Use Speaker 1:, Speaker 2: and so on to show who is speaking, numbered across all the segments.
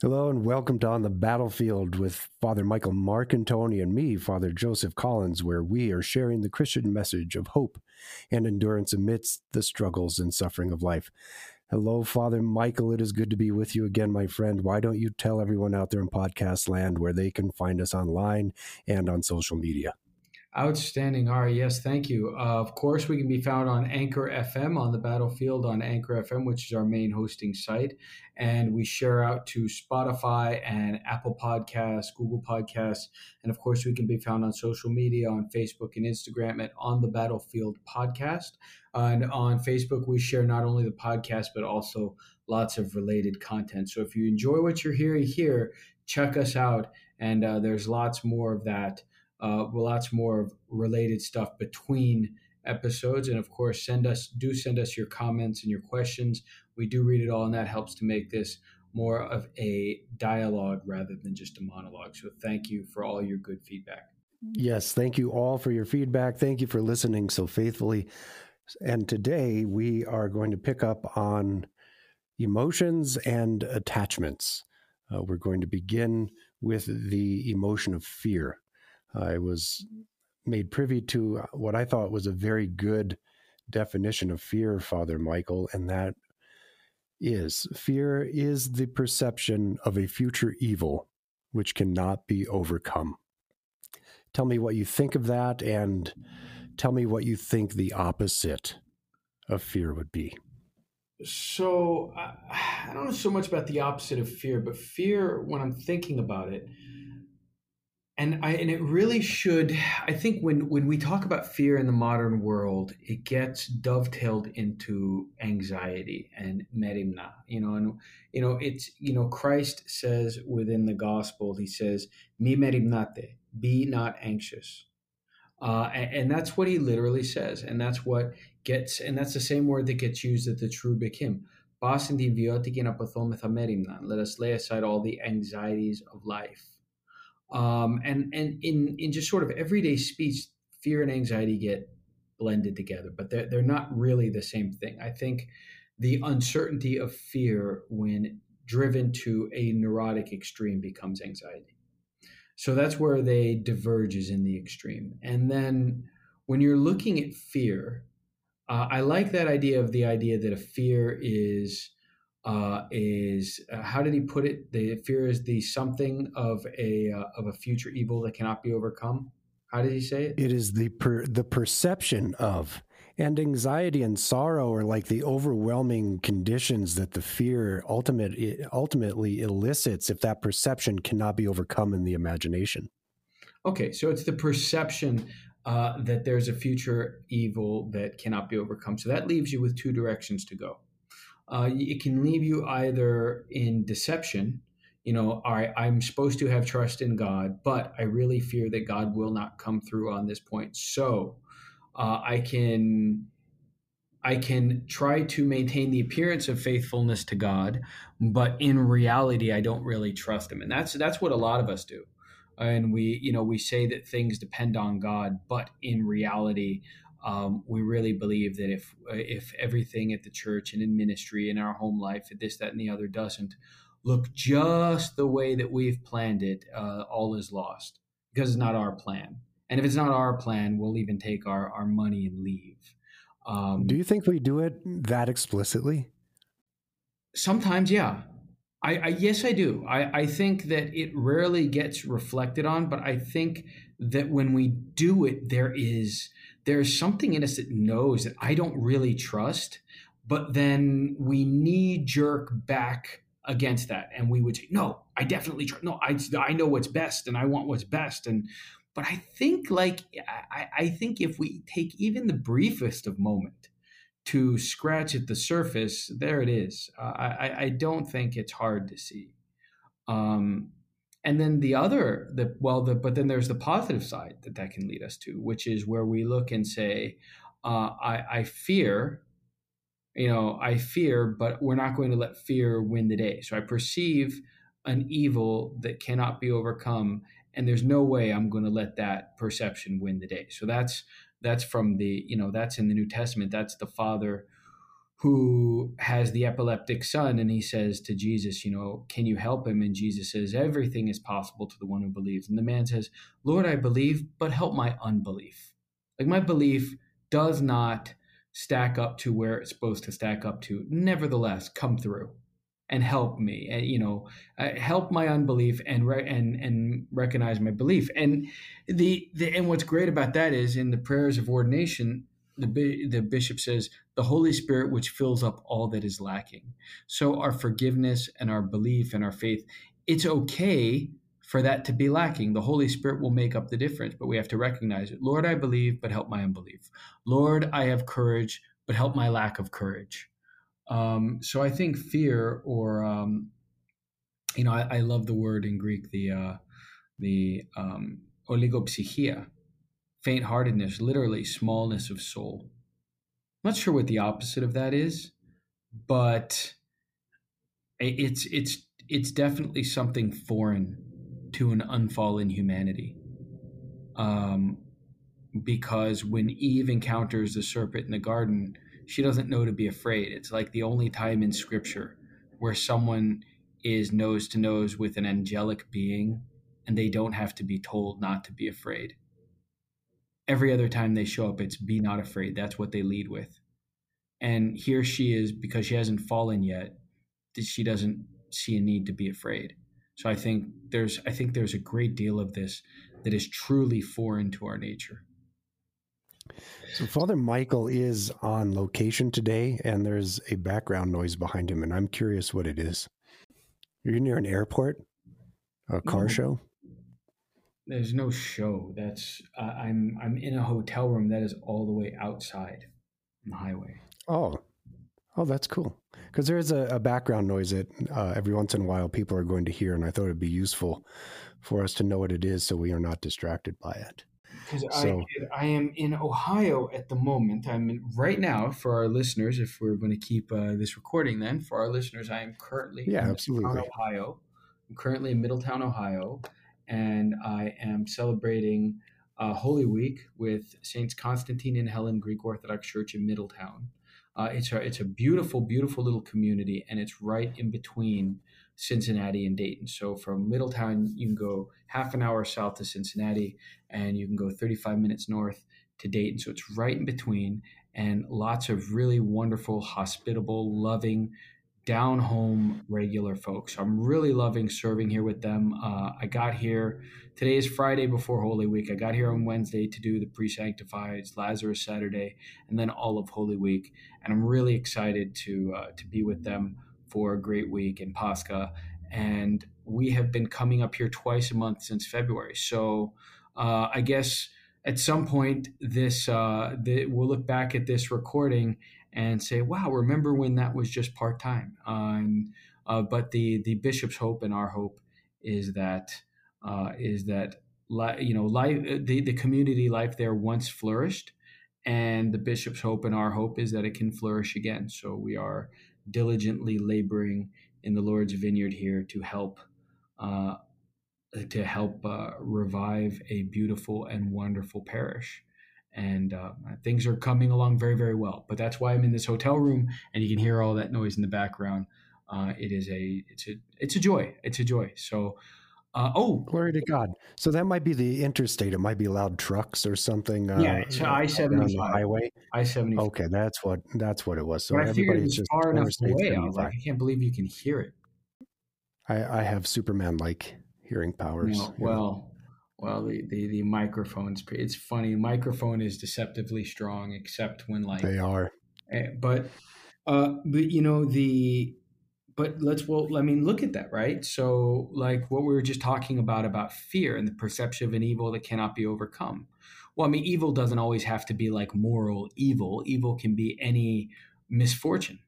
Speaker 1: Hello and welcome to On the Battlefield with Father Michael Marcantoni and me, Father Joseph Collins, where we are sharing the Christian message of hope and endurance amidst the struggles and suffering of life. Hello, Father Michael. It is good to be with you again, my friend. Why don't you tell everyone out there in podcast land where they can find us online and on social media?
Speaker 2: Outstanding, Ari. Yes, thank you. Uh, of course, we can be found on Anchor FM on the battlefield on Anchor FM, which is our main hosting site. And we share out to Spotify and Apple Podcasts, Google Podcasts. And of course, we can be found on social media on Facebook and Instagram at On the Battlefield Podcast. Uh, and on Facebook, we share not only the podcast, but also lots of related content. So if you enjoy what you're hearing here, check us out. And uh, there's lots more of that uh, lots more of related stuff between episodes. And of course send us do send us your comments and your questions. We do read it all and that helps to make this more of a dialogue rather than just a monologue. So thank you for all your good feedback.
Speaker 1: Yes thank you all for your feedback. Thank you for listening so faithfully. And today we are going to pick up on emotions and attachments. Uh, we're going to begin with the emotion of fear I was made privy to uh, what I thought was a very good definition of fear, Father Michael, and that is fear is the perception of a future evil which cannot be overcome. Tell me what you think of that, and tell me what you think the opposite of fear would be.
Speaker 2: So, I don't know so much about the opposite of fear, but fear, when I'm thinking about it, and I and it really should. I think when when we talk about fear in the modern world, it gets dovetailed into anxiety and merimna. You know, and you know it's you know Christ says within the gospel, he says, "Mi merimnate, be not anxious." Uh, and, and, that's what he literally says, and that's what gets, and that's the same word that gets used at the Cherubic hymn. Let us lay aside all the anxieties of life um, and and in in just sort of everyday speech, fear and anxiety get blended together, but they're they're not really the same thing. I think the uncertainty of fear, when driven to a neurotic extreme, becomes anxiety. So that's where they diverge is in the extreme. And then when you're looking at fear, uh, I like that idea of the idea that a fear is uh, is uh, how did he put it? The fear is the something of a uh, of a future evil that cannot be overcome. How did he say it?
Speaker 1: It is the per, the perception of and anxiety and sorrow are like the overwhelming conditions that the fear ultimate ultimately elicits if that perception cannot be overcome in the imagination.
Speaker 2: Okay, so it's the perception uh, that there's a future evil that cannot be overcome. So that leaves you with two directions to go uh, it can leave you either in deception you know i'm supposed to have trust in god but i really fear that god will not come through on this point. So uh, i can i can try to maintain the appearance of faithfulness to god but in reality i don't really trust him. And that's that's what a lot of us do. And we you know we say that things depend on god but in reality um, we really believe that if if everything at the church and in ministry in our home life, this, that, and the other doesn't look just the way that we've planned it, uh, all is lost because it's not our plan. And if it's not our plan, we'll even take our, our money and leave.
Speaker 1: Um, do you think we do it that explicitly?
Speaker 2: Sometimes, yeah. I, I, yes, I do. I, I think that it rarely gets reflected on, but I think that when we do it, there is there's something in us that knows that I don't really trust, but then we knee jerk back against that, and we would say, "No, I definitely trust. No, I I know what's best, and I want what's best." And but I think like I, I think if we take even the briefest of moment to scratch at the surface, there it is. Uh, I I don't think it's hard to see. Um, and then the other the well the but then there's the positive side that that can lead us to which is where we look and say uh, I, I fear you know i fear but we're not going to let fear win the day so i perceive an evil that cannot be overcome and there's no way i'm going to let that perception win the day so that's that's from the you know that's in the New Testament. That's the father who has the epileptic son and he says to Jesus, you know, can you help him? And Jesus says, everything is possible to the one who believes. And the man says, Lord, I believe, but help my unbelief. Like my belief does not stack up to where it's supposed to stack up to. Nevertheless, come through and help me and you know uh, help my unbelief and re- and and recognize my belief and the, the and what's great about that is in the prayers of ordination the, the bishop says, the Holy Spirit, which fills up all that is lacking. So, our forgiveness and our belief and our faith, it's okay for that to be lacking. The Holy Spirit will make up the difference, but we have to recognize it. Lord, I believe, but help my unbelief. Lord, I have courage, but help my lack of courage. Um, so, I think fear, or, um, you know, I, I, love the word in Greek, the, uh, the um, oligopsychia, faint heartedness, literally smallness of soul. I'm not sure what the opposite of that is, but it's it's it's definitely something foreign to an unfallen humanity. Um, because when Eve encounters the serpent in the garden, she doesn't know to be afraid. It's like the only time in Scripture where someone is nose to nose with an angelic being and they don't have to be told not to be afraid every other time they show up, it's be not afraid. That's what they lead with. And here she is, because she hasn't fallen yet, she doesn't see a need to be afraid. So I think there's I think there's a great deal of this that is truly foreign to our nature.
Speaker 1: So Father Michael is on location today and there's a background noise behind him and I'm curious what it is. You're near an airport? A car no. show?
Speaker 2: There's no show. That's uh, I'm I'm in a hotel room that is all the way outside on the highway.
Speaker 1: Oh, oh, that's cool. Because there is a, a, background noise that uh, every once in a while people are going to hear, and I thought it'd be useful for us to know what it is, so we are not distracted by it.
Speaker 2: Because so, I, I am in Ohio at the moment. I'm in, right now for our listeners. If we're going to keep uh, this recording, then for our listeners, I am currently
Speaker 1: yeah, absolutely
Speaker 2: Ohio. I'm currently in Middletown, Ohio and I am celebrating uh, Holy Week with Saints Constantine and Helen Greek Orthodox Church in Middletown. Uh, it's a it's a beautiful, beautiful little community, and it's right in between Cincinnati and Dayton. So from Middletown, you can go half an hour south to Cincinnati, and you can go 35 minutes north to Dayton. So it's right in between, and lots of really wonderful, hospitable, loving down home regular folks. I'm really loving serving here with them. Uh, I got here today is Friday before Holy Week. I got here on Wednesday to do the pre sanctifieds, Lazarus Saturday, and then all of Holy Week. And I'm really excited to uh, to be with them for a great week in Pascha. And we have been coming up here twice a month since February. So uh, I guess at some point this uh, the, we'll look back at this recording and say, "Wow, remember when that was just part time?" Uh, uh, but the the bishop's hope and our hope is that uh, is that li- you know life the, the community life there once flourished, and the bishop's hope and our hope is that it can flourish again. So we are diligently laboring in the Lord's vineyard here to help. Uh, to help uh, revive a beautiful and wonderful parish and uh, things are coming along very very well. But that's why i'm in this hotel room and you can hear all that noise in the background. Uh, it is a it's a it's a joy. It's a joy. So uh, oh!
Speaker 1: Glory to god. So that might be the interstate. It might be loud trucks or something
Speaker 2: uh, yeah it's i-75
Speaker 1: highway.
Speaker 2: I-75
Speaker 1: okay that's what that's what it was. So
Speaker 2: but everybody's just far enough away. I was like i can't believe you can hear it.
Speaker 1: I i have superman like hearing powers
Speaker 2: no, well well the, the the microphones it's funny microphone is deceptively strong except when like
Speaker 1: they are.
Speaker 2: eh, but uh but you know the but let's well i mean look at that right? So like what we were just talking about about fear and the perception of an evil that cannot be overcome. Well i mean evil doesn't always have to be like moral evil. Evil can be any misfortune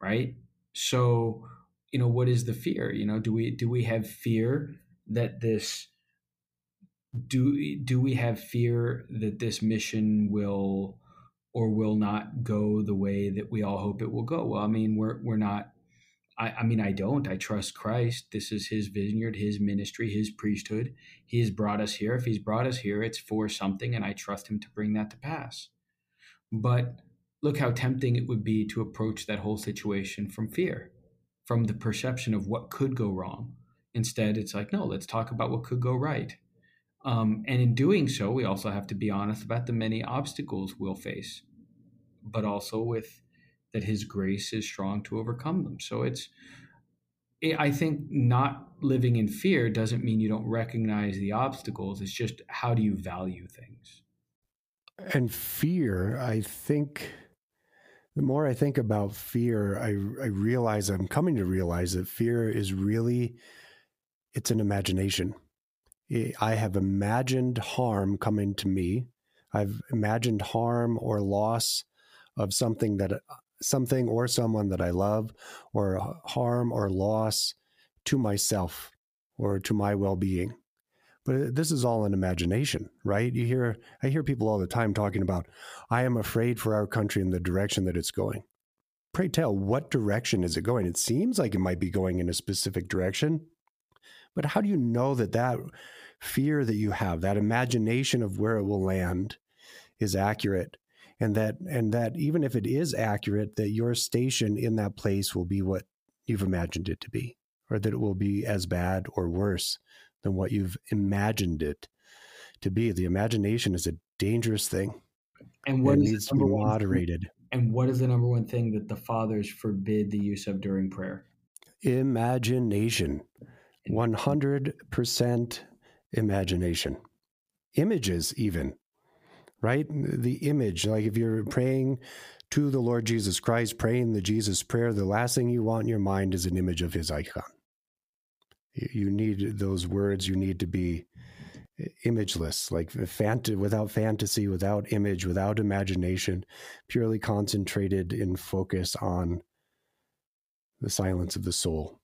Speaker 2: right? So you know what is the fear? You know do we do we have fear that this do do we have fear that this mission will or will not go the way that we all hope it will go? Well, I mean, we're we're not I, I mean, I don't. I trust Christ. This is his vineyard, his ministry, his priesthood. He has brought us here. If he's brought us here, it's for something, and I trust him to bring that to pass. But look how tempting it would be to approach that whole situation from fear, from the perception of what could go wrong. Instead, it's like, no, let's talk about what could go right. Um, and in doing so, we also have to be honest about the many obstacles we'll face, but also with that His grace is strong to overcome them. So it's, I think, not living in fear doesn't mean you don't recognize the obstacles. It's just how do you value things?
Speaker 1: And fear, I think, the more I think about fear, I, I realize I'm coming to realize that fear is really, it's an imagination I have imagined harm coming to me. I've imagined harm or loss of something that something or someone that I love, or harm or loss to myself or to my well-being. But uh, this is all an imagination, right? You hear I hear people all the time talking about I am afraid for our country and the direction that it's going. Pray tell, what direction is it going? It seems like it might be going in a specific direction, but how do you know that that fear that you have, that imagination of where it will land is accurate? And that, and that even if it is accurate, that your station in that place will be what you've imagined it to be, or that it will be as bad or worse than what you've imagined it to be. The imagination is a dangerous thing.
Speaker 2: And what
Speaker 1: needs to be moderated.
Speaker 2: And what is the number one thing that the fathers forbid the use of during prayer?
Speaker 1: Imagination. 100% imagination. Images, even, right? The image, like if you're praying to the Lord Jesus Christ, praying the Jesus prayer, the last thing you want in your mind is an image of his icon. You need those words, you need to be imageless, like fant- without fantasy, without image, without imagination, purely concentrated in focus on the silence of the soul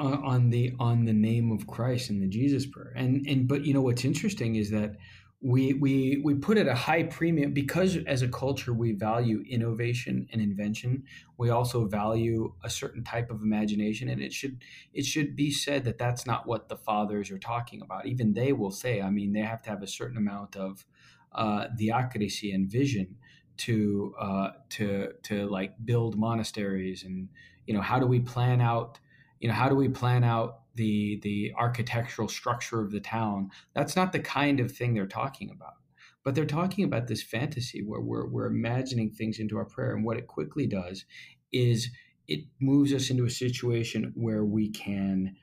Speaker 2: on the on the name of Christ and the Jesus prayer. And and but you know what's interesting is that we we we put it a high premium because as a culture we value innovation and invention. We also value a certain type of imagination, and it should it should be said that that's not what the fathers are talking about. Even they will say, I mean, they have to have a certain amount of uh, diacrisy and vision to uh, to to like build monasteries and you know how do we plan out you know how do we plan out the the architectural structure of the town? That's not the kind of thing they're talking about. But they're talking about this fantasy where we're, we're imagining things into our prayer. And what it quickly does is it moves us into a situation where we can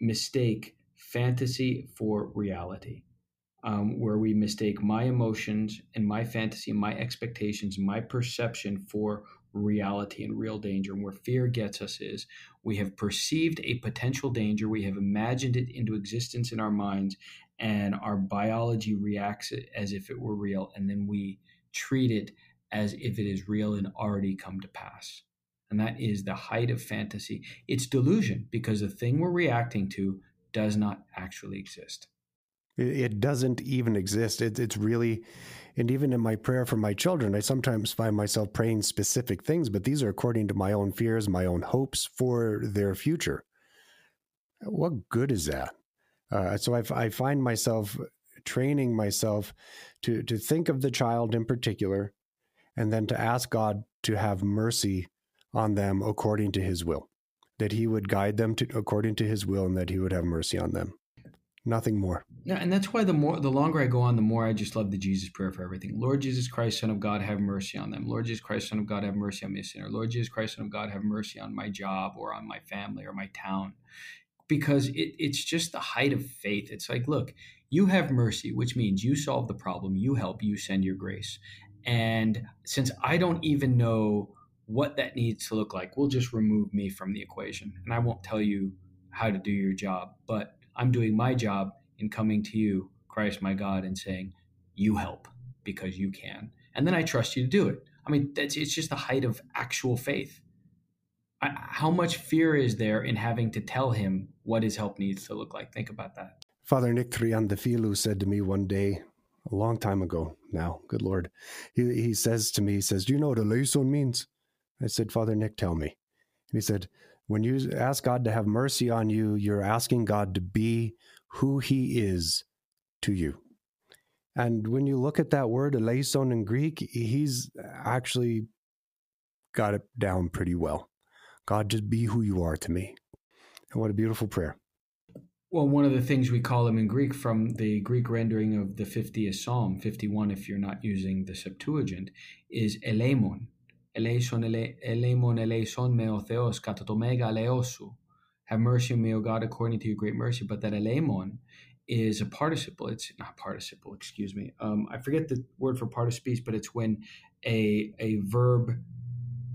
Speaker 2: mistake fantasy for reality um, where we mistake my emotions and my fantasy my expectations my perception for reality and real danger. And where fear gets us is we have perceived a potential danger, we have imagined it into existence in our minds, and our biology reacts as if it were real. And then we treat it as if it is real and already come to pass. And that is the height of fantasy. It's delusion because the thing we're reacting to does not actually exist.
Speaker 1: It doesn't even exist. It, it's really, and even in my prayer for my children, I sometimes find myself praying specific things, but these are according to my own fears, my own hopes for their future. What good is that? Uh, so I, I find myself training myself to to think of the child in particular, and then to ask God to have mercy on them according to His will, that He would guide them to according to His will, and that He would have mercy on them. Nothing more.
Speaker 2: Yeah, and that's why the more the longer I go on, the more I just love the Jesus prayer for everything. Lord Jesus Christ, Son of God, have mercy on them. Lord Jesus Christ, Son of God, have mercy on me, sinner. Lord Jesus Christ, Son of God, have mercy on my job or on my family or my town. Because it, it's just the height of faith. It's like, look, you have mercy, which means you solve the problem, you help, you send your grace. And since I don't even know what that needs to look like, we'll just remove me from the equation. And I won't tell you how to do your job, but I'm doing my job in coming to you, Christ my God, and saying, You help because you can. And then I trust you to do it. I mean, that's it's just the height of actual faith. I, how much fear is there in having to tell him what his help needs to look like? Think about that.
Speaker 1: Father Nick Triantafilou said to me one day, a long time ago now, good Lord, he, he says to me, he says, Do you know what eleison means? I said, Father Nick, tell me. And he said, When you ask God to have mercy on you, you're asking God to be who he is to you. And when you look at that word eleison in Greek, he's actually got it down pretty well. God, just be who you are to me. And what a beautiful prayer.
Speaker 2: Well, one of the things we call him in Greek from the Greek rendering of the 50th Psalm, 51, if you're not using the Septuagint, is eleimon eleison, ele, eleimon, eleison me o Theos, kata to mega eleosu. Have mercy on me, O God, according to your great mercy. But that eleimon is a participle. It's not participle, excuse me. Um, I forget the word for part of speech, but it's when a a verb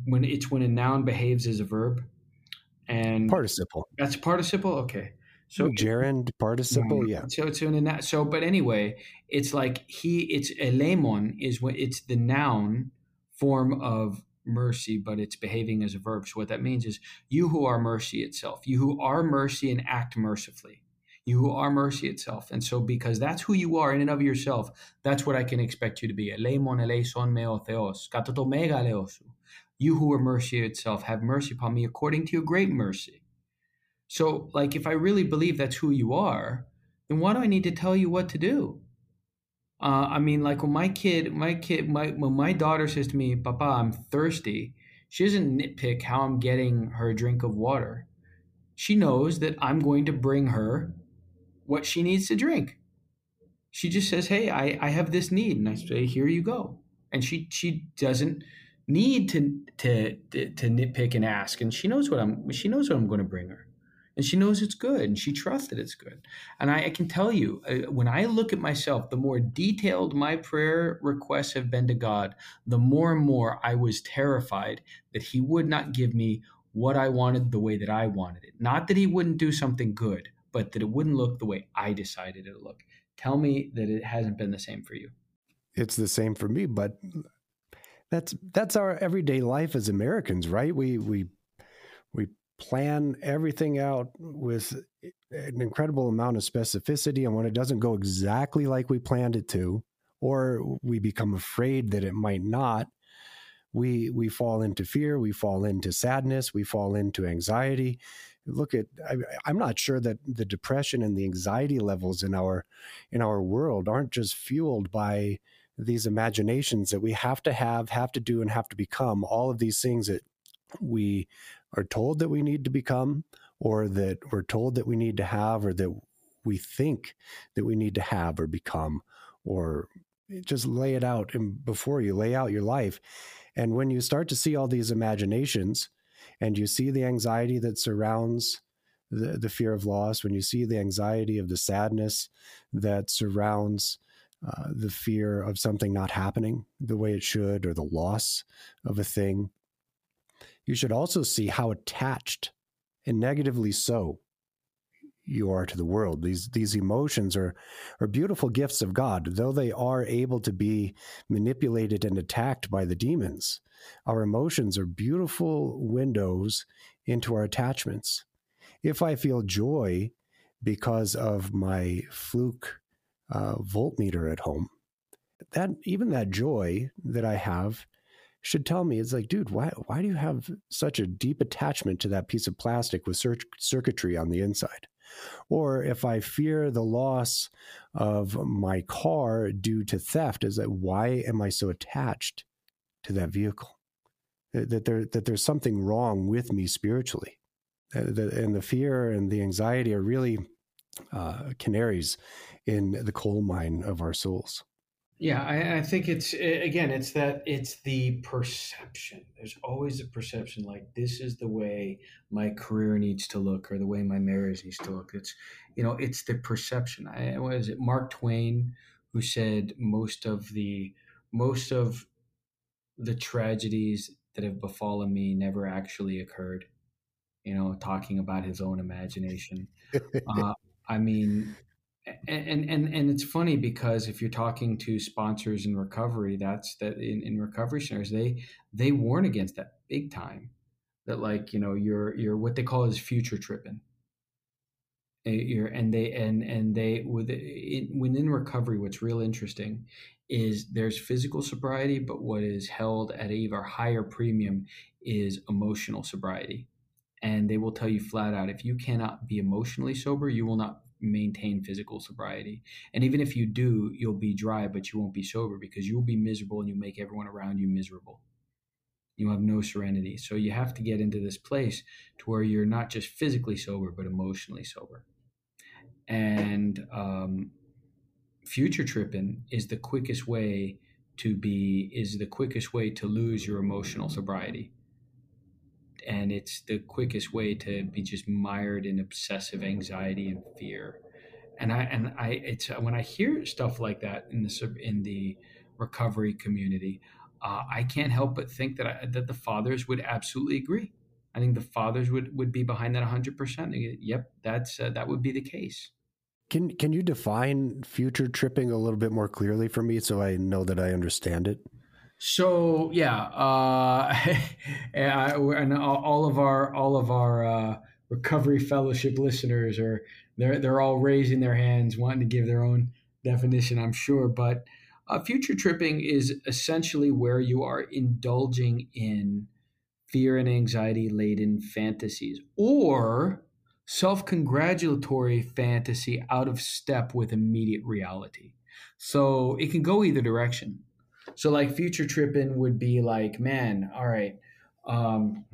Speaker 2: when it's when a noun behaves as a verb. And
Speaker 1: participle.
Speaker 2: That's participle. Okay.
Speaker 1: So gerund participle, yeah.
Speaker 2: So it's in a so, but anyway, it's like he. It's eleimon is what it's the noun form of mercy, but it's behaving as a verb. So what that means is you who are mercy itself, you who are mercy and act mercifully, you who are mercy itself. And so because that's who you are in and of yourself, that's what I can expect you to be. Eleimon eleison meo theos, katatomega leosu. You who are mercy itself, have mercy upon me according to your great mercy. So, like, if I really believe that's who you are, then why do I need to tell you what to do? Uh, I mean, like when my kid, my kid, my when my daughter says to me, "Papa, I'm thirsty," she doesn't nitpick how I'm getting her a drink of water. She knows that I'm going to bring her what she needs to drink. She just says, "Hey, I, I have this need," and I say, "Here you go." And she she doesn't need to to to, to nitpick and ask, and she knows what I'm she knows what I'm going to bring her and she knows it's good and she trusts that it's good. And I, I can tell you, uh, when I look at myself, the more detailed my prayer requests have been to God, the more and more I was terrified that He would not give me what I wanted the way that I wanted it. Not that He wouldn't do something good, but that it wouldn't look the way I decided it look. Tell me that it hasn't been the same for you.
Speaker 1: It's the same for me, but that's that's our everyday life as Americans, right? We we plan everything out with an incredible amount of specificity. And when it doesn't go exactly like we planned it to, or we become afraid that it might not, we we fall into fear, we fall into sadness, we fall into anxiety. Look at I, I'm not sure that the depression and the anxiety levels in our in our world aren't just fueled by these imaginations that we have to have, have to do, and have to become all of these things that we are told that we need to become, or that we're told that we need to have, or that we think that we need to have or become, or just lay it out before you lay out your life. And when you start to see all these imaginations and you see the anxiety that surrounds the, the fear of loss, when you see the anxiety of the sadness that surrounds uh, the fear of something not happening the way it should or the loss of a thing, you should also see how attached and negatively so you are to the world. These these emotions are are beautiful gifts of God, though they are able to be manipulated and attacked by the demons. Our emotions are beautiful windows into our attachments. If I feel joy because of my fluke uh, voltmeter at home, that even that joy that I have should tell me it's like, dude, why why do you have such a deep attachment to that piece of plastic with cir- circuitry on the inside? Or if I fear the loss of my car due to theft, is that why am I so attached to that vehicle? That there that there's something wrong with me spiritually, and the fear and the anxiety are really uh, canaries in the coal mine of our souls.
Speaker 2: Yeah, I, I, think it's again, it's that it's the perception. There's always a perception like this is the way my career needs to look or the way my marriage needs to look. It's you know, it's the perception. I was it Mark Twain who said most of the most of the tragedies that have befallen me never actually occurred. You know, talking about his own imagination. uh, I mean, and and and it's funny because if you're talking to sponsors in recovery that's that in, in recovery centers they they warn against that big time. That like you know you're you're what they call is future tripping. You're, and they and and they with it, within recovery what's real interesting is there's physical sobriety but what is held at a even higher premium is emotional sobriety. And they will tell you flat out if you cannot be emotionally sober, you will not maintain physical sobriety. And even if you do, you'll be dry, but you won't be sober because you will be miserable and you make everyone around you miserable. You have no serenity. So you have to get into this place to where you're not just physically sober, but emotionally sober. And um, future tripping is the quickest way to be is the quickest way to lose your emotional sobriety and it's the quickest way to be just mired in obsessive anxiety and fear. And i and i it's when i hear stuff like that in the in the recovery community uh, i can't help but think that I, that the fathers would absolutely agree. I think the fathers would would be behind that 100% yep that's uh, that would be the case.
Speaker 1: Can can you define future tripping a little bit more clearly for me so I know that I understand it?
Speaker 2: So yeah, uh, and all of our all of our uh, recovery fellowship listeners are they're they're all raising their hands, wanting to give their own definition. I'm sure, but uh, future tripping is essentially where you are indulging in fear and anxiety laden fantasies, or self congratulatory fantasy out of step with immediate reality. So it can go either direction. So, like, future tripping would be like, man, all right, um,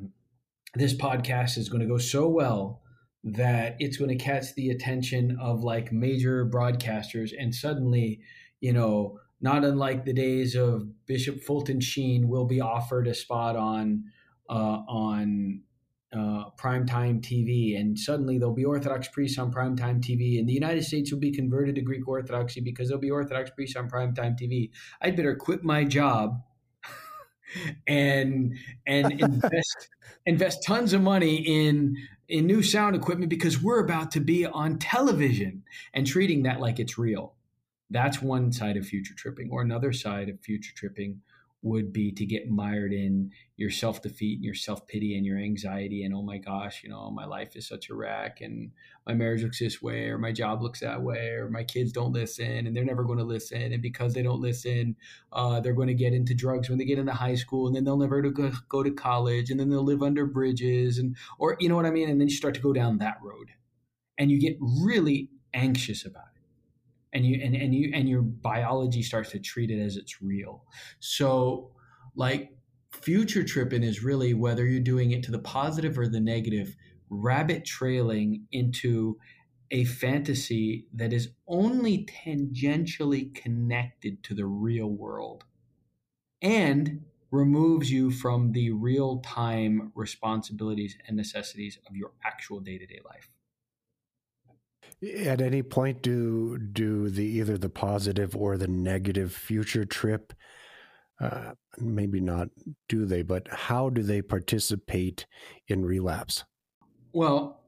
Speaker 2: this podcast is going to go so well that it's going to catch the attention of like major broadcasters. And suddenly, you know, not unlike the days of Bishop Fulton Sheen, will be offered a spot on uh, on uh, primetime TV, and suddenly there'll be Orthodox priests on primetime TV, and the United States will be converted to Greek Orthodoxy because there'll be Orthodox priests on primetime TV. I'd better quit my job and and invest invest tons of money in in new sound equipment because we're about to be on television and treating that like it's real. That's one side of future tripping, or another side of future tripping would be to get mired in your self defeat and your self pity and your anxiety and oh my gosh, you know, my life is such a wreck and my marriage looks this way or my job looks that way or my kids don't listen and they're never going to listen and because they don't listen, uh, they're going to get into drugs when they get into high school and then they'll never go, to college and then they'll live under bridges and or you know what I mean? And then you start to go down that road and you get really anxious about it and you and, and you and your biology starts to treat it as it's real so like future tripping is really whether you're doing it to the positive or the negative rabbit trailing into a fantasy that is only tangentially connected to the real world and removes you from the real time responsibilities and necessities of your actual day to day life.
Speaker 1: At any point, do do the either the positive or the negative future trip? Uh, maybe not. Do they? But how do they participate in relapse?
Speaker 2: Well,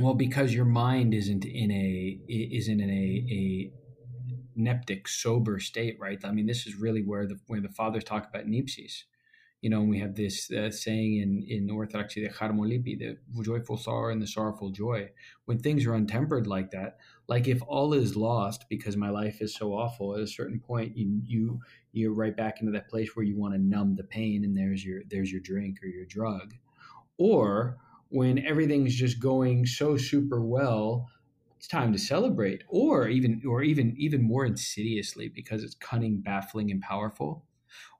Speaker 2: well, because your mind isn't in a isn't in a a neptic sober state, right? I mean, this is really where the where the fathers talk about nepsis you know, we have this uh, saying in, in Orthodoxy, the charmolipi, the joyful sorrow and the sorrowful joy. When things are untempered like that, like if all is lost because my life is so awful, at a certain point, you you you're right back into that place where you want to numb the pain, and there's your there's your drink or your drug, or when everything's just going so super well, it's time to celebrate, or even or even even more insidiously because it's cunning, baffling, and powerful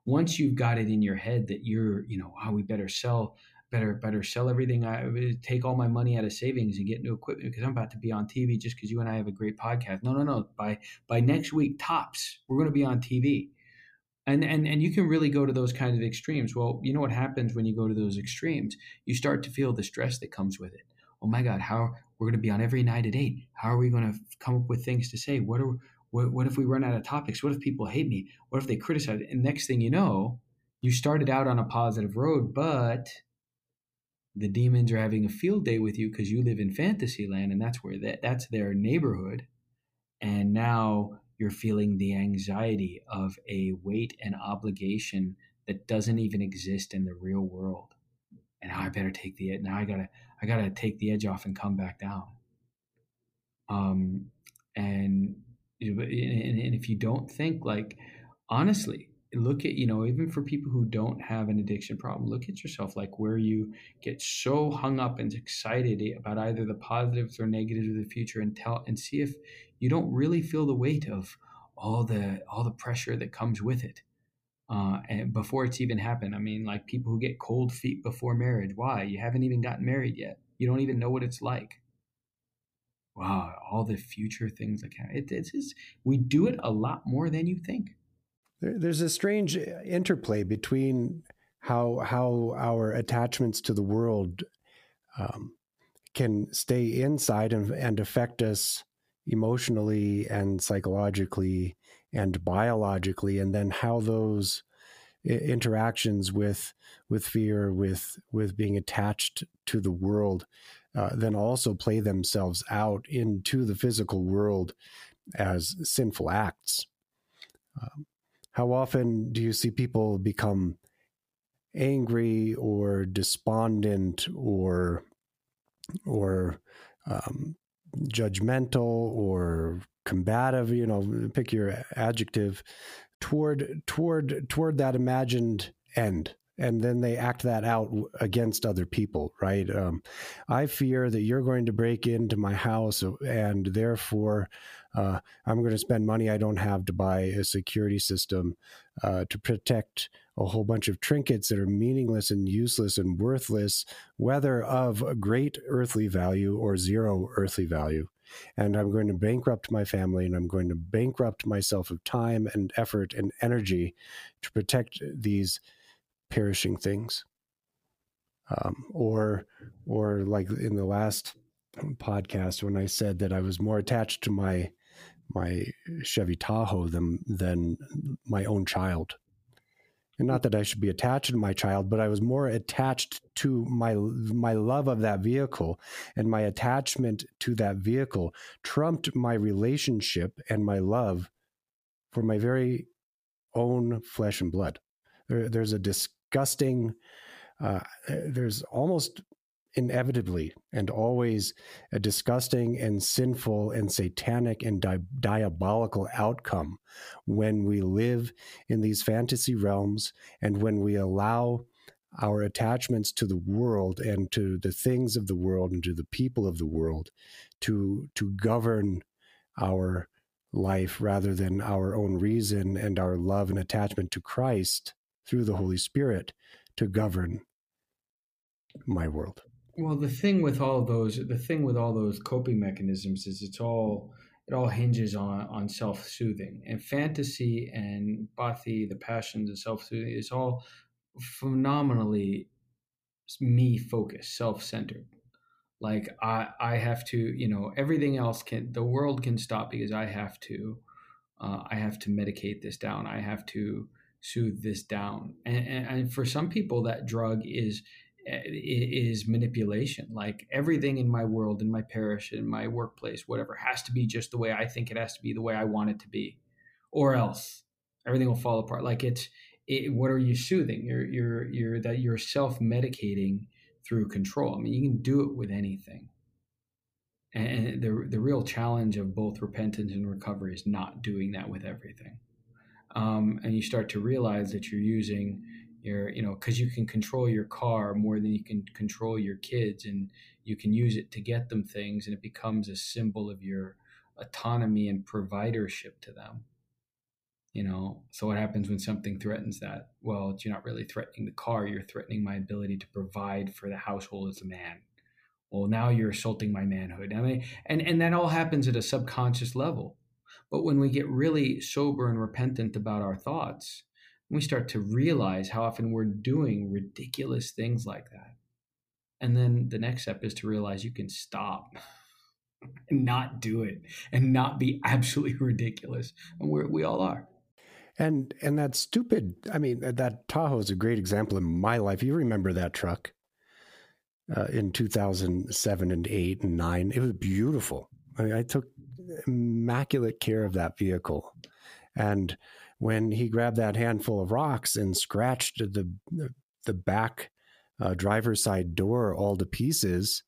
Speaker 2: once you've got it in your head that you're, you know, oh, we better sell, better, better sell everything. I uh, take all my money out of savings and get new equipment because I'm about to be on TV just because you and I have a great podcast. No, no, no. By by next week, tops, we're going to be on TV. And, and and you can really go to those kinds of extremes. Well, you know what happens when you go to those extremes? You start to feel the stress that comes with it. Oh my God, how we're going to be on every night at eight? How are we going to come up with things to say? What are what, what if we run out of topics? What if people hate me? What if they criticize? And next thing you know, you started out on a positive road, but the demons are having a field day with you because you live in fantasy land and that's where that, that's their neighborhood. And now you're feeling the anxiety of a weight and obligation that doesn't even exist in the real world. And now I better take the now I gotta I gotta take the edge off and come back down. Um, and and, if you don't think like honestly look at you know even for people who don't have an addiction problem look at yourself like where you get so hung up and excited about either the positives or negatives of the future and tell and see if you don't really feel the weight of all the all the pressure that comes with it uh, and before it's even happened. I mean like people who get cold feet before marriage why? You haven't even gotten married yet. You don't even know what it's like wow all the future things like it, it's just, we do it a lot more than you think.
Speaker 1: There's a strange interplay between how how our attachments to the world um, can stay inside and, and affect us emotionally and psychologically and biologically, and then how those interactions with with fear, with with being attached to the world, uh, then also play themselves out into the physical world as sinful acts. Um, how often do you see people become angry or despondent or or um, judgmental or combative? You know pick your adjective. Toward toward toward that imagined end and then they act that out against other people right um, i fear that you're going to break into my house and therefore uh, I'm going to spend money I don't have to buy a security system uh, to protect a whole bunch of trinkets that are meaningless and useless and worthless, whether of great earthly value or zero earthly value. And I'm going to bankrupt my family and I'm going to bankrupt myself of time and effort and energy to protect these perishing things. Um, or, or like in the last podcast when I said that I was more attached to my my Chevy Tahoe than than my own child. And not that I should be attached to my child, but I was more attached to my my love of that vehicle and my attachment to that vehicle trumped my relationship and my love for my very own flesh and blood. There, there's a disgusting, uh, there's almost inevitably and always a disgusting and sinful and satanic and di- diabolical outcome when we live in these fantasy realms and when we allow our attachments to the world and to the things of the world and to the people of the world to to govern our life rather than our own reason and our love and attachment to Christ through the Holy Spirit to govern my world.
Speaker 2: Well, the thing with all those, the thing with all those coping mechanisms is it's all it all hinges on on self soothing and fantasy and pathi, the passions and self soothing is all phenomenally me focused, self centered. Like I I have to, you know, everything else can the world can stop because I have to uh, I have to medicate this down. I have to soothe this down. And, and, and for some people, that drug is eh, is manipulation. Like everything in my world, in my parish, in my workplace, whatever, has to be just the way I think it has to be, the way I want it to be, or else everything will fall apart. Like it's, it, what are you soothing? You're, you're, you're that you're self medicating through control. I mean, you can do it with anything. And the the real challenge of both repentance and recovery is not doing that with everything. Um, and you start to realize that you're using your you know because you can control your car more than you can control your kids and you can use it to get them things and it becomes a symbol of your autonomy and providership to them. You know so what happens when something threatens that? Well you're not really threatening the car you're threatening my ability to provide for the household as a man. Well now you're assaulting my manhood. I mean and and that all happens at a subconscious level but when we get really sober and repentant about our thoughts we start to realize how often we're doing ridiculous things like that. And then the next step is to realize you can stop and not do it and not be absolutely ridiculous. And we we all are.
Speaker 1: And and that stupid, I mean, that Tahoe is a great example in my life. You remember that truck uh, in 2007 and 8 and 9. It was beautiful. I, mean, I took immaculate care of that vehicle. And when he grabbed that handful of rocks and scratched the the back uh, driver's side door all to pieces,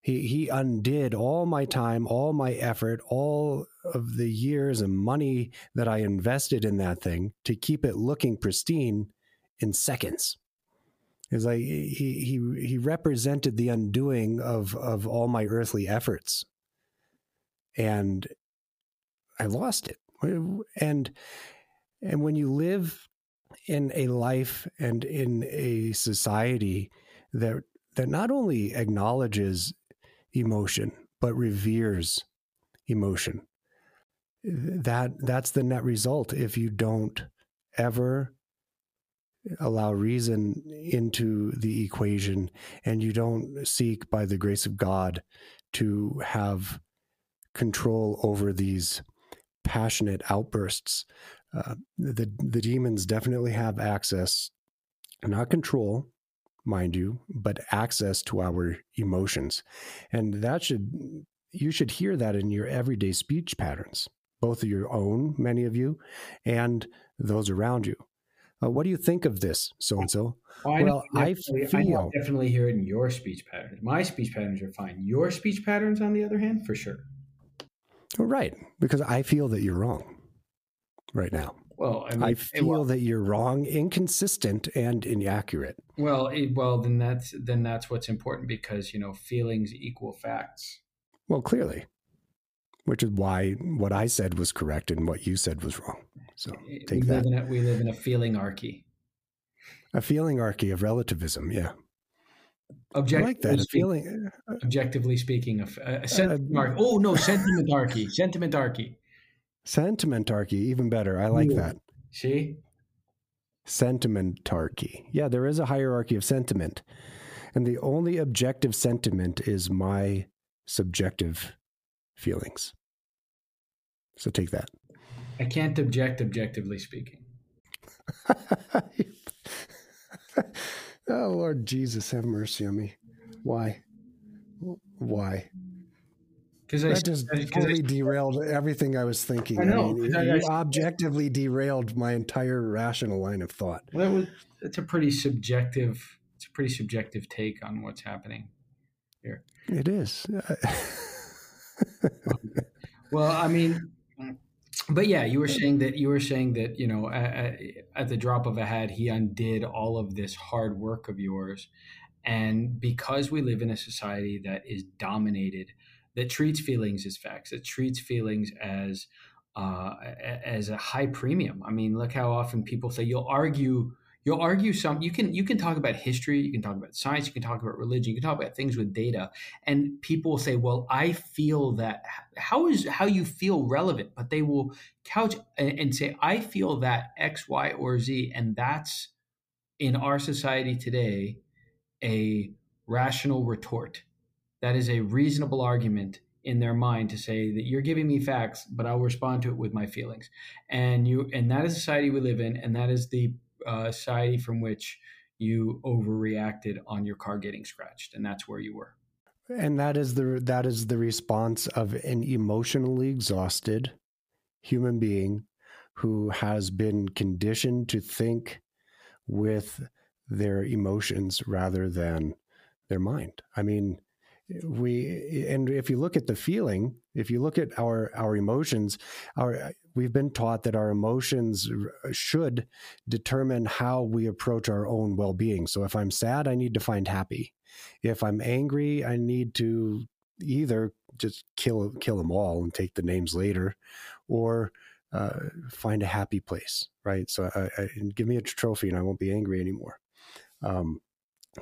Speaker 1: He, he undid all my time, all my effort, all of the years and money that I invested in that thing to keep it looking pristine in seconds. It's like he he he represented the undoing of of all my earthly efforts, and I lost it. And and when you live in a life and in a society that that not only acknowledges emotion but reveres emotion that that's the net result if you don't ever allow reason into the equation and you don't seek by the grace of God to have control over these passionate outbursts uh, the the demons definitely have access not control mind you, but access to our emotions. And that should, you should hear that in your everyday speech patterns, both of your own, many of you, and those around you. Uh, what do you think of this, so and so?
Speaker 2: Well, I, feel I definitely hear it in your speech patterns. My speech patterns are fine. Your speech patterns, on the other hand, for sure.
Speaker 1: Oh, right, because I feel that you're wrong right now.
Speaker 2: Well,
Speaker 1: I, mean, I feel well, that you're wrong, inconsistent, and inaccurate.
Speaker 2: Well, it, well, then that's then that's what's important because you know feelings equal facts.
Speaker 1: Well, clearly, which is why what I said was correct and what you said was wrong. So eh, eh, take
Speaker 2: we
Speaker 1: that.
Speaker 2: A, we live in a feeling archy.
Speaker 1: A feeling archy of relativism, yeah.
Speaker 2: Objectively like that. Speak, feeling, uh, objectively speaking, a, a sentiment uh, Oh no, sentiment archy, sentiment archy.
Speaker 1: Sentimentarchy, even better. I like that.
Speaker 2: See?
Speaker 1: Sentimentarchy. Yeah, there is a hierarchy of sentiment. And the only objective sentiment is my subjective feelings. So take that.
Speaker 2: I can't object objectively speaking.
Speaker 1: oh, Lord Jesus, have mercy on me. Why? Why? because that just totally I, derailed everything I was thinking. I know. I mean, I, you objectively derailed my entire rational line of thought.
Speaker 2: Well, that was, it's a pretty subjective. It's a pretty subjective take on what's happening here.
Speaker 1: It is.
Speaker 2: well, I mean, but yeah, you were saying that you were saying that you know at, at the drop of a hat, he undid all of this hard work of yours, and because we live in a society that is dominated that treats feelings as facts, that treats feelings as uh, as a high premium. I mean, look how often people say you'll argue you'll argue some you can you can talk about history you can talk about science you can talk about religion you can talk about things with data and people will say well i feel that how is how you feel relevant but they will couch and, and say i feel that x y or z and that's in our society today a rational retort that is a reasonable argument in their mind to say that you're giving me facts, but I'll respond to it with my feelings. And you, and that is society we live in, and that is the uh, society from which you overreacted on your car getting scratched, and that's where you were.
Speaker 1: And that is the that is the response of an emotionally exhausted human being who has been conditioned to think with their emotions rather than their mind. I mean, we and if you look at the feeling if you look at our our emotions our we've been taught that our emotions should determine how we approach our own well-being. So if i'm sad i need to find happy. If i'm angry i need to either just kill kill them all and take the names later or uh, find a happy place right? So I, I, give me a trophy and i won't be angry anymore. Um,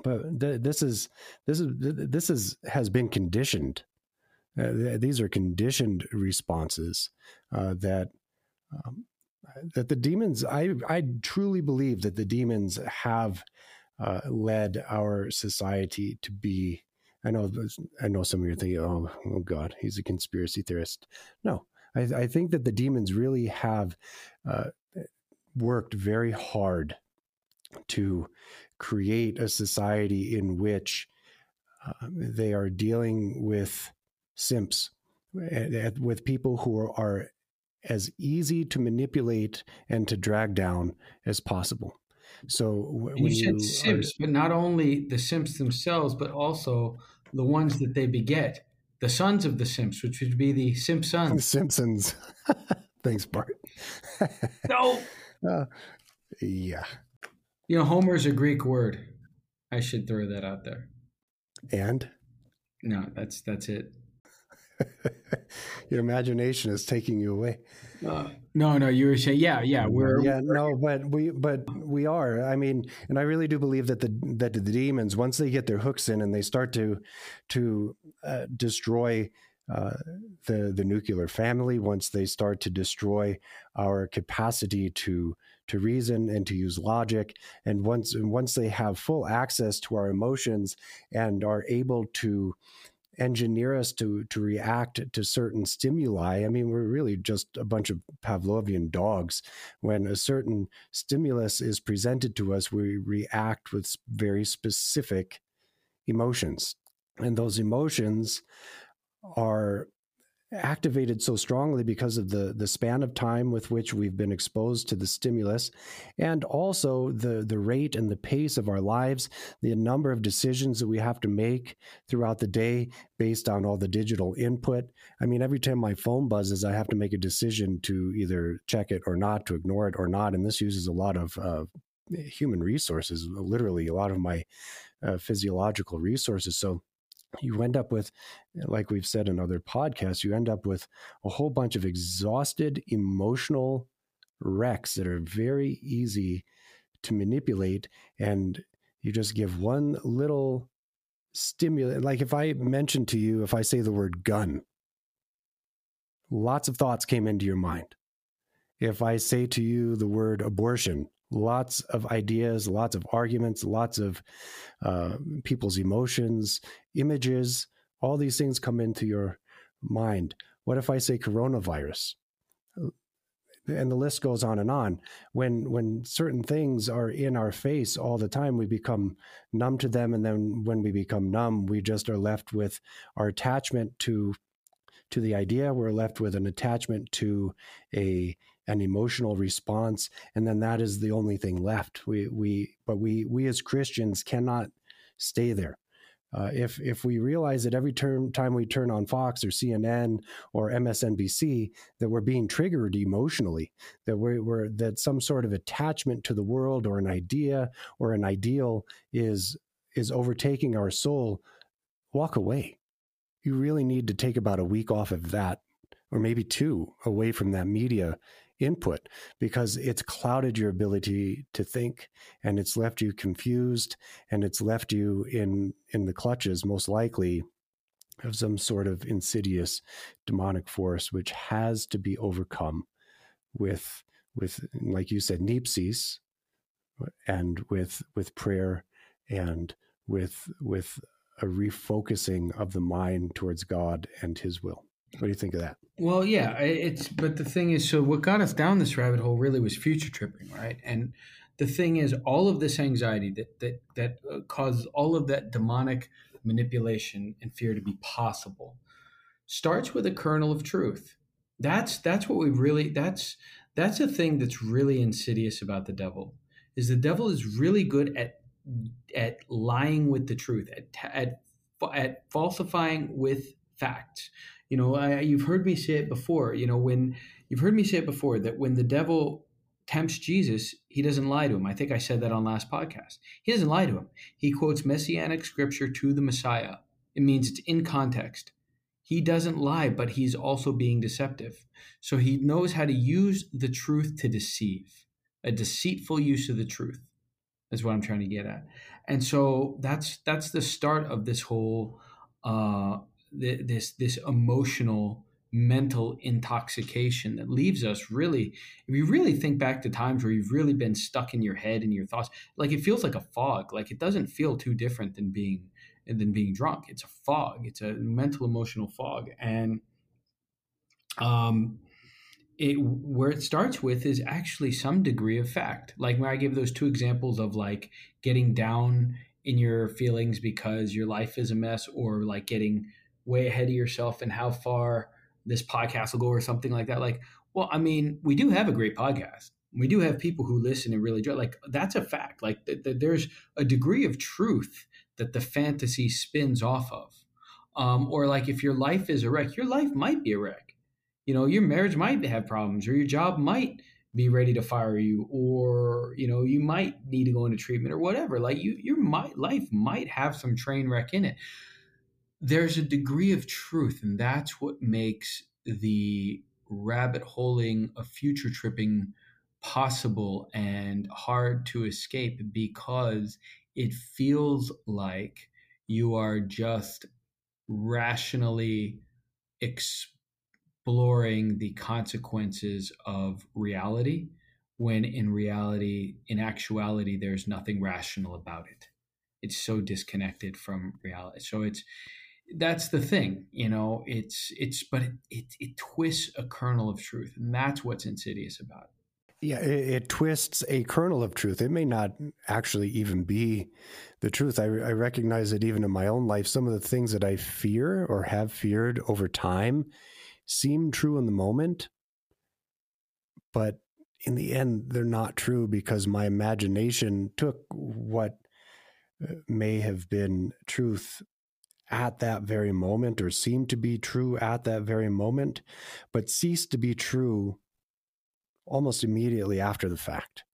Speaker 1: but th- this is this is this is has been conditioned. Uh, th- these are conditioned responses uh, that um, that the demons. I I truly believe that the demons have uh, led our society to be. I know I know some of you are thinking, oh, oh God, he's a conspiracy theorist. No, I, I think that the demons really have uh, worked very hard to create a society in which uh, they are dealing with simps, with people who are as easy to manipulate and to drag down as possible. So when
Speaker 2: you said you simps, are, but not only the simps themselves, but also the ones that they beget, the sons of the Simps, which would be the Simpsons.
Speaker 1: Simpsons. Thanks, Bart.
Speaker 2: no.
Speaker 1: Uh, yeah.
Speaker 2: You know, Homer is a Greek word. I should throw that out there.
Speaker 1: And?
Speaker 2: No, that's that's it.
Speaker 1: Your imagination is taking you away.
Speaker 2: Uh, no, no, you were saying, yeah, yeah, we're
Speaker 1: yeah, no, but we, but we are. I mean, and I really do believe that the that the demons, once they get their hooks in and they start to to uh, destroy uh, the the nuclear family, once they start to destroy our capacity to to reason and to use logic, and once and once they have full access to our emotions and are able to engineer us to to react to certain stimuli. I mean, we're really just a bunch of Pavlovian dogs. When a certain stimulus is presented to us, we react with very specific emotions, and those emotions are activated so strongly because of the the span of time with which we've been exposed to the stimulus and also the the rate and the pace of our lives the number of decisions that we have to make throughout the day based on all the digital input. I mean every time my phone buzzes i have to make a decision to either check it or not to ignore it or not and this uses a lot of uh, human resources literally a lot of my uh, physiological resources. So you end up with, like we've said in other podcasts, you end up with a whole bunch of exhausted emotional wrecks that are very easy to manipulate. And you just give one little stimulus. Like if I mention to you, if I say the word gun, lots of thoughts came into your mind. If I say to you the word abortion, lots of ideas, lots of arguments, lots of uh, people's emotions, images, all these things come into your mind. What if I say coronavirus? And the list goes on and on. When when certain things are in our face all the time, we become numb to them, and then when we become numb, we just are left with our attachment to to the idea. We're left with an attachment to a an emotional response, and then that is the only thing left. We we but we we as Christians cannot stay there. Uh, if if we realize that every term, time we turn on Fox or CNN or MSNBC that we're being triggered emotionally, that we're, we're, that some sort of attachment to the world or an idea or an ideal is is overtaking our soul, walk away. You really need to take about a week off of that, or maybe two away from that media input because it's clouded your ability to think and it's left you confused and it's left you in in the clutches most likely of some sort of insidious demonic force which has to be overcome with with like you said nepsis and with with prayer and with with a refocusing of the mind towards God and his will what do you think of that?
Speaker 2: Well, yeah, it's but the thing is, so what got us down this rabbit hole really was future tripping, right? And the thing is, all of this anxiety that that that uh, causes all of that demonic manipulation and fear to be possible starts with a kernel of truth. That's that's what we really that's that's a thing that's really insidious about the devil. Is the devil is really good at at lying with the truth, at at at falsifying with facts. You know, I, you've heard me say it before. You know, when you've heard me say it before that when the devil tempts Jesus, he doesn't lie to him. I think I said that on last podcast. He doesn't lie to him. He quotes messianic scripture to the Messiah. It means it's in context. He doesn't lie, but he's also being deceptive. So he knows how to use the truth to deceive, a deceitful use of the truth. Is what I'm trying to get at. And so that's that's the start of this whole uh, this this emotional mental intoxication that leaves us really if you really think back to times where you've really been stuck in your head and your thoughts like it feels like a fog. Like it doesn't feel too different than being than being drunk. It's a fog. It's a mental emotional fog. And um it where it starts with is actually some degree of fact. Like when i give those two examples of like getting down in your feelings because your life is a mess or like getting way ahead of yourself and how far this podcast will go or something like that. Like, well, I mean, we do have a great podcast. We do have people who listen and really enjoy. Like, that's a fact. Like, th- th- there's a degree of truth that the fantasy spins off of. Um, or like if your life is a wreck, your life might be a wreck. You know, your marriage might have problems, or your job might be ready to fire you, or you know, you might need to go into treatment or whatever. Like you, your might, life might have some train wreck in it. There's a degree of truth, and that's what makes the rabbit holing of future tripping possible and hard to escape because it feels like you are just rationally exploring the consequences of reality when in reality in actuality there's nothing rational about it. It's so disconnected from reality. So it's that's the thing you know it's it's but it, it, it twists a kernel of truth and that's what's insidious about it
Speaker 1: yeah, it, it, twists a kernel of truth. It may not actually even be the truth. I, I, recognize that even in my own life. Some of the things that I fear or have feared over time seem true in the moment, but in the end, they're not true because my imagination took what uh, may have been truth at that very moment or seemed to be true at that very moment, but ceased to be true almost immediately after the fact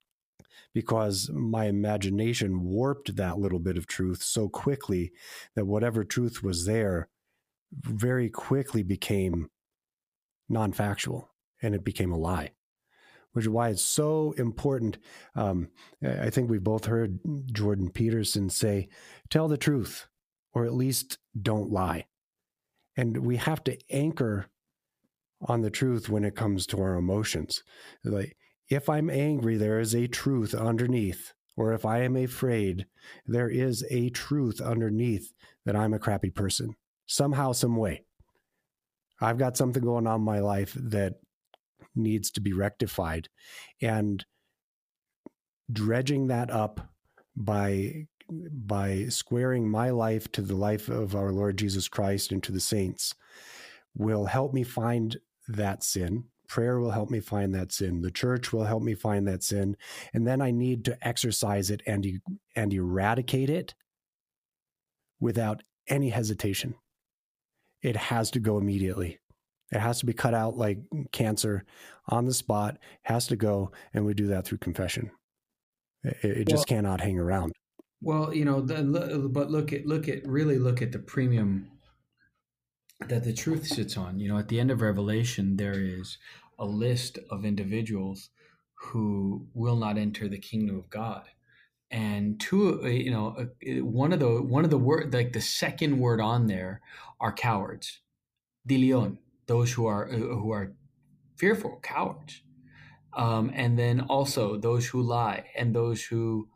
Speaker 1: because my imagination warped that little bit of truth so quickly that whatever truth was there very quickly became non factual and it became a lie, which is why it's so important. Um, I think we both heard Jordan Peterson say, tell the truth or at least don't lie. And we have to anchor on the truth when it comes to our emotions. Like, if I'm angry, there is a truth underneath. Or if I am afraid, there is a truth underneath that I'm a crappy person. Somehow, some way. I've got something going on in my life that needs to be rectified. And dredging that up by by squaring my life to the life of our Lord Jesus Christ and to the saints will help me find that sin. Prayer will help me find that sin. The church will help me find that sin. And then I need to exercise it and, and eradicate it without any hesitation. It has to go immediately. It has to be cut out like cancer on the spot, has to go. And we do that through confession. It, it just cannot hang around.
Speaker 2: Well, you know, the, but look at, look at, really look at the premium that the truth sits on. You know, at the end of Revelation, there is a list of individuals who will not enter the kingdom of God. And two, uh, you know, uh, one of the one of the word like the second word on there are cowards, dilion, those who are uh, who are fearful, cowards, um, and then also those who lie and those who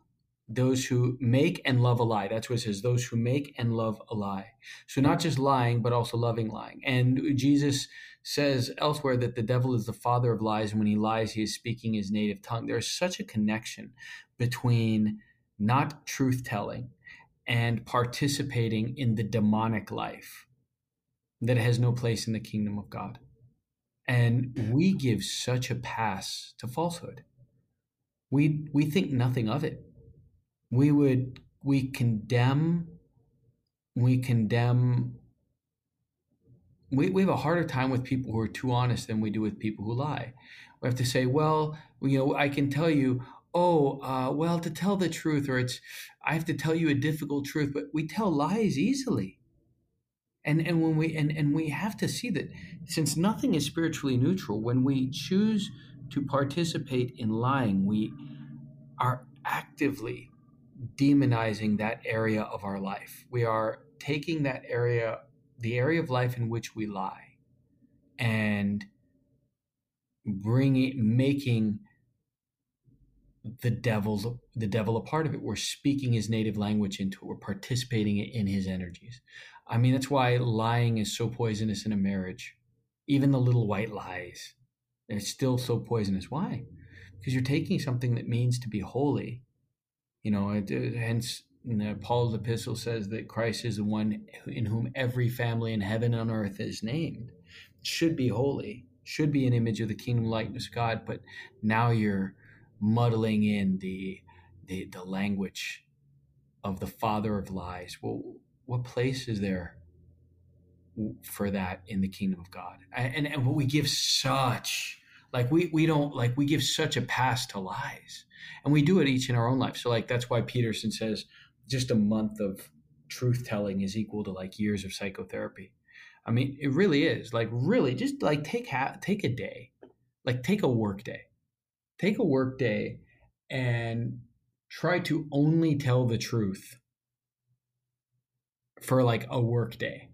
Speaker 2: those who make and love a lie. That's what it says, those who make and love a lie. So not just lying, but also loving lying. And Jesus says elsewhere that the devil is the father of lies, and when he lies, he is speaking his native tongue. There's such a connection between not truth telling and participating in the demonic life that has no place in the kingdom of God. And we give such a pass to falsehood. We, we think nothing of it we would we condemn we condemn we, we have a harder time with people who are too honest than we do with people who lie. We have to say well you know i can tell you oh uh, well to tell the truth or it's i have to tell you a difficult truth but we tell lies easily. And and when we and, and we have to see that since nothing is spiritually neutral when we choose to participate in lying we are actively demonizing that area of our life. We are taking that area, the area of life in which we lie, and bringing, making the devil's the devil a part of it. We're speaking his native language into it. We're participating in his energies. I mean, that's why lying is so poisonous in a marriage. Even the little white lies, it's still so poisonous. Why? Because you're taking something that means to be holy you know, it, it, hence Paul's epistle says that Christ is the one in whom every family in heaven and earth is named. Should be holy, should be an image of the kingdom likeness of God, but now you're muddling in the the, the language of the father of lies. Well, what place is there for that in the kingdom of God? And and what we give such like we we don't like we give such a pass to lies, and we do it each in our own life. So like that's why Peterson says just a month of truth telling is equal to like years of psychotherapy. I mean, it really is. Like really, just like take ha- take a day, like take a work day, take a work day, and try to only tell the truth for like a work day,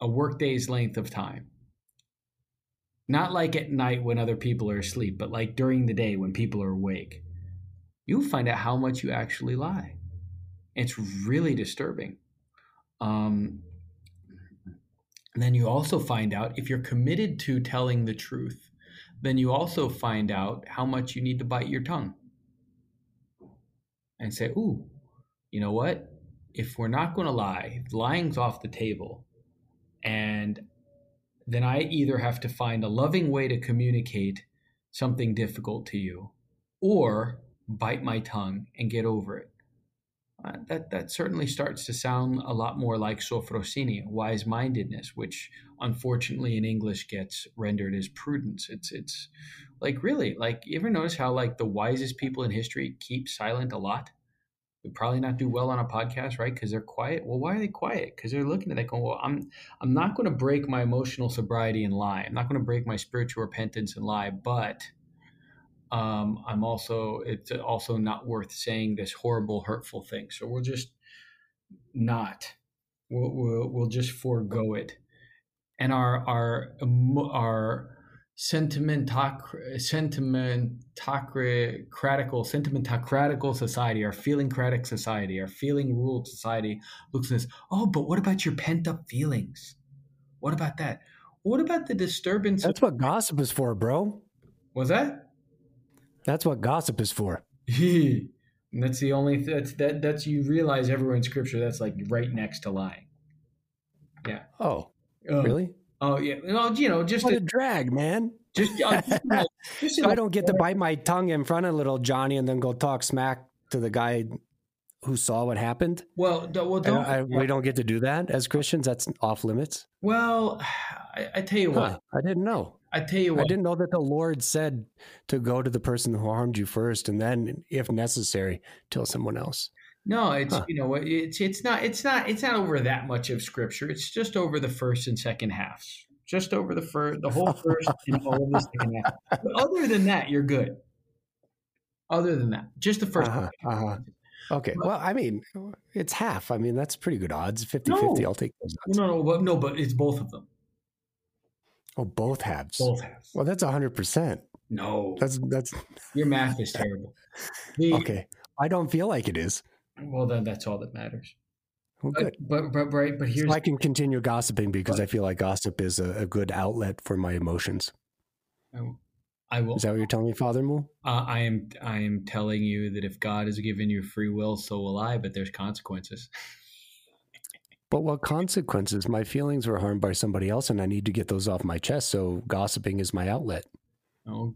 Speaker 2: a work day's length of time. Not like at night when other people are asleep, but like during the day when people are awake. You'll find out how much you actually lie. It's really disturbing. Um, then you also find out if you're committed to telling the truth, then you also find out how much you need to bite your tongue and say, ooh, you know what? If we're not going to lie, lying's off the table. And then I either have to find a loving way to communicate something difficult to you or bite my tongue and get over it. Uh, that, that certainly starts to sound a lot more like sophrosyne, wise mindedness, which unfortunately in English gets rendered as prudence. It's, it's like really, like, you ever notice how, like, the wisest people in history keep silent a lot? Would probably not do well on a podcast, right? Because they're quiet. Well, why are they quiet? Because they're looking at that going, well, I'm I'm not going to break my emotional sobriety and lie. I'm not going to break my spiritual repentance and lie, but um, I'm also it's also not worth saying this horrible, hurtful thing. So we'll just not. We'll we'll, we'll just forego it, and our our our sentimentocratical, sentimentocratical society, our feeling critic society, our feeling ruled society looks at this. Oh, but what about your pent up feelings? What about that? What about the disturbance?
Speaker 1: That's what gossip is for, bro.
Speaker 2: Was that?
Speaker 1: That's what gossip is for.
Speaker 2: that's the only that's that that's you realize everywhere in scripture that's like right next to lying. Yeah.
Speaker 1: Oh, um, really?
Speaker 2: Oh yeah, well, you know, just
Speaker 1: what a, a drag, man.
Speaker 2: Just, uh,
Speaker 1: just so I don't get to bite my tongue in front of little Johnny and then go talk smack to the guy who saw what happened.
Speaker 2: Well, well
Speaker 1: don't, I, I, we don't get to do that as Christians. That's off limits.
Speaker 2: Well, I, I tell you what,
Speaker 1: I didn't know.
Speaker 2: I tell you what,
Speaker 1: I didn't know that the Lord said to go to the person who harmed you first, and then, if necessary, tell someone else.
Speaker 2: No, it's huh. you know it's it's not it's not it's not over that much of scripture. It's just over the first and second halves. Just over the first, the whole first and all of the second half. But other than that, you're good. Other than that, just the 1st
Speaker 1: uh-huh, uh-huh. Okay. But, well, I mean, it's half. I mean, that's pretty good odds. 50 no, 50. I'll take those odds.
Speaker 2: No, no, but, no, but it's both of them.
Speaker 1: Oh, both halves.
Speaker 2: Both halves.
Speaker 1: Well, that's 100%.
Speaker 2: No.
Speaker 1: That's, that's,
Speaker 2: your math is terrible.
Speaker 1: The, okay. I don't feel like it is.
Speaker 2: Well, then that's all that matters.
Speaker 1: Well, good.
Speaker 2: But, but, but right, but here's. So
Speaker 1: I can continue gossiping because but, I feel like gossip is a, a, good outlet for my emotions.
Speaker 2: I, will.
Speaker 1: Is that what you're telling me, Father Mool?
Speaker 2: Uh, I am. I am telling you that if God has given you free will, so will I. But there's consequences.
Speaker 1: But what consequences? My feelings were harmed by somebody else, and I need to get those off my chest. So gossiping is my outlet.
Speaker 2: Oh,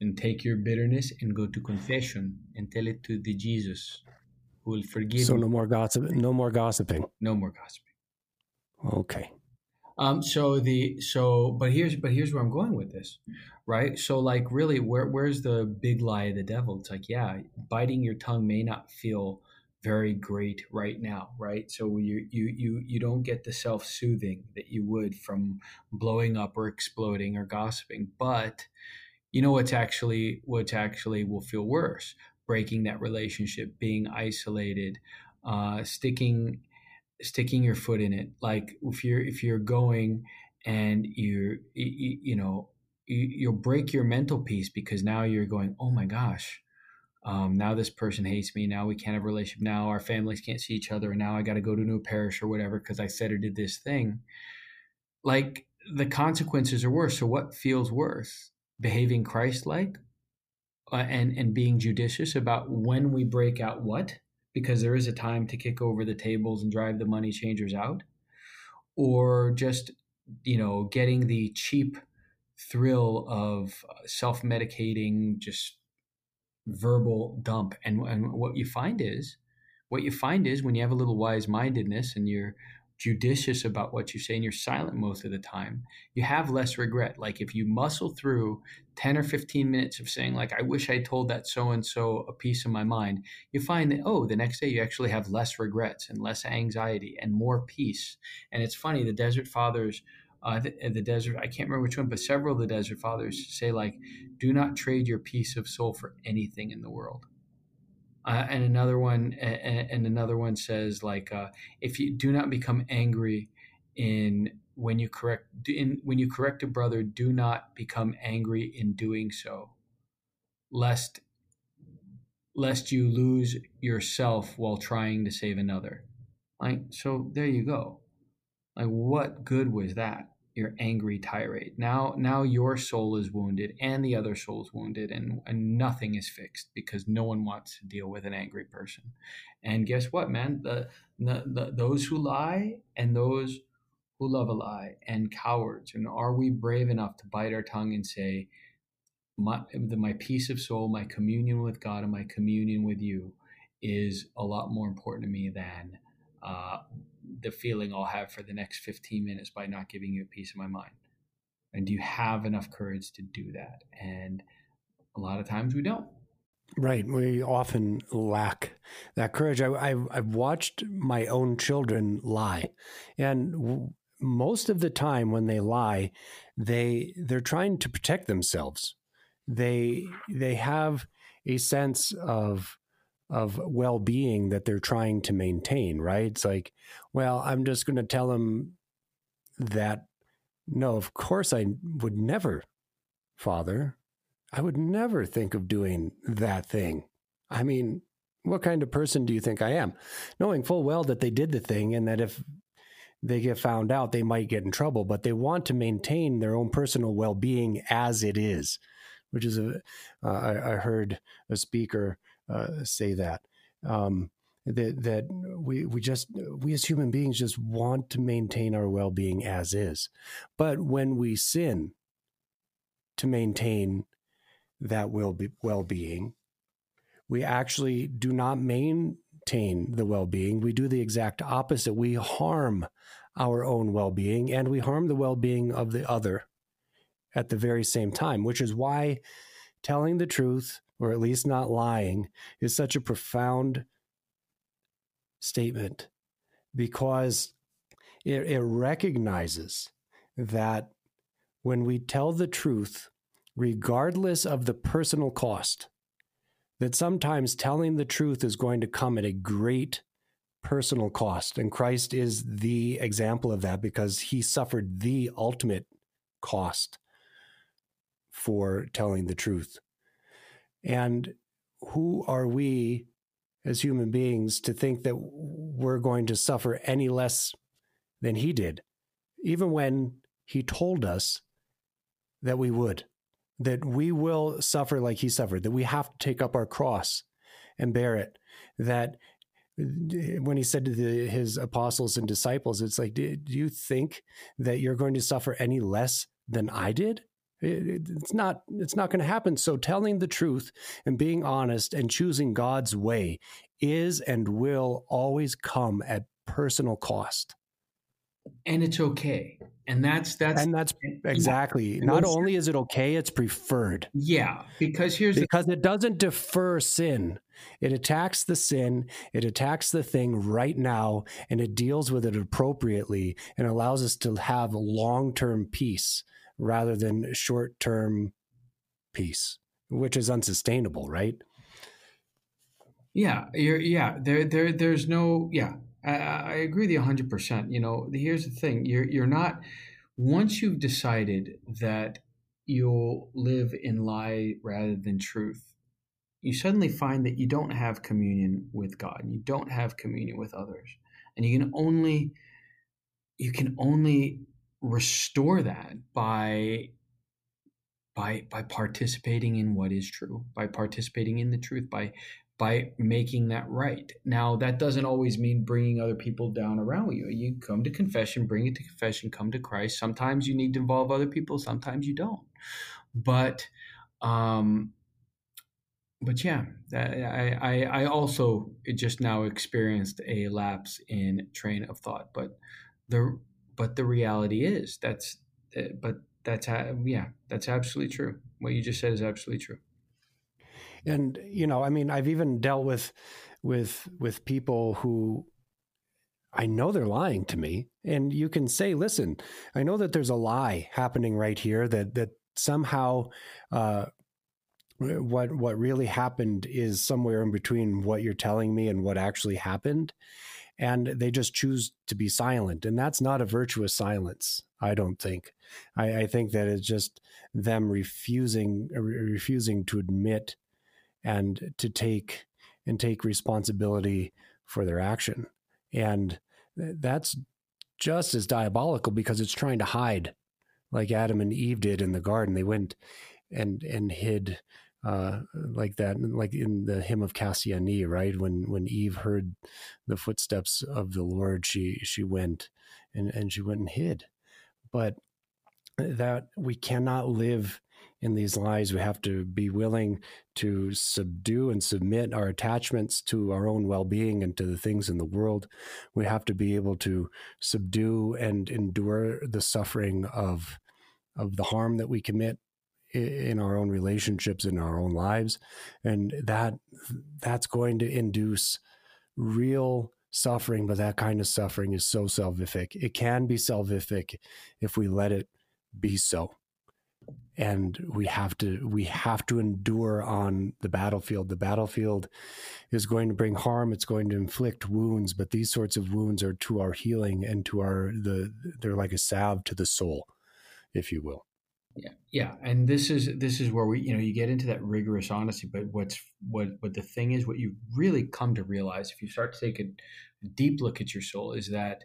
Speaker 2: and take your bitterness and go to confession and tell it to the Jesus who will forgive.
Speaker 1: So no more gossip. No more gossiping.
Speaker 2: No more gossiping.
Speaker 1: Okay.
Speaker 2: Um. So the so but here's but here's where I'm going with this, right? So like really, where where's the big lie of the devil? It's like yeah, biting your tongue may not feel very great right now, right? So you you you you don't get the self soothing that you would from blowing up or exploding or gossiping, but you know what's actually what's actually will feel worse breaking that relationship, being isolated, uh, sticking sticking your foot in it. Like if you're if you're going and you're you, you know you, will break your mental peace because now you're going, oh my gosh. Um, now this person hates me. Now we can't have a relationship. Now our families can't see each other. And now I got to go to a new parish or whatever because I said or did this thing. Like the consequences are worse. So what feels worse? Behaving Christ like uh, and and being judicious about when we break out what because there is a time to kick over the tables and drive the money changers out or just you know getting the cheap thrill of self-medicating just verbal dump. And and what you find is what you find is when you have a little wise mindedness and you're judicious about what you say and you're silent most of the time, you have less regret. Like if you muscle through 10 or 15 minutes of saying, like, I wish I told that so and so a piece of my mind, you find that, oh, the next day you actually have less regrets and less anxiety and more peace. And it's funny, the Desert Fathers. Uh, the, the desert, I can't remember which one, but several of the desert fathers say, like, do not trade your peace of soul for anything in the world. Uh, and another one, and, another one says like, uh, if you do not become angry in when you correct in when you correct a brother, do not become angry in doing so, lest lest you lose yourself while trying to save another. Like so, there you go. Like, what good was that? Your angry tirade. Now, now your soul is wounded and the other soul is wounded, and, and nothing is fixed because no one wants to deal with an angry person. And guess what, man? The, the, the those who lie and those who love a lie and cowards. And are we brave enough to bite our tongue and say, my, my peace of soul, my communion with God, and my communion with you is a lot more important to me than uh, the feeling I'll have for the next 15 minutes by not giving you a piece of my mind? And do you have enough courage to do that? And a lot of times we don't.
Speaker 1: Right. We often lack that courage. I, have I've watched my own children lie. And most of the time when they lie, they they're trying to protect themselves. They they have a sense of of well-being that they're trying to maintain right? It's like well i'm just going to tell them that no of course i would never father. I would never think of doing that thing. I mean what kind of person do you think i am? Knowing full well that they did the thing and that if they get found out they might get in trouble but they want to maintain their own personal well-being as it is which is a uh, I, I heard a speaker uh, say that. Um, that that we we just we as human beings just want to maintain our well-being as is but when we sin to maintain that will be well-being we actually do not maintain the well-being we do the exact opposite we harm our own well-being and we harm the well-being of the other at the very same time which is why telling the truth or at least not lying, is such a profound statement because it, it recognizes that when we tell the truth, regardless of the personal cost, that sometimes telling the truth is going to come at a great personal cost. And Christ is the example of that because he suffered the ultimate cost for telling the truth. And who are we as human beings to think that we're going to suffer any less than he did, even when he told us that we would, that we will suffer like he suffered, that we have to take up our cross and bear it, that when he said to the, his apostles and disciples, it's like, do, do you think that you're going to suffer any less than I did? It's not it's not going to happen. So telling the truth and being honest and choosing god's way is and will always come at personal cost.
Speaker 2: And it's okay. And that's that's
Speaker 1: and that's exactly. Yeah. not only is it okay it's preferred.
Speaker 2: Yeah because here's
Speaker 1: because the, it doesn't defer sin. It attacks the sin it attacks the thing right now and it deals with it appropriately and allows us to have long-term peace rather than short term peace, which is unsustainable, right?
Speaker 2: Yeah, yeah. There, there, there's no. Yeah, I, I agree with you 100. percent You know, here's the thing: you're, you're not. Once you've decided that you'll live in lie rather than truth, you suddenly find that you don't have communion with God. You don't have communion with others, and you can only, you can only restore that by by by participating in what is true by participating in the truth by by making that right. Now that doesn't always mean bringing other people down around you. You come to confession bring it to confession come to christ. Sometimes you need to involve other people sometimes you don't. But um but yeah, I, I I also just now experienced a lapse in train of thought. But the but the reality is that's but that's yeah that's absolutely true. What you just said is absolutely true.
Speaker 1: And you know, I mean, I've even dealt with with with people who I know they're lying to me. And you can say, listen, I know that there's a lie happening right here that that somehow uh, what what really happened is somewhere in between what you're telling me and what actually happened. And they just choose to be silent. And that's not a virtuous silence, I don't think. I, I think that it's just them refusing uh, refusing to admit and to take and take responsibility for their action. And that's just as diabolical because it's trying to hide, like Adam and Eve did in the garden. They went and and hid uh, like that, like in the hymn of Cassiani, right? When when Eve heard the footsteps of the Lord, she she went and and she went and hid. But that we cannot live in these lies. We have to be willing to subdue and submit our attachments to our own well being and to the things in the world. We have to be able to subdue and endure the suffering of, of the harm that we commit in our own relationships in our own lives. And that that's going to induce real suffering but that kind of suffering is so salvific. It can be salvific if we let it be so. And we have to we have to endure on the battlefield. The battlefield is going to bring harm. It's going to inflict wounds but these sorts of wounds are to our healing and to our the they're like a salve to the soul if you will
Speaker 2: yeah yeah and this is this is where we you know you get into that rigorous honesty but what's what what the thing is what you really come to realize if you start to take a deep look at your soul is that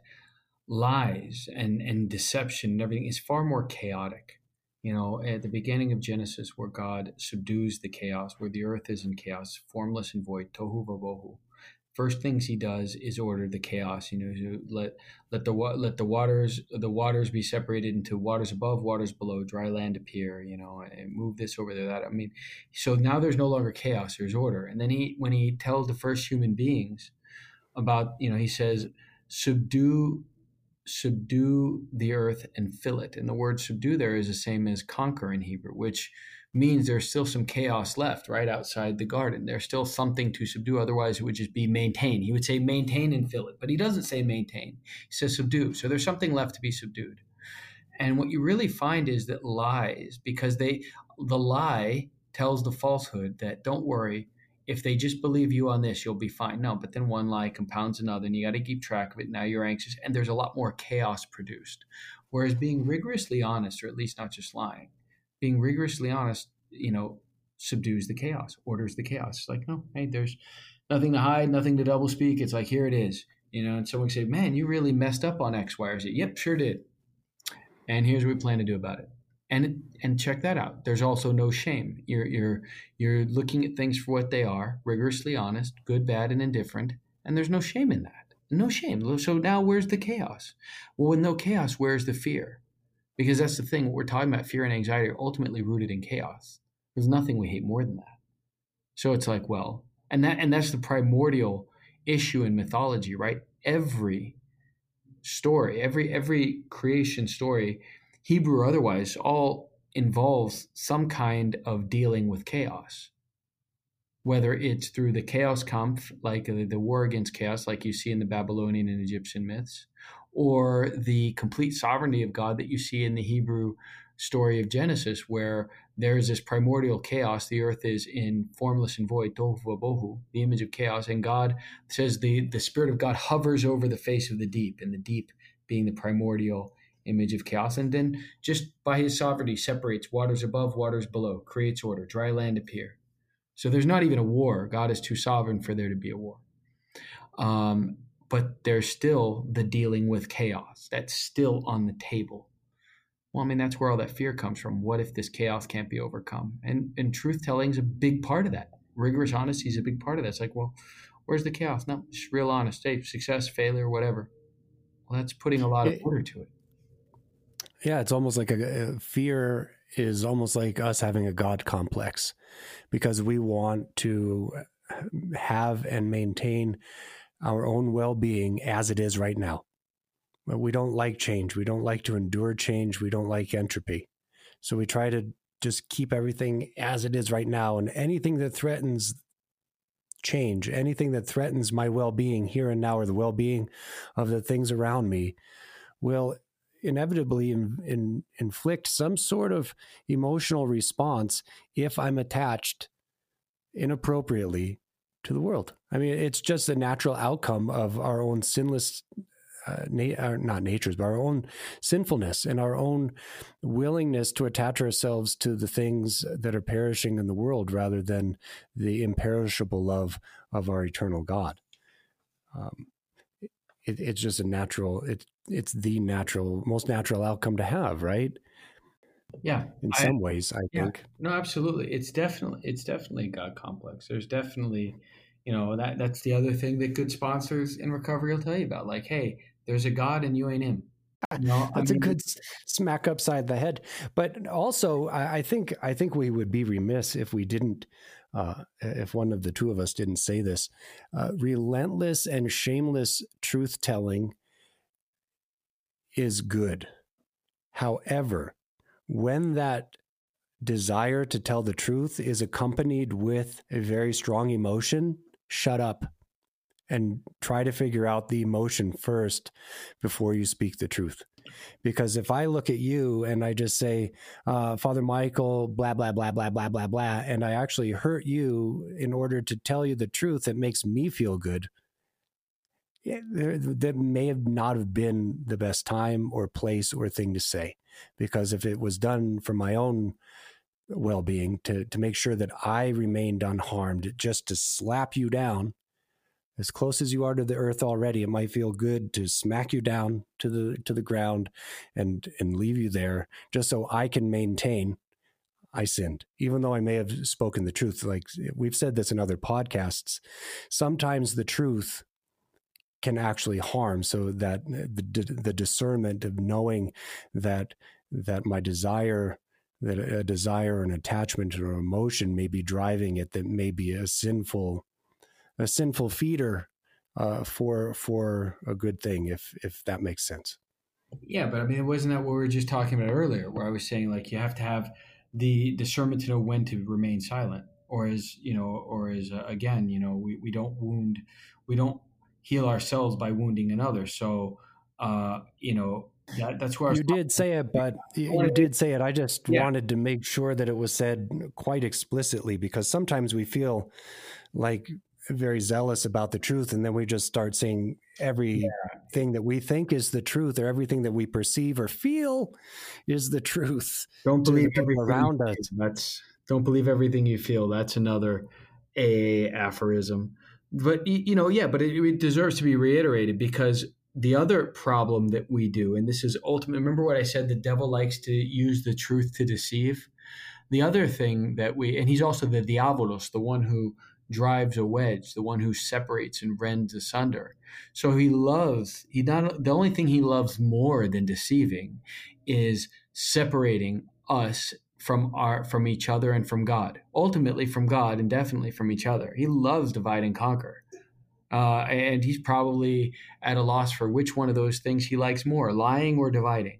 Speaker 2: lies and and deception and everything is far more chaotic you know, at the beginning of Genesis, where God subdues the chaos, where the earth is in chaos, formless and void, tohu vabohu. First things he does is order the chaos. You know, let let the let the waters the waters be separated into waters above, waters below, dry land appear. You know, and move this over there. That I mean, so now there's no longer chaos. There's order. And then he when he tells the first human beings about you know he says subdue subdue the earth and fill it. And the word subdue there is the same as conquer in Hebrew, which means there's still some chaos left right outside the garden. There's still something to subdue. Otherwise, it would just be maintain. He would say maintain and fill it, but he doesn't say maintain. He says subdue. So there's something left to be subdued. And what you really find is that lies, because they, the lie tells the falsehood that don't worry, if they just believe you on this, you'll be fine. No, but then one lie compounds another, and you got to keep track of it. Now you're anxious, and there's a lot more chaos produced. Whereas being rigorously honest, or at least not just lying, being rigorously honest, you know, subdues the chaos, orders the chaos. It's like, no, hey, there's nothing to hide, nothing to double speak. It's like, here it is. You know, and someone say, man, you really messed up on X, Y, or Z. Yep, sure did. And here's what we plan to do about it and and check that out there's also no shame you're you're you're looking at things for what they are rigorously honest good bad and indifferent and there's no shame in that no shame so now where's the chaos well with no chaos where's the fear because that's the thing what we're talking about fear and anxiety are ultimately rooted in chaos. There's nothing we hate more than that. So it's like well and that and that's the primordial issue in mythology right? Every story every every creation story Hebrew or otherwise, all involves some kind of dealing with chaos. Whether it's through the Chaoskampf, like the, the war against chaos, like you see in the Babylonian and Egyptian myths, or the complete sovereignty of God that you see in the Hebrew story of Genesis, where there's this primordial chaos. The earth is in formless and void, tohu bohu, the image of chaos. And God says the, the Spirit of God hovers over the face of the deep, and the deep being the primordial image of chaos, and then just by his sovereignty separates waters above, waters below, creates order, dry land appear. So there's not even a war. God is too sovereign for there to be a war. Um, but there's still the dealing with chaos that's still on the table. Well, I mean, that's where all that fear comes from. What if this chaos can't be overcome? And and truth telling is a big part of that. Rigorous honesty is a big part of that. It's like, well, where's the chaos? No, just real honest. Hey, success, failure, whatever. Well, that's putting a lot of order to it.
Speaker 1: Yeah, it's almost like a, a fear is almost like us having a God complex because we want to have and maintain our own well being as it is right now. But we don't like change. We don't like to endure change. We don't like entropy. So we try to just keep everything as it is right now. And anything that threatens change, anything that threatens my well being here and now or the well being of the things around me will inevitably in, in, inflict some sort of emotional response if I'm attached inappropriately to the world. I mean, it's just a natural outcome of our own sinless, uh, na- uh, not natures, but our own sinfulness and our own willingness to attach ourselves to the things that are perishing in the world rather than the imperishable love of our eternal God. Um, it, it's just a natural. It's it's the natural, most natural outcome to have, right?
Speaker 2: Yeah,
Speaker 1: in some I, ways, I yeah, think.
Speaker 2: No, absolutely. It's definitely it's definitely God complex. There's definitely, you know, that that's the other thing that good sponsors in recovery will tell you about. Like, hey, there's a God and you ain't him.
Speaker 1: Know, That's I mean, a good smack upside the head. But also, I, I, think I think we would be remiss if we didn't, uh, if one of the two of us didn't say this. Uh, relentless and shameless truth telling is good. However, when that desire to tell the truth is accompanied with a very strong emotion, shut up and try to figure out the emotion first before you speak the truth. Because if I look at you and I just say, uh, Father Michael, blah, blah, blah, blah, blah, blah, blah, and I actually hurt you in order to tell you the truth that makes me feel good, that may have not have been the best time or place or thing to say because if it was done for my own well-being to to make sure that I remained unharmed just to slap you down as close as you are to the earth already it might feel good to smack you down to the to the ground and and leave you there just so I can maintain I sinned, even though I may have spoken the truth. Like we've said this in other podcasts, sometimes the truth can actually harm. So that uh, the, the discernment of knowing that that my desire that a desire an attachment or emotion may be driving it that may be a sinful a sinful feeder uh, for for a good thing if if that makes sense
Speaker 2: yeah but i mean it wasn't that what we were just talking about earlier where i was saying like you have to have the discernment to know when to remain silent or as you know or as uh, again you know we, we don't wound we don't heal ourselves by wounding another. So, uh, you know, that, that's where
Speaker 1: you did say it, but you did say it. I just yeah. wanted to make sure that it was said quite explicitly because sometimes we feel like very zealous about the truth, and then we just start saying everything yeah. that we think is the truth, or everything that we perceive or feel is the truth.
Speaker 2: Don't believe everything around us. That's don't believe everything you feel. That's another a aphorism but you know, yeah, but it, it deserves to be reiterated because the other problem that we do, and this is ultimate. Remember what I said? The devil likes to use the truth to deceive. The other thing that we, and he's also the diabolos, the one who drives a wedge, the one who separates and rends asunder. So he loves. He not the only thing he loves more than deceiving is separating us from our from each other and from God. Ultimately from God and definitely from each other. He loves divide and conquer. Uh, and he's probably at a loss for which one of those things he likes more, lying or dividing.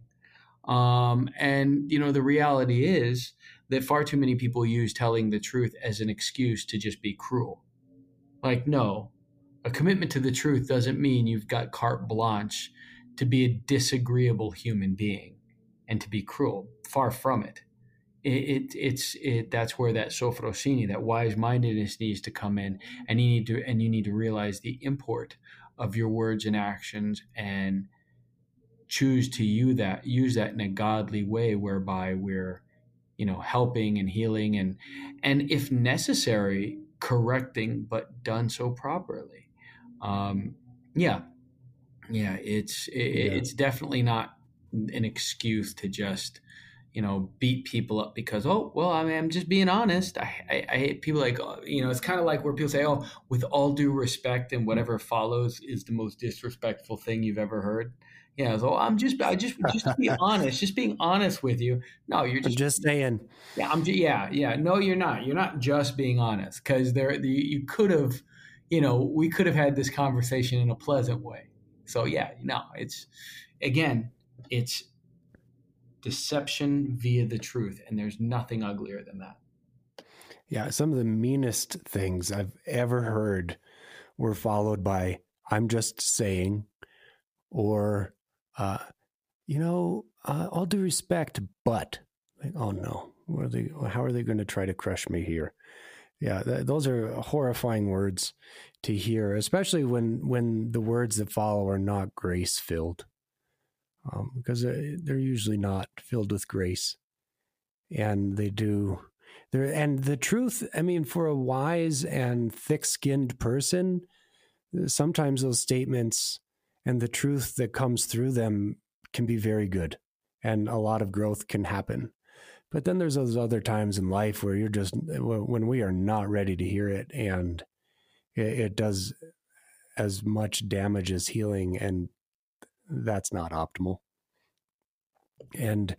Speaker 2: Um, and you know the reality is that far too many people use telling the truth as an excuse to just be cruel. Like no, a commitment to the truth doesn't mean you've got carte blanche to be a disagreeable human being and to be cruel. Far from it it, it, it's it that's where that sophrosyne, that wise mindedness needs to come in, and you need to and you need to realize the import of your words and actions, and choose to use that use that in a godly way, whereby we're you know helping and healing and and if necessary correcting, but done so properly. Um, yeah, yeah, it's it, yeah. it's definitely not an excuse to just you know, beat people up because, oh, well, I mean, I'm just being honest. I, I, I hate people like, uh, you know, it's kind of like where people say, oh, with all due respect and whatever follows is the most disrespectful thing you've ever heard.
Speaker 3: yeah so I'm just, I just, just to be honest, just being honest with you. No, you're just,
Speaker 1: I'm just saying.
Speaker 3: Yeah, I'm. Just, yeah, yeah. No, you're not. You're not just being honest because there, the, you could have, you know, we could have had this conversation in a pleasant way. So yeah, no, it's again, it's deception via the truth, and there's nothing uglier than that.
Speaker 1: Yeah, some of the meanest things I've ever heard were followed by "I'm just saying," or uh, you know, uh, all due respect, but like, oh no, are they, how are they going to try to crush me here? Yeah, th- those are horrifying words to hear, especially when when the words that follow are not grace filled, um, because they're usually not filled with grace, and they do. There and the truth. I mean, for a wise and thick-skinned person, sometimes those statements and the truth that comes through them can be very good and a lot of growth can happen but then there's those other times in life where you're just when we are not ready to hear it and it, it does as much damage as healing and that's not optimal. And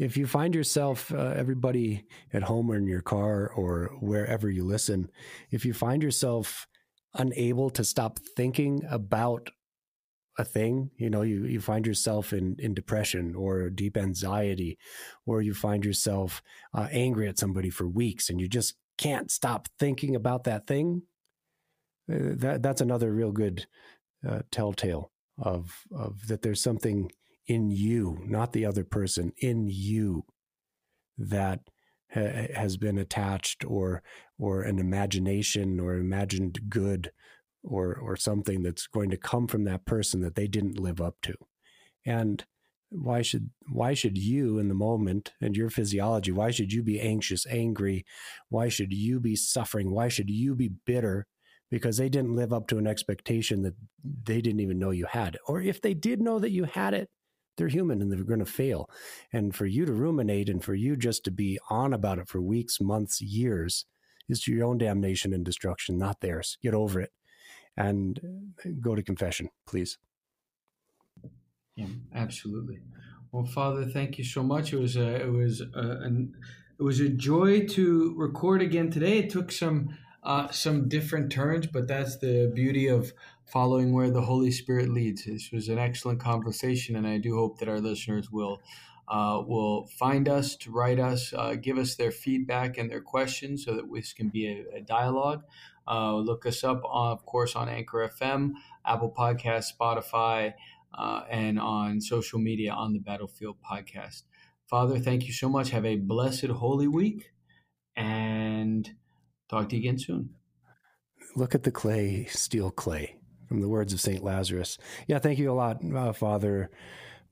Speaker 1: if you find yourself uh, everybody at home or in your car or wherever you listen if you find yourself unable to stop thinking about a thing you know you, you find yourself in, in depression or deep anxiety or you find yourself uh, angry at somebody for weeks and you just can't stop thinking about that thing uh, that that's another real good uh, telltale of of that there's something in you not the other person in you that ha- has been attached or or an imagination or imagined good or or something that's going to come from that person that they didn't live up to. And why should why should you in the moment and your physiology why should you be anxious angry? Why should you be suffering? Why should you be bitter because they didn't live up to an expectation that they didn't even know you had or if they did know that you had it they're human and they're going to fail and for you to ruminate and for you just to be on about it for weeks months years is to your own damnation and destruction not theirs get over it and go to confession, please.
Speaker 3: Yeah, absolutely. Well, Father, thank you so much. It was a, it was a, an, it was a joy to record again today. It took some uh, some different turns, but that's the beauty of following where the Holy Spirit leads. This was an excellent conversation, and I do hope that our listeners will uh, will find us, to write us, uh, give us their feedback and their questions, so that this can be a, a dialogue. Uh, look us up, on, of course, on Anchor FM, Apple Podcast, Spotify, uh, and on social media on the Battlefield Podcast. Father, thank you so much. Have a blessed Holy Week, and talk to you again soon.
Speaker 1: Look at the clay, steel clay, from the words of St. Lazarus. Yeah, thank you a lot, uh, Father.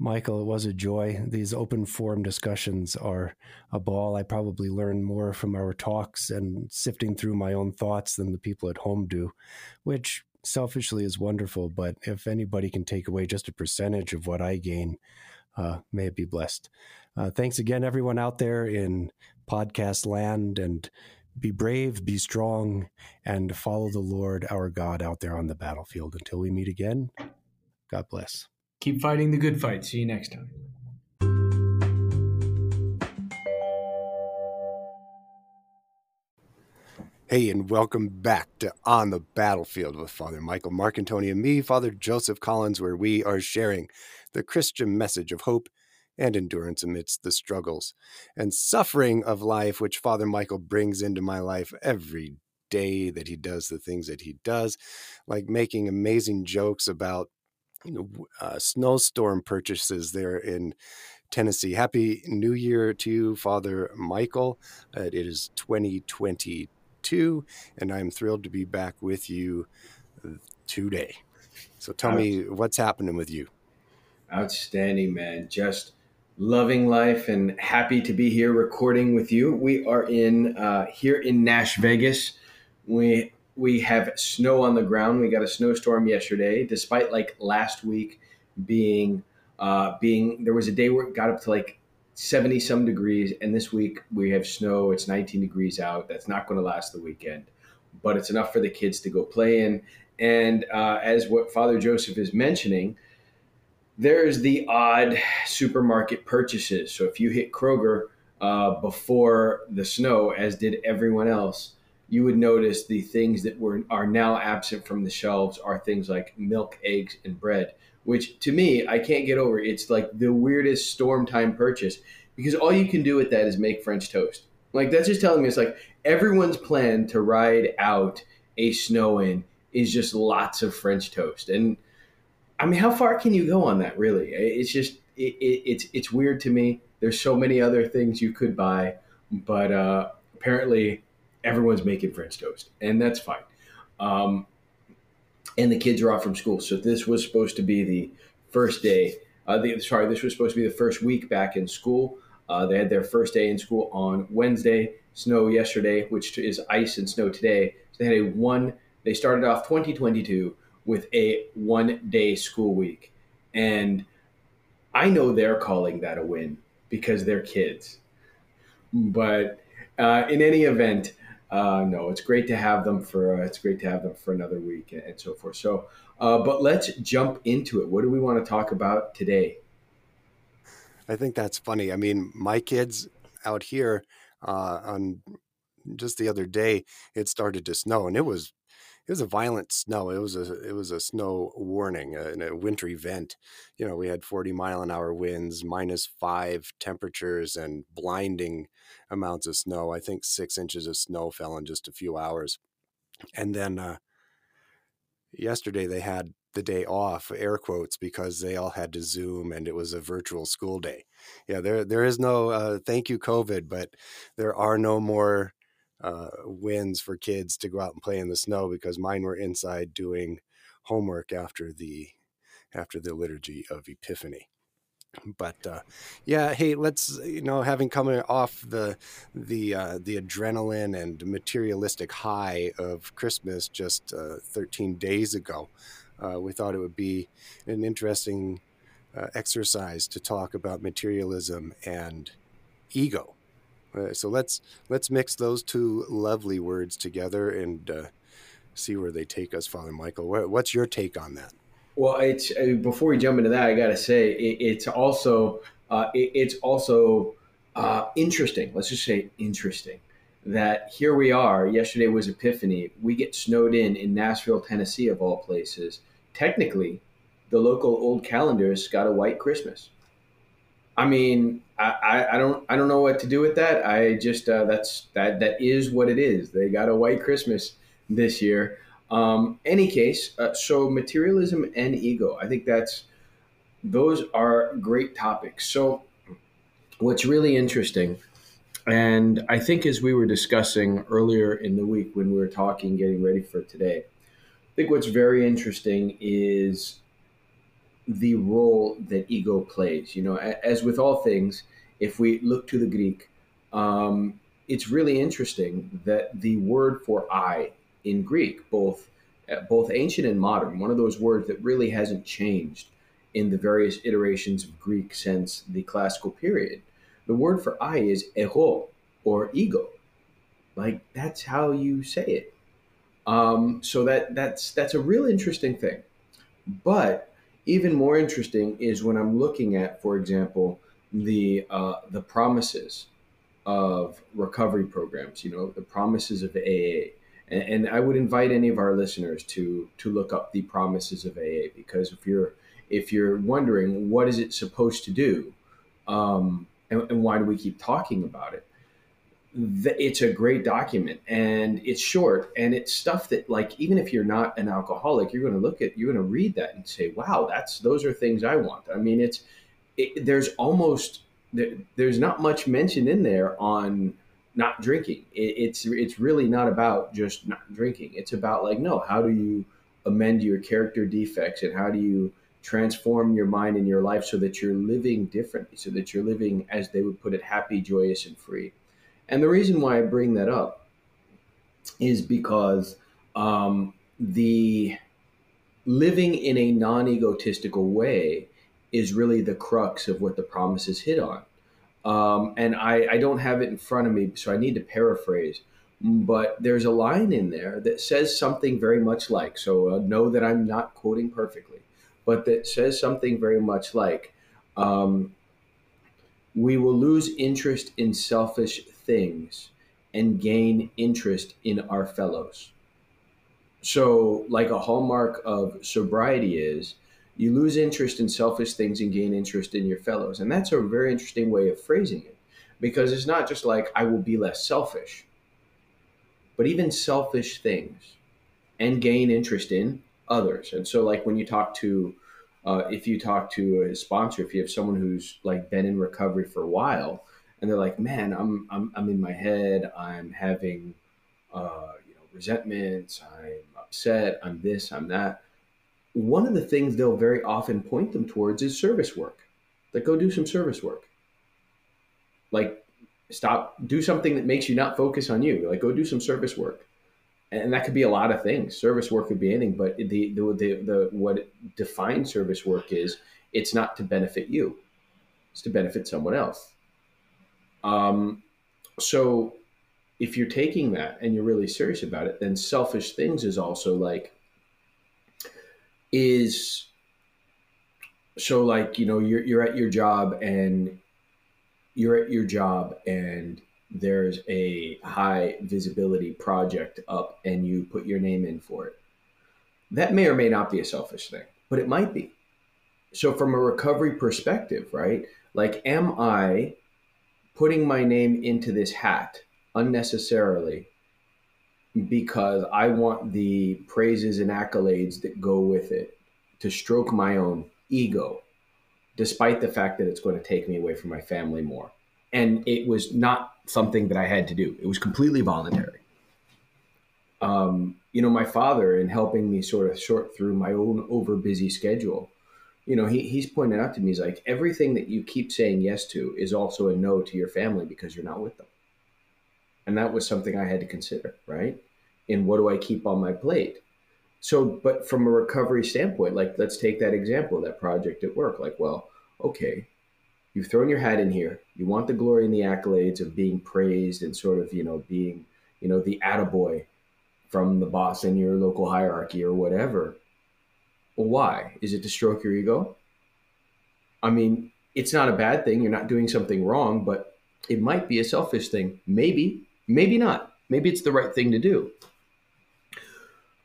Speaker 1: Michael, it was a joy. These open forum discussions are a ball. I probably learn more from our talks and sifting through my own thoughts than the people at home do, which selfishly is wonderful. But if anybody can take away just a percentage of what I gain, uh, may it be blessed. Uh, thanks again, everyone out there in podcast land, and be brave, be strong, and follow the Lord our God out there on the battlefield. Until we meet again, God bless.
Speaker 3: Keep fighting the good fight. See you next time.
Speaker 1: Hey, and welcome back to On the Battlefield with Father Michael Marcantoni and me, Father Joseph Collins, where we are sharing the Christian message of hope and endurance amidst the struggles and suffering of life, which Father Michael brings into my life every day that he does the things that he does, like making amazing jokes about you know, uh, snowstorm purchases there in Tennessee. Happy New Year to you, Father Michael. Uh, it is 2022, and I'm thrilled to be back with you uh, today. So tell me what's happening with you.
Speaker 2: Outstanding, man. Just loving life and happy to be here recording with you. We are in uh, here in Nash Vegas. We we have snow on the ground. We got a snowstorm yesterday, despite like last week being uh, being there was a day where it got up to like 70 some degrees, and this week we have snow. It's 19 degrees out. That's not going to last the weekend, but it's enough for the kids to go play in. And uh, as what Father Joseph is mentioning, there's the odd supermarket purchases. So if you hit Kroger uh, before the snow, as did everyone else, you would notice the things that were are now absent from the shelves are things like milk, eggs, and bread. Which to me, I can't get over. It's like the weirdest storm time purchase because all you can do with that is make French toast. Like that's just telling me it's like everyone's plan to ride out a snow in is just lots of French toast. And I mean, how far can you go on that? Really, it's just it, it, it's it's weird to me. There's so many other things you could buy, but uh, apparently everyone's making French toast, and that's fine. Um, and the kids are off from school, so this was supposed to be the first day. Uh, the, sorry, this was supposed to be the first week back in school. Uh, they had their first day in school on Wednesday. Snow yesterday, which is ice and snow today. So they had a one. They started off 2022 with a one day school week. And I know they're calling that a win because they're kids. But uh, in any event, uh, no, it's great to have them for uh, it's great to have them for another week and, and so forth. So, uh, but let's jump into it. What do we want to talk about today?
Speaker 1: I think that's funny. I mean, my kids out here uh, on just the other day, it started to snow, and it was it was a violent snow. It was a it was a snow warning, a, uh, a wintry event. You know, we had 40 mile an hour winds, minus five temperatures, and blinding amounts of snow. I think six inches of snow fell in just a few hours. And then uh, yesterday they had the day off, air quotes, because they all had to Zoom and it was a virtual school day. Yeah, there there is no uh, thank you COVID, but there are no more uh, wins for kids to go out and play in the snow because mine were inside doing homework after the after the liturgy of Epiphany. But uh, yeah, hey, let's you know, having coming off the the uh, the adrenaline and materialistic high of Christmas just uh, 13 days ago, uh, we thought it would be an interesting exercise to talk about materialism and ego so let's let's mix those two lovely words together and uh, see where they take us, Father Michael. What's your take on that?
Speaker 2: Well, it's uh, before we jump into that, I got to say it, it's also uh, it, it's also uh, interesting. Let's just say interesting that here we are. Yesterday was Epiphany. We get snowed in in Nashville, Tennessee, of all places. Technically, the local old calendars got a white Christmas. I mean, I, I, don't I don't know what to do with that. I just uh, that's that that is what it is. They got a white Christmas this year. Um, any case, uh, so materialism and ego. I think that's those are great topics. So what's really interesting, and I think as we were discussing earlier in the week when we were talking, getting ready for today, I think what's very interesting is the role that ego plays. You know, as with all things, if we look to the Greek, um, it's really interesting that the word for I in Greek, both uh, both ancient and modern, one of those words that really hasn't changed in the various iterations of Greek since the classical period. The word for I is ego or ego. Like that's how you say it. Um, so that that's that's a real interesting thing. But even more interesting is when I'm looking at, for example, the uh, the promises of recovery programs. You know, the promises of AA, and, and, I would invite any of our listeners to to look up the promises of AA because if you're if you're wondering what is it supposed to do, um, and, and why do we keep talking about it, it's a great document and it's short and it's stuff that like even if you're not an alcoholic you're going to look at you're going to read that and say wow that's those are things i want. I mean it's it, there's almost there, there's not much mentioned in there on not drinking. It, it's it's really not about just not drinking. It's about like no how do you amend your character defects and how do you transform your mind and your life so that you're living differently so that you're living as they would put it happy joyous and free and the reason why I bring that up is because um, the living in a non egotistical way is really the crux of what the promises hit on. Um, and I, I don't have it in front of me, so I need to paraphrase. But there's a line in there that says something very much like so, uh, know that I'm not quoting perfectly, but that says something very much like, um, we will lose interest in selfish things and gain interest in our fellows. So, like a hallmark of sobriety is you lose interest in selfish things and gain interest in your fellows. And that's a very interesting way of phrasing it because it's not just like, I will be less selfish, but even selfish things and gain interest in others. And so, like when you talk to, uh, if you talk to a sponsor, if you have someone who's like been in recovery for a while, and they're like, "Man, I'm I'm, I'm in my head. I'm having, uh, you know, resentments. I'm upset. I'm this. I'm that." One of the things they'll very often point them towards is service work. Like, go do some service work. Like, stop, do something that makes you not focus on you. Like, go do some service work and that could be a lot of things. Service work could be anything, but the the the, the what defines service work is it's not to benefit you; it's to benefit someone else. Um, so if you're taking that and you're really serious about it, then selfish things is also like is so like you know you're you're at your job and you're at your job and there's a high visibility project up and you put your name in for it. That may or may not be a selfish thing, but it might be. So, from a recovery perspective, right? Like, am I putting my name into this hat unnecessarily because I want the praises and accolades that go with it to stroke my own ego, despite the fact that it's going to take me away from my family more? and it was not something that I had to do. It was completely voluntary. Um, you know, my father, in helping me sort of sort through my own over busy schedule, you know, he, he's pointed out to me, he's like, everything that you keep saying yes to is also a no to your family because you're not with them. And that was something I had to consider, right? And what do I keep on my plate? So, but from a recovery standpoint, like, let's take that example, that project at work. Like, well, okay, you've thrown your hat in here. You want the glory and the accolades of being praised and sort of, you know, being, you know, the attaboy from the boss in your local hierarchy or whatever. Why? Is it to stroke your ego? I mean, it's not a bad thing. You're not doing something wrong, but it might be a selfish thing. Maybe, maybe not. Maybe it's the right thing to do.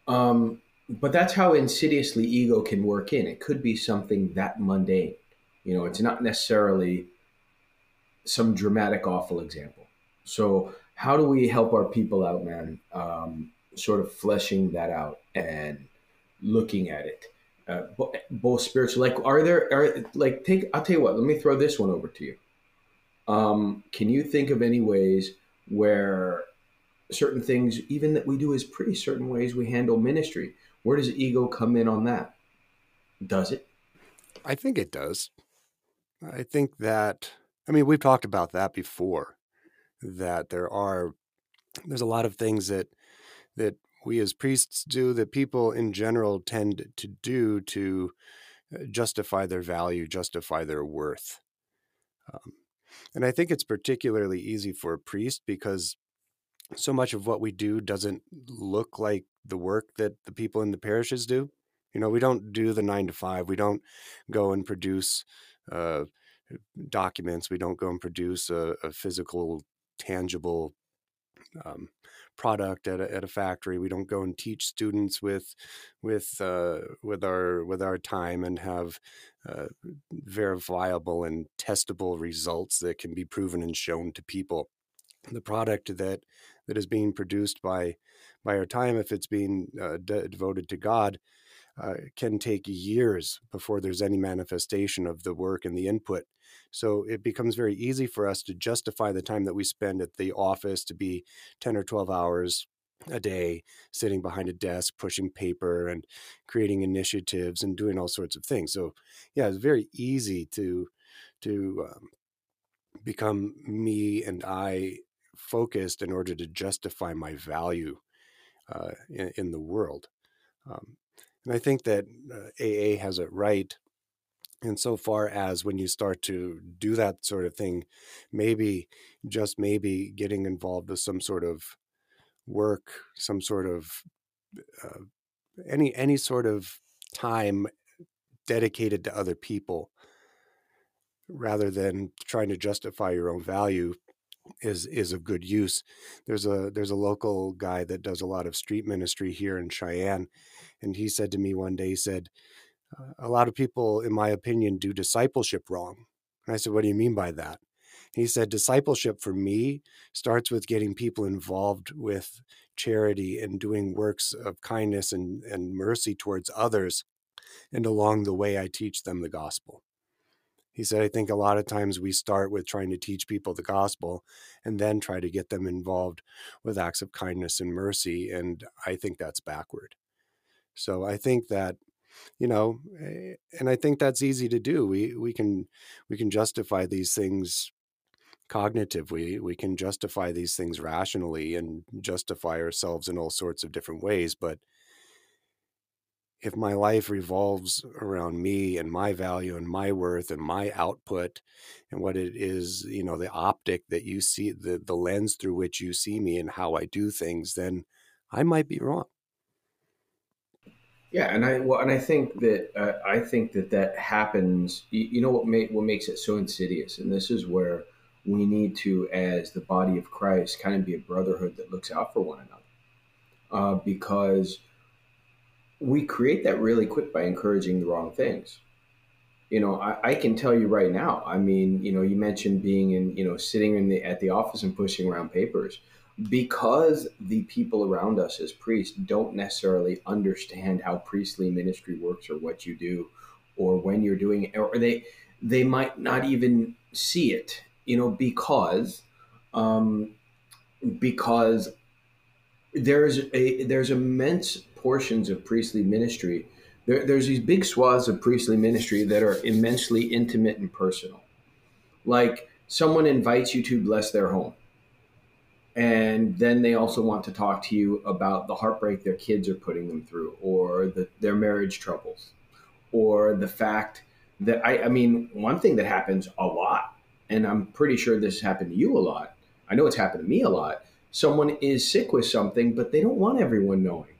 Speaker 2: Um, but that's how insidiously ego can work in. It could be something that mundane. You know, it's not necessarily some dramatic, awful example. So, how do we help our people out, man? Um, sort of fleshing that out and looking at it, uh, both spiritual. Like, are there are like take? I'll tell you what. Let me throw this one over to you. Um, can you think of any ways where certain things, even that we do as pretty certain ways we handle ministry, where does ego come in on that? Does it?
Speaker 1: I think it does. I think that, I mean, we've talked about that before, that there are, there's a lot of things that, that we as priests do that people in general tend to do to uh, justify their value, justify their worth. Um, and I think it's particularly easy for a priest because so much of what we do doesn't look like the work that the people in the parishes do. You know, we don't do the nine to five. We don't go and produce uh, documents. We don't go and produce a, a physical, tangible um, product at a, at a factory. We don't go and teach students with with uh, with our with our time and have uh, verifiable and testable results that can be proven and shown to people. The product that that is being produced by by our time, if it's being uh, de- devoted to God, uh, can take years before there's any manifestation of the work and the input. So it becomes very easy for us to justify the time that we spend at the office to be 10 or 12 hours a day sitting behind a desk pushing paper and creating initiatives and doing all sorts of things so yeah it's very easy to to um, become me and i focused in order to justify my value uh, in, in, the world um, and I think that uh, AA has it right insofar as when you start to do that sort of thing, maybe, just maybe, getting involved with some sort of work, some sort of uh, any any sort of time dedicated to other people rather than trying to justify your own value is is of good use. There's a there's a local guy that does a lot of street ministry here in Cheyenne, and he said to me one day, he said, uh, "A lot of people, in my opinion, do discipleship wrong." And I said, "What do you mean by that?" He said, "Discipleship for me starts with getting people involved with charity and doing works of kindness and, and mercy towards others, and along the way, I teach them the gospel." He said, I think a lot of times we start with trying to teach people the gospel and then try to get them involved with acts of kindness and mercy. And I think that's backward. So I think that, you know, eh, and I think that's easy to do. We we can we can justify these things cognitively. We can justify these things rationally and justify ourselves in all sorts of different ways. But if my life revolves around me and my value and my worth and my output and what it is, you know, the optic that you see, the, the lens through which you see me and how I do things, then I might be wrong.
Speaker 2: Yeah, and I well, and I think that uh, I think that that happens. You, you know what make, what makes it so insidious, and this is where we need to, as the body of Christ, kind of be a brotherhood that looks out for one another, uh, because we create that really quick by encouraging the wrong things. You know, I, I, can tell you right now. I mean, you know, you mentioned being in, you know, sitting in the at the office and pushing around papers because the people around us as priests don't necessarily understand how priestly ministry works or what you do or when you're doing it or they they might not even see it you know because um because there's a there's immense portions of priestly ministry, there, there's these big swaths of priestly ministry that are immensely intimate and personal. Like someone invites you to bless their home. And then they also want to talk to you about the heartbreak their kids are putting them through, or the, their marriage troubles, or the fact that I, I mean, one thing that happens a lot, and I'm pretty sure this has happened to you a lot. I know it's happened to me a lot. Someone is sick with something, but they don't want everyone knowing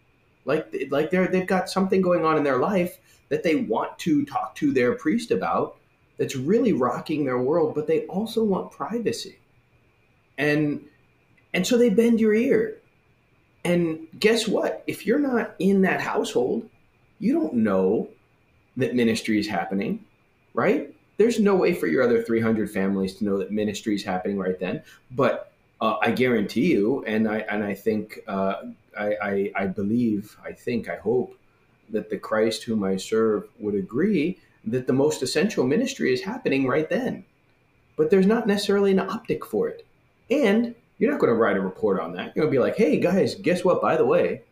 Speaker 2: like like they're they've got something going on in their life that they want to talk to their priest about that's really rocking their world but they also want privacy and and so they bend your ear. And guess what? If you're not in that household you don't know that ministry is happening right? There's no way for your other 300 families to know that ministry is happening right then. But uh, I guarantee you, and I and I think uh, I, I, I believe, I think, I hope that the Christ whom I serve would agree that the most essential ministry is happening right then. But there's not necessarily an optic for it, and you're not going to write a report on that. You're going to be like, "Hey guys, guess what? By the way,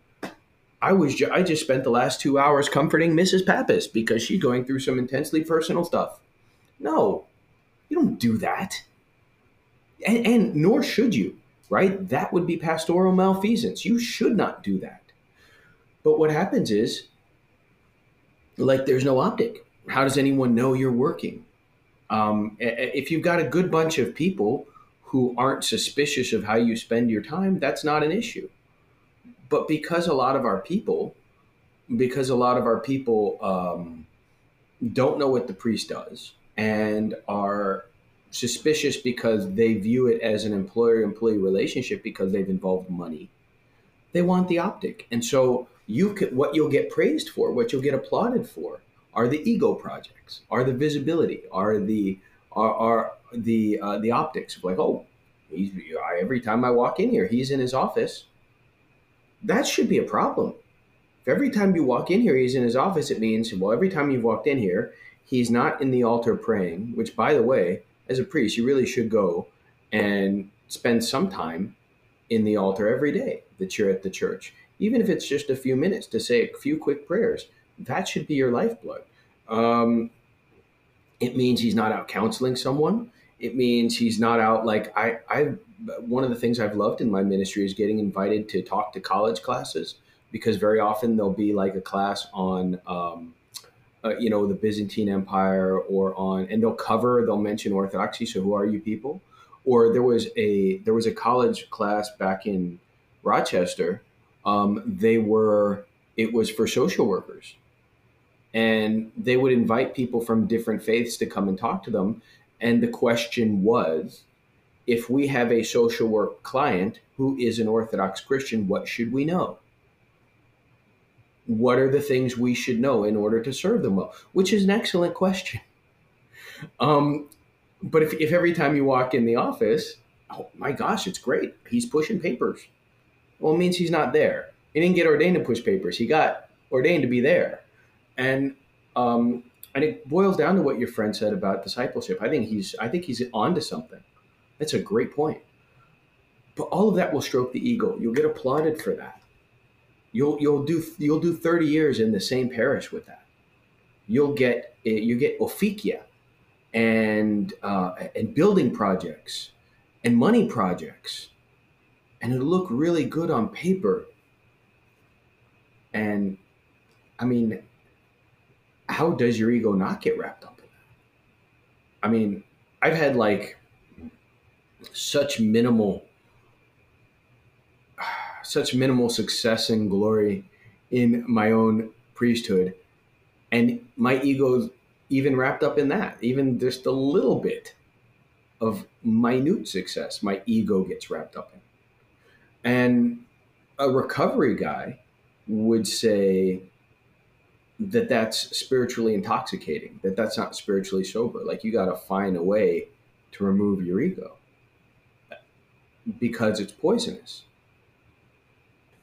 Speaker 2: I was ju- I just spent the last two hours comforting Mrs. Pappas because she's going through some intensely personal stuff." No, you don't do that and, and nor should you, right? That would be pastoral malfeasance. You should not do that. But what happens is, like, there's no optic. How does anyone know you're working? Um, if you've got a good bunch of people who aren't suspicious of how you spend your time, that's not an issue. But because a lot of our people, because a lot of our people um, don't know what the priest does and are suspicious because they view it as an employer employee relationship because they've involved money. They want the optic. And so you what you'll get praised for, what you'll get applauded for are the ego projects, are the visibility, are the are, are the uh, the optics of like oh every time I walk in here he's in his office. That should be a problem. If every time you walk in here he's in his office, it means well every time you've walked in here he's not in the altar praying. Which by the way, as a priest, you really should go and spend some time in the altar every day that you're at the church, even if it's just a few minutes to say a few quick prayers. That should be your lifeblood. Um, it means he's not out counseling someone. It means he's not out like I. I one of the things I've loved in my ministry is getting invited to talk to college classes because very often there'll be like a class on um, uh, you know, the Byzantine Empire or on, and they'll cover, they'll mention Orthodoxy. So who are you people? Or there was a there was a college class back in Rochester. Um, they were it was for social workers, and they would invite people from different faiths to come and talk to them. And the question was if we have a social work client who is an Orthodox Christian, what should we know? What are the things we should know in order to serve them well? Which is an excellent question. Um, but if, if every time you walk in the office, oh my gosh, it's great. He's pushing papers. Well, it means he's not there. He didn't get ordained to push papers. He got ordained to be there. And um, and it boils down to what your friend said about discipleship. I think he's I think he's onto something. That's a great point. But all of that will stroke the ego. You'll get applauded for that. You'll you'll do you'll do 30 years in the same parish with that. You'll get you get officia and uh, and building projects and money projects, and it'll look really good on paper. And I mean, how does your ego not get wrapped up in that? I mean, I've had like such minimal such minimal success and glory in my own priesthood and my ego's even wrapped up in that even just a little bit of minute success my ego gets wrapped up in and a recovery guy would say that that's spiritually intoxicating, that that's not spiritually sober. Like you got to find a way to remove your ego because it's poisonous.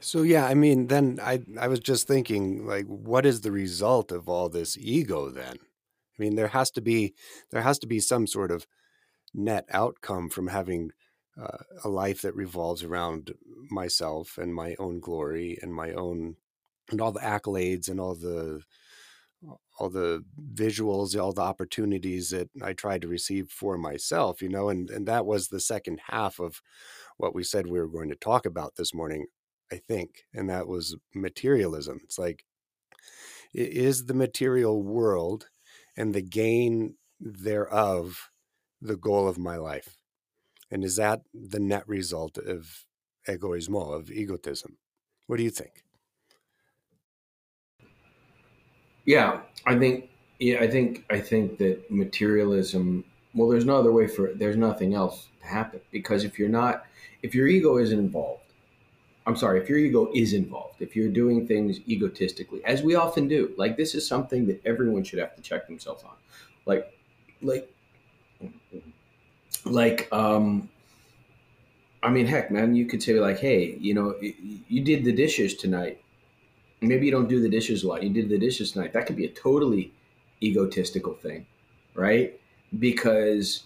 Speaker 1: So yeah, I mean, then I I was just thinking like what is the result of all this ego then? I mean, there has to be there has to be some sort of net outcome from having uh, a life that revolves around myself and my own glory and my own and all the accolades and all the all the visuals, all the opportunities that I tried to receive for myself, you know, and and that was the second half of what we said we were going to talk about this morning, I think, and that was materialism. It's like is the material world and the gain thereof the goal of my life? And is that the net result of egoismo, of egotism? What do you think?
Speaker 2: Yeah, I think yeah, I think I think that materialism. Well, there's no other way for. There's nothing else to happen because if you're not, if your ego isn't involved, I'm sorry, if your ego is involved, if you're doing things egotistically, as we often do, like this is something that everyone should have to check themselves on, like, like, like, um, I mean, heck, man, you could say like, hey, you know, you did the dishes tonight maybe you don't do the dishes a lot. You did the dishes tonight. That could be a totally egotistical thing, right? Because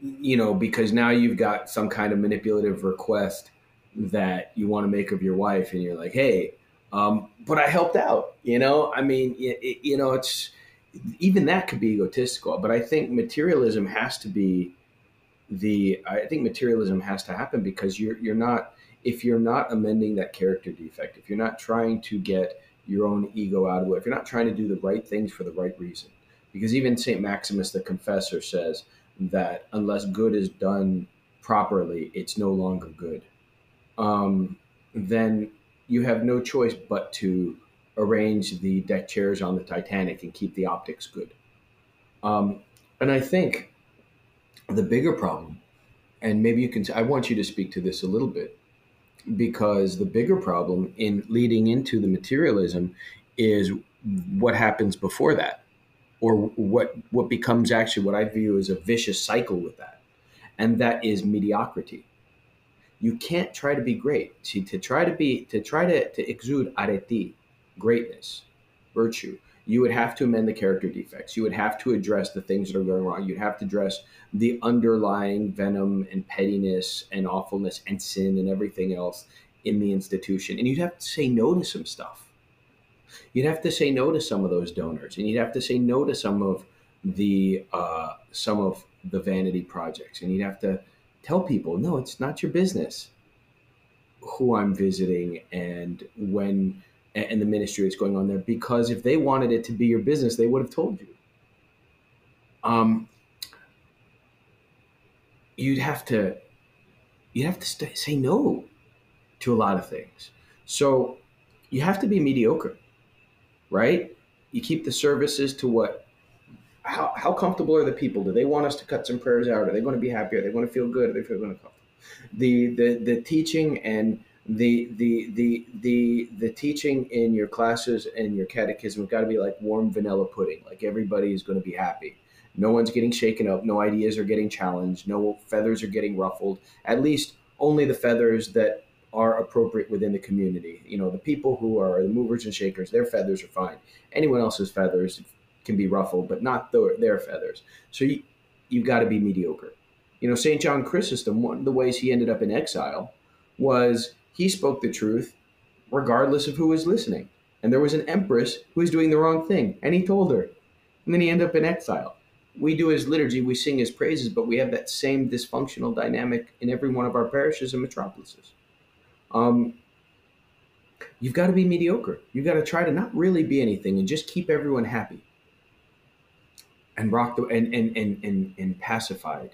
Speaker 2: you know, because now you've got some kind of manipulative request that you want to make of your wife, and you're like, hey, um, but I helped out. You know, I mean, it, you know, it's even that could be egotistical. But I think materialism has to be the. I think materialism has to happen because you're you're not if you're not amending that character defect, if you're not trying to get your own ego out of it, if you're not trying to do the right things for the right reason, because even St. Maximus the Confessor says that unless good is done properly, it's no longer good, um, then you have no choice but to arrange the deck chairs on the Titanic and keep the optics good. Um, and I think the bigger problem, and maybe you can, I want you to speak to this a little bit, because the bigger problem in leading into the materialism is what happens before that or what what becomes actually what I view as a vicious cycle with that and that is mediocrity. You can't try to be great. See, to try to be to try to, to exude arete greatness virtue you would have to amend the character defects. You would have to address the things that are going wrong. You'd have to address the underlying venom and pettiness and awfulness and sin and everything else in the institution. And you'd have to say no to some stuff. You'd have to say no to some of those donors, and you'd have to say no to some of the uh, some of the vanity projects, and you'd have to tell people, no, it's not your business who I'm visiting and when and the ministry that's going on there because if they wanted it to be your business, they would have told you. Um, you'd have to you'd have to say no to a lot of things. So you have to be mediocre. right? You keep the services to what how, how comfortable are the people? Do they want us to cut some prayers out? Are they going to be happy? Are they going to feel good? Are they feel going to come? The, the the teaching and the the the the the teaching in your classes and your catechism have got to be like warm vanilla pudding. Like everybody is going to be happy. No one's getting shaken up. No ideas are getting challenged. No feathers are getting ruffled. At least only the feathers that are appropriate within the community. You know, the people who are the movers and shakers, their feathers are fine. Anyone else's feathers can be ruffled, but not the, their feathers. So you, you've got to be mediocre. You know, St. John Chrysostom, one of the ways he ended up in exile was he spoke the truth regardless of who was listening. And there was an empress who was doing the wrong thing, and he told her. And then he ended up in exile. We do his liturgy, we sing his praises, but we have that same dysfunctional dynamic in every one of our parishes and metropolises. Um, you've got to be mediocre. You've got to try to not really be anything and just keep everyone happy and rock the and and and and, and pacified.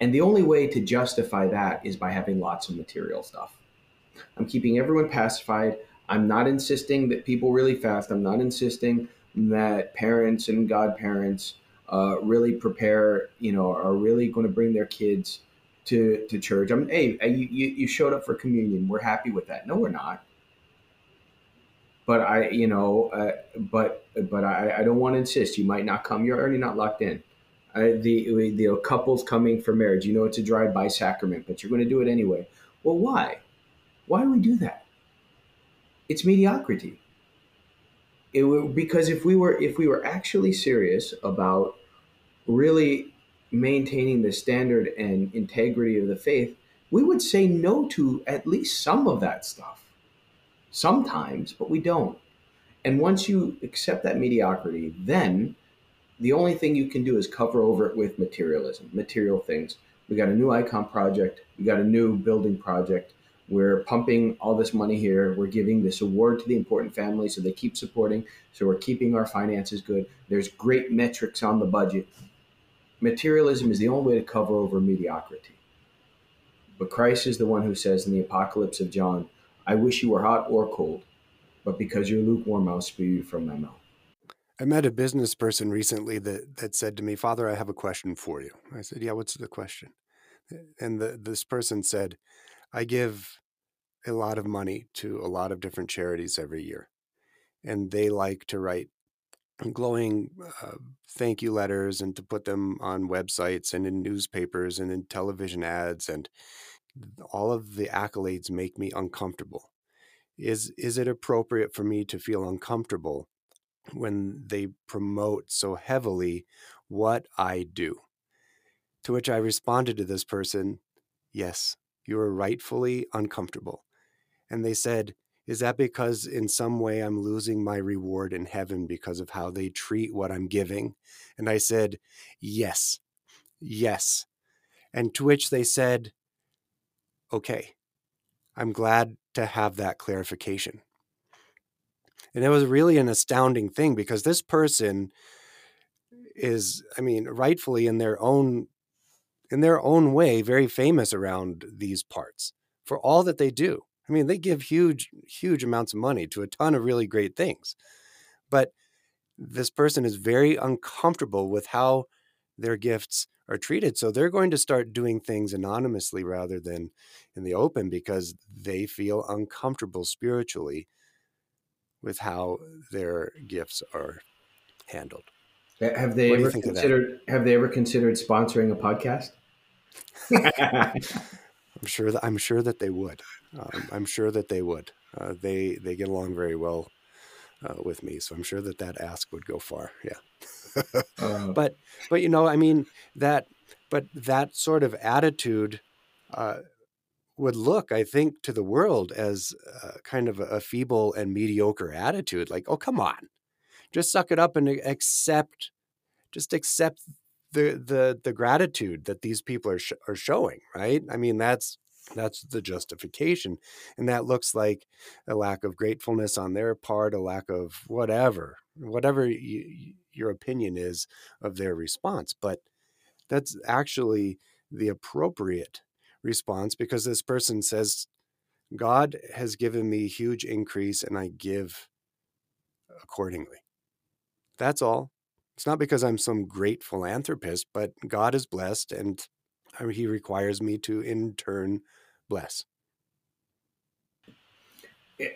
Speaker 2: And the only way to justify that is by having lots of material stuff. I'm keeping everyone pacified. I'm not insisting that people really fast. I'm not insisting that parents and godparents uh, really prepare, you know, are really going to bring their kids to, to church. I'm, hey, you, you showed up for communion. We're happy with that. No, we're not. But I, you know, uh, but but I, I don't want to insist. You might not come. You're already not locked in. Uh, the the couples coming for marriage. You know, it's a drive-by sacrament, but you're going to do it anyway. Well, why? Why do we do that? It's mediocrity. It, because if we were if we were actually serious about really maintaining the standard and integrity of the faith, we would say no to at least some of that stuff. Sometimes, but we don't. And once you accept that mediocrity, then the only thing you can do is cover over it with materialism, material things. We got a new icon project, we got a new building project, we're pumping all this money here. We're giving this award to the important family so they keep supporting. So we're keeping our finances good. There's great metrics on the budget. Materialism is the only way to cover over mediocrity. But Christ is the one who says in the Apocalypse of John, I wish you were hot or cold, but because you're lukewarm, I'll spew you from my mouth.
Speaker 1: I met a business person recently that, that said to me, Father, I have a question for you. I said, Yeah, what's the question? And the, this person said, I give a lot of money to a lot of different charities every year, and they like to write glowing uh, thank you letters and to put them on websites and in newspapers and in television ads and all of the accolades make me uncomfortable. Is is it appropriate for me to feel uncomfortable when they promote so heavily what I do? To which I responded to this person yes you are rightfully uncomfortable. And they said, Is that because in some way I'm losing my reward in heaven because of how they treat what I'm giving? And I said, Yes, yes. And to which they said, Okay, I'm glad to have that clarification. And it was really an astounding thing because this person is, I mean, rightfully in their own in their own way, very famous around these parts for all that they do. I mean, they give huge, huge amounts of money to a ton of really great things. But this person is very uncomfortable with how their gifts are treated. So they're going to start doing things anonymously rather than in the open because they feel uncomfortable spiritually with how their gifts are handled.
Speaker 2: Have they ever considered have they ever considered sponsoring a podcast?
Speaker 1: I'm sure that I'm sure that they would. Um, I'm sure that they would. Uh, they they get along very well uh, with me, so I'm sure that that ask would go far. Yeah. uh, but but you know, I mean that but that sort of attitude uh, would look, I think, to the world as kind of a feeble and mediocre attitude. Like, oh, come on, just suck it up and accept, just accept the the the gratitude that these people are sh- are showing, right? I mean, that's that's the justification, and that looks like a lack of gratefulness on their part, a lack of whatever, whatever y- your opinion is of their response, but that's actually the appropriate response because this person says, God has given me huge increase, and I give accordingly. That's all. It's not because I'm some great philanthropist, but God is blessed and He requires me to in turn bless.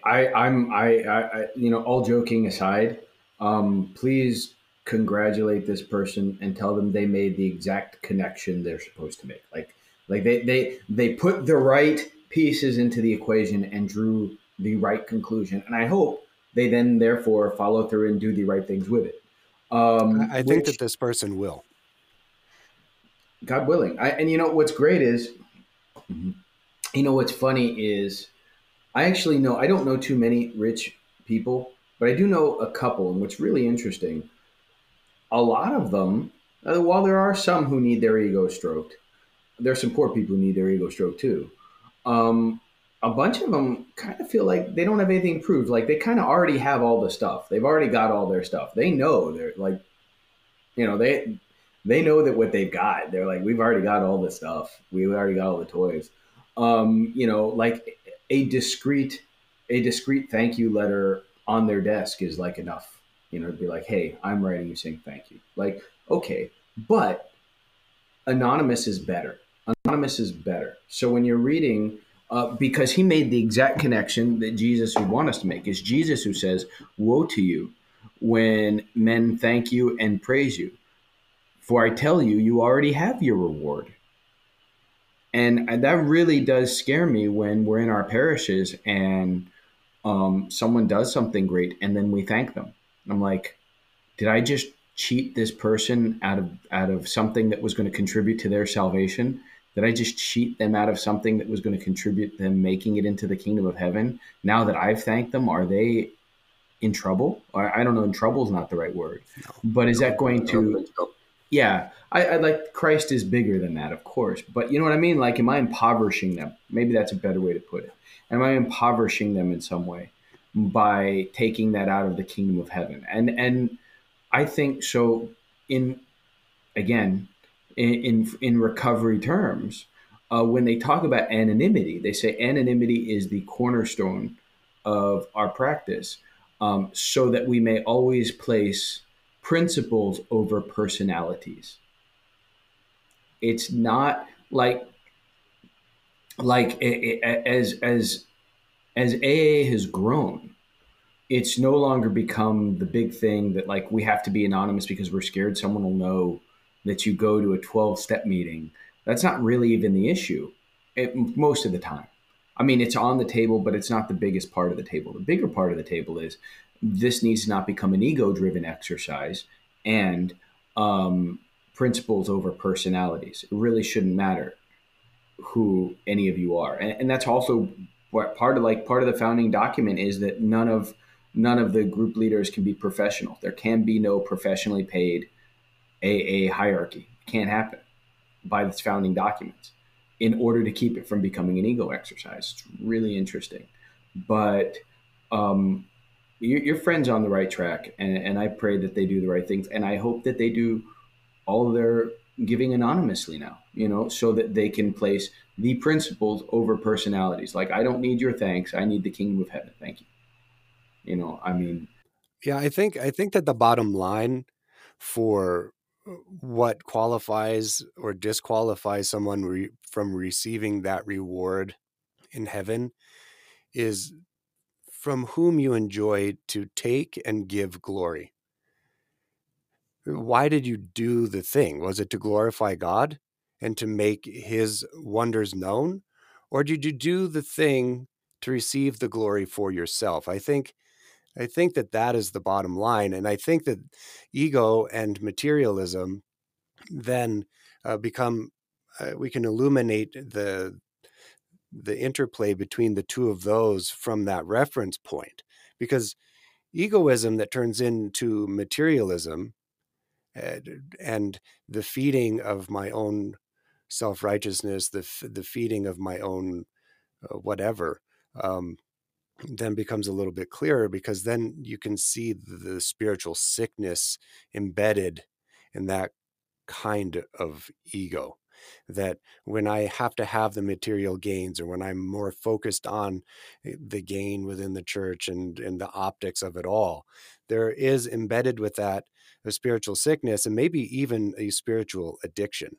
Speaker 2: I, I'm, I, I, you know, all joking aside, um, please congratulate this person and tell them they made the exact connection they're supposed to make. Like, like they, they, they put the right pieces into the equation and drew the right conclusion. And I hope they then therefore follow through and do the right things with it.
Speaker 1: Um, I think which, that this person will.
Speaker 2: God willing. I, and you know what's great is, you know what's funny is, I actually know I don't know too many rich people, but I do know a couple. And what's really interesting, a lot of them, uh, while there are some who need their ego stroked, there's some poor people who need their ego stroked too. Um, a bunch of them kind of feel like they don't have anything to prove. Like they kind of already have all the stuff. They've already got all their stuff. They know they're like, you know, they they know that what they've got. They're like, we've already got all the stuff. We already got all the toys. Um, you know, like a discreet a discreet thank you letter on their desk is like enough. You know, to be like, hey, I'm writing you saying thank you. Like, okay, but anonymous is better. Anonymous is better. So when you're reading uh, because he made the exact connection that Jesus would want us to make. It's Jesus who says, Woe to you when men thank you and praise you. For I tell you, you already have your reward. And that really does scare me when we're in our parishes and um, someone does something great and then we thank them. I'm like, did I just cheat this person out of out of something that was going to contribute to their salvation? Did I just cheat them out of something that was going to contribute them making it into the kingdom of heaven? Now that I've thanked them, are they in trouble? Or I don't know, in trouble is not the right word. But is that going to? Yeah, I, I like Christ is bigger than that, of course. But you know what I mean? Like, am I impoverishing them? Maybe that's a better way to put it. Am I impoverishing them in some way by taking that out of the kingdom of heaven? And and I think so. In again, in in, in recovery terms, uh, when they talk about anonymity, they say anonymity is the cornerstone of our practice, um, so that we may always place principles over personalities. It's not like like as as as AA has grown, it's no longer become the big thing that like we have to be anonymous because we're scared someone will know that you go to a 12 step meeting. That's not really even the issue it, most of the time. I mean, it's on the table, but it's not the biggest part of the table. The bigger part of the table is this needs to not become an ego driven exercise and um, principles over personalities. It really shouldn't matter who any of you are. And, and that's also what part of like part of the founding document is that none of none of the group leaders can be professional. There can be no professionally paid AA hierarchy. It can't happen by its founding documents in order to keep it from becoming an ego exercise. It's really interesting. But um, your, your friend's on the right track, and, and I pray that they do the right things. And I hope that they do all their giving anonymously now, you know, so that they can place the principles over personalities. Like, I don't need your thanks. I need the kingdom of heaven. Thank you. You know, I mean,
Speaker 1: yeah, I think I think that the bottom line for what qualifies or disqualifies someone re- from receiving that reward in heaven is from whom you enjoy to take and give glory. Why did you do the thing? Was it to glorify God and to make his wonders known? Or did you do the thing to receive the glory for yourself? I think I think that that is the bottom line. And I think that ego and materialism then uh, become, uh, we can illuminate the, the interplay between the two of those from that reference point. Because egoism that turns into materialism and, and the feeding of my own self righteousness, the, the feeding of my own uh, whatever, um, then becomes a little bit clearer because then you can see the, spiritual sickness embedded in that kind of ego. that when I have to have the material gains or when I'm more focused on eh, the gain within the church and, and the optics of it all, there is embedded with that a spiritual sickness and maybe even a spiritual addiction.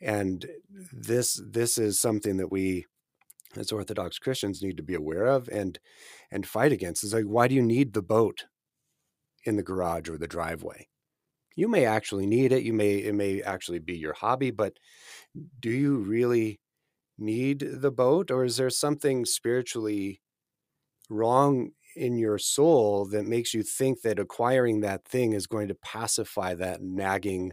Speaker 1: And this this is something that we as Orthodox Christians need to be aware of and and fight against. Is like, why do you need the boat in the garage or the driveway? You may actually need it. You may it may actually be your hobby, but do you really need the boat, or is there something spiritually wrong in your soul that makes you think that acquiring that thing is going to pacify that nagging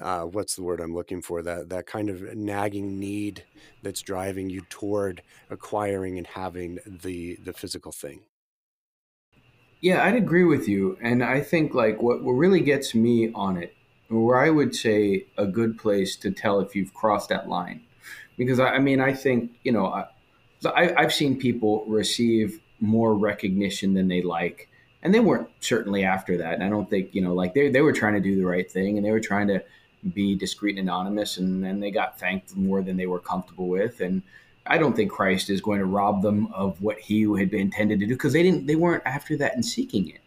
Speaker 1: uh, what's the word I'm looking for? That that kind of nagging need that's driving you toward acquiring and having the the physical thing.
Speaker 2: Yeah, I'd agree with you, and I think like what what really gets me on it, where I would say a good place to tell if you've crossed that line, because I, I mean I think you know I, I I've seen people receive more recognition than they like and they weren't certainly after that. And I don't think you know, like they they were trying to do the right thing, and they were trying to be discreet and anonymous, and then they got thanked more than they were comfortable with. And I don't think Christ is going to rob them of what He had been intended to do because they didn't, they weren't after that and seeking it.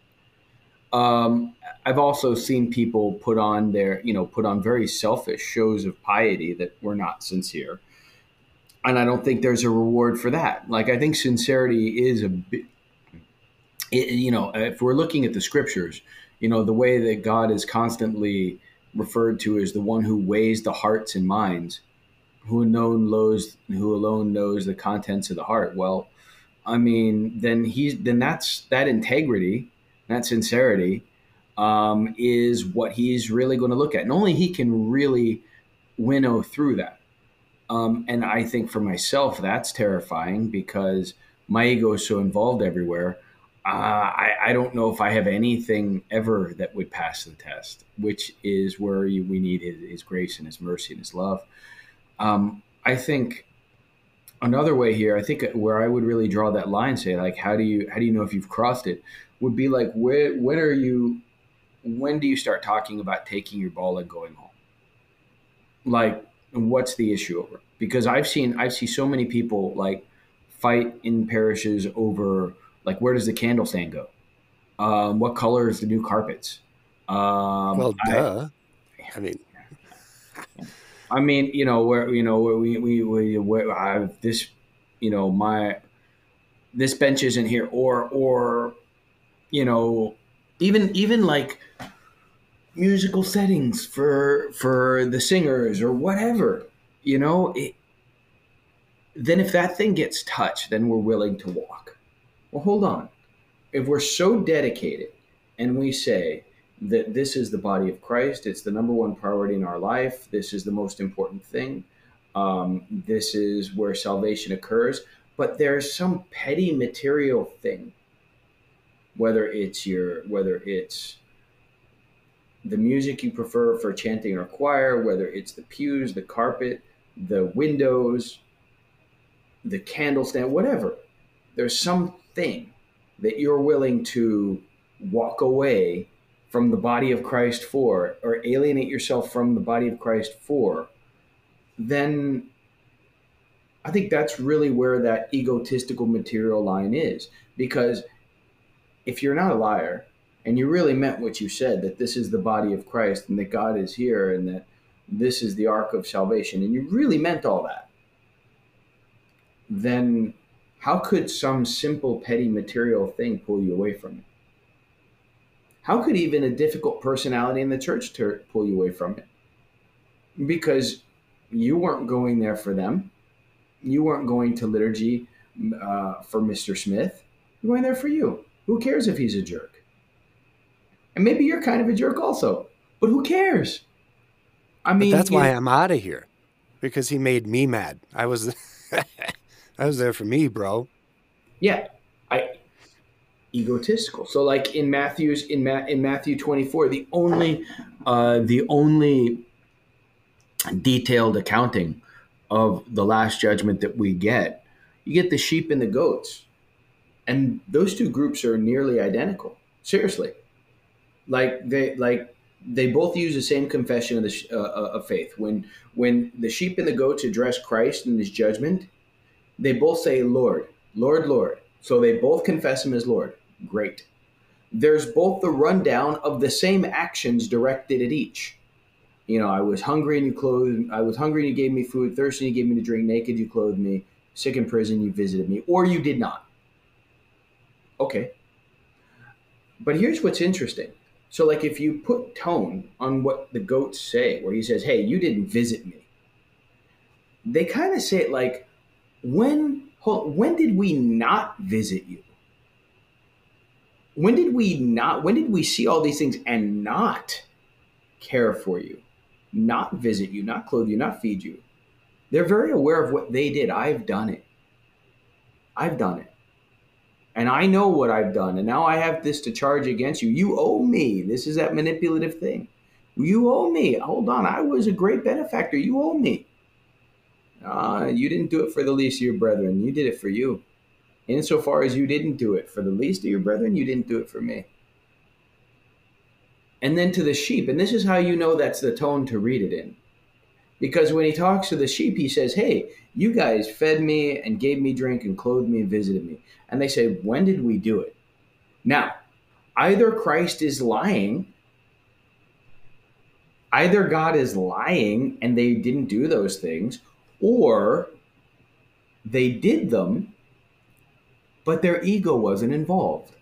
Speaker 2: Um, I've also seen people put on their, you know, put on very selfish shows of piety that were not sincere, and I don't think there's a reward for that. Like I think sincerity is a it, you know, if we're looking at the scriptures, you know, the way that God is constantly referred to as the one who weighs the hearts and minds, who alone knows, who alone knows the contents of the heart. Well, I mean, then he's then that's that integrity, that sincerity, um, is what he's really going to look at, and only he can really winnow through that. Um, and I think for myself, that's terrifying because my ego is so involved everywhere uh, I, I, don't know if I have anything ever that would pass the test, which is where you, we need his, his, grace and his mercy and his love. Um, I think another way here, I think where I would really draw that line, say like, how do you how do you know if you've crossed it? Would be like, when when are you? When do you start talking about taking your ball and going home? Like, what's the issue over? Because I've seen I've seen so many people like fight in parishes over like, where does the candle stand go? Um, what color is the new carpets? Um,
Speaker 1: well, duh. I, I mean,
Speaker 2: I mean, you know, where you know where we we, we where I this, you know, my this bench isn't here, or or you know, even even like musical settings for for the singers or whatever, you know. It, then if that thing gets touched, then we're willing to walk well, hold on. If we're so dedicated and we say that this is the body of Christ, it's the number one priority in our life, this is the most important thing, um, this is where salvation occurs, but there's some petty material thing, whether it's your, whether it's the music you prefer for chanting or choir, whether it's the pews, the carpet, the windows, the candle stand, whatever. There's some thing that you're willing to walk away from the body of Christ for, or alienate yourself from the body of Christ for, then I think that's really where that egotistical material line is. Because if you're not a liar and you really meant what you said, that this is the body of Christ and that God is here and that this is the ark of salvation, and you really meant all that, then how could some simple petty material thing pull you away from it? How could even a difficult personality in the church ter- pull you away from it? Because you weren't going there for them. You weren't going to liturgy uh, for Mr. Smith. You're going there for you. Who cares if he's a jerk? And maybe you're kind of a jerk also, but who cares?
Speaker 1: I mean, but that's why I'm out of here because he made me mad. I was. I was there for me, bro.
Speaker 2: Yeah, I egotistical. So like in Matthew's in Ma- in Matthew 24, the only uh, the only detailed accounting of the last judgment that we get, you get the sheep and the goats. And those two groups are nearly identical. Seriously. Like they like they both use the same confession of the uh, uh, of faith. When when the sheep and the goats address Christ in His judgment, they both say, "Lord, Lord, Lord." So they both confess Him as Lord. Great. There's both the rundown of the same actions directed at each. You know, I was hungry and you clothed. I was hungry and you gave me food. Thirsty and you gave me to drink. Naked you clothed me. Sick in prison you visited me, or you did not. Okay. But here's what's interesting so, like, if you put tone on what the goats say, where he says, Hey, you didn't visit me, they kind of say it like, When, when did we not visit you? When did we not, when did we see all these things and not care for you, not visit you, not clothe you, not feed you? They're very aware of what they did. I've done it. I've done it and I know what I've done, and now I have this to charge against you. You owe me. This is that manipulative thing. You owe me. Hold on, I was a great benefactor. You owe me. Uh, you didn't do it for the least of your brethren. You did it for you. Insofar as you didn't do it for the least of your brethren, you didn't do it for me. And then to the sheep, and this is how you know that's the tone to read it in. Because when he talks to the sheep, he says, Hey, you guys fed me and gave me drink and clothed me and visited me. And they say, When did we do it? Now, either Christ is lying, either God is lying and they didn't do those things, or they did them, but their ego wasn't involved.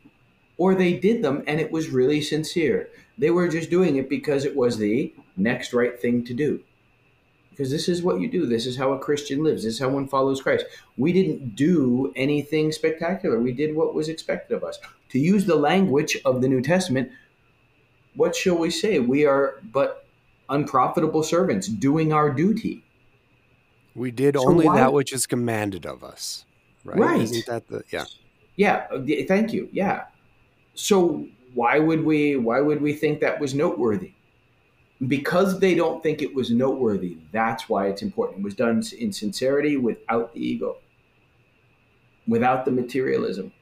Speaker 2: Or they did them and it was really sincere. They were just doing it because it was the next right thing to do because this is what you do. This is how a Christian lives. This is how one follows Christ. We didn't do anything spectacular. We did what was expected of us. To use the language of the New Testament, what shall we say? We are but unprofitable servants doing our duty.
Speaker 1: We did so only why, that which is commanded of us. Right.
Speaker 2: right.
Speaker 1: Isn't that the yeah.
Speaker 2: Yeah, thank you. Yeah. So why would we why would we think that was noteworthy? because they don't think it was noteworthy, that's why it's important. It was done in sincerity without the ego, without the materialism,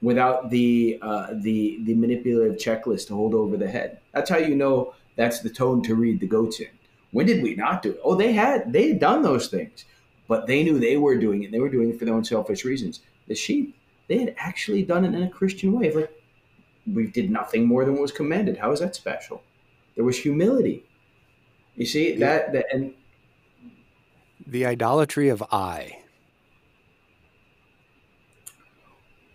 Speaker 2: without the uh, the the manipulative checklist to hold over the head. That's how you know that's the tone to read the goats in. When did we not do it? Oh, they had they had done those things, but they knew they were doing it. They were doing it for their own selfish reasons. The sheep, they had actually done it in a Christian way. Like we did nothing more than what was commanded. How is that special? There was humility. You see that, that and
Speaker 1: the idolatry of I.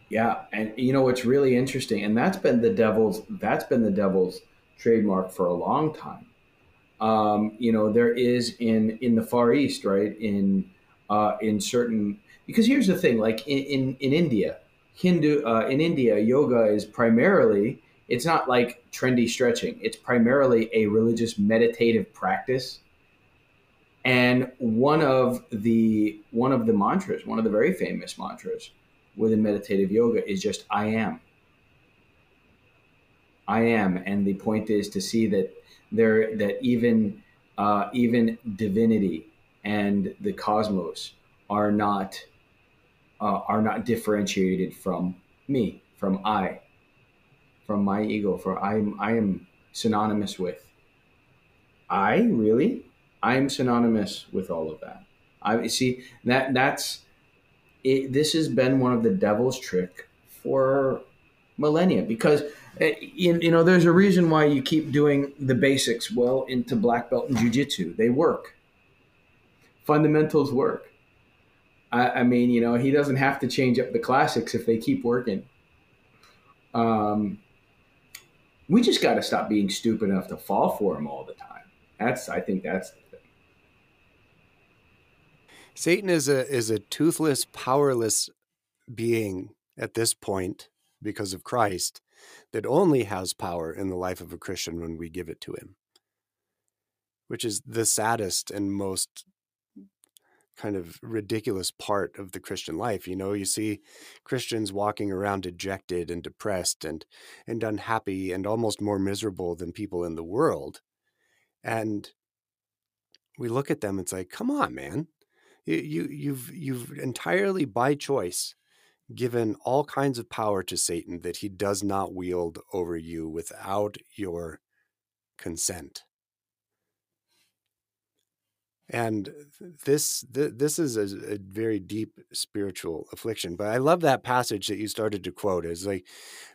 Speaker 2: Yeah, and you know what's really interesting, and that's been the devil's that's been the devil's trademark for a long time. Um, you know, there is in in the Far East, right? In uh, in certain because here's the thing, like in in, in India, Hindu uh, in India, yoga is primarily it's not like trendy stretching. It's primarily a religious meditative practice. And one of the one of the mantras, one of the very famous mantras within meditative yoga is just I am. I am. And the point is to see that there that even uh, even divinity and the cosmos are not uh, are not differentiated from me, from I from my ego for I'm I am synonymous with. I really I'm synonymous with all of that. I see that that's it, this has been one of the devil's trick for millennia because you, you know there's a reason why you keep doing the basics well into black belt and jujitsu. They work. Fundamentals work. I, I mean, you know, he doesn't have to change up the classics if they keep working. Um, we just got to stop being stupid enough to fall for him all the time. That's I think that's the thing.
Speaker 1: Satan is a is a toothless, powerless being at this point because of Christ that only has power in the life of a Christian when we give it to him. Which is the saddest and most kind of ridiculous part of the Christian life. You know, you see Christians walking around dejected and depressed and and unhappy and almost more miserable than people in the world. And we look at them, it's like, come on, man. You, you you've you've entirely by choice given all kinds of power to Satan that he does not wield over you without your consent. And this this is a, a, very deep spiritual affliction. But I love that passage that you started to quote. Is like,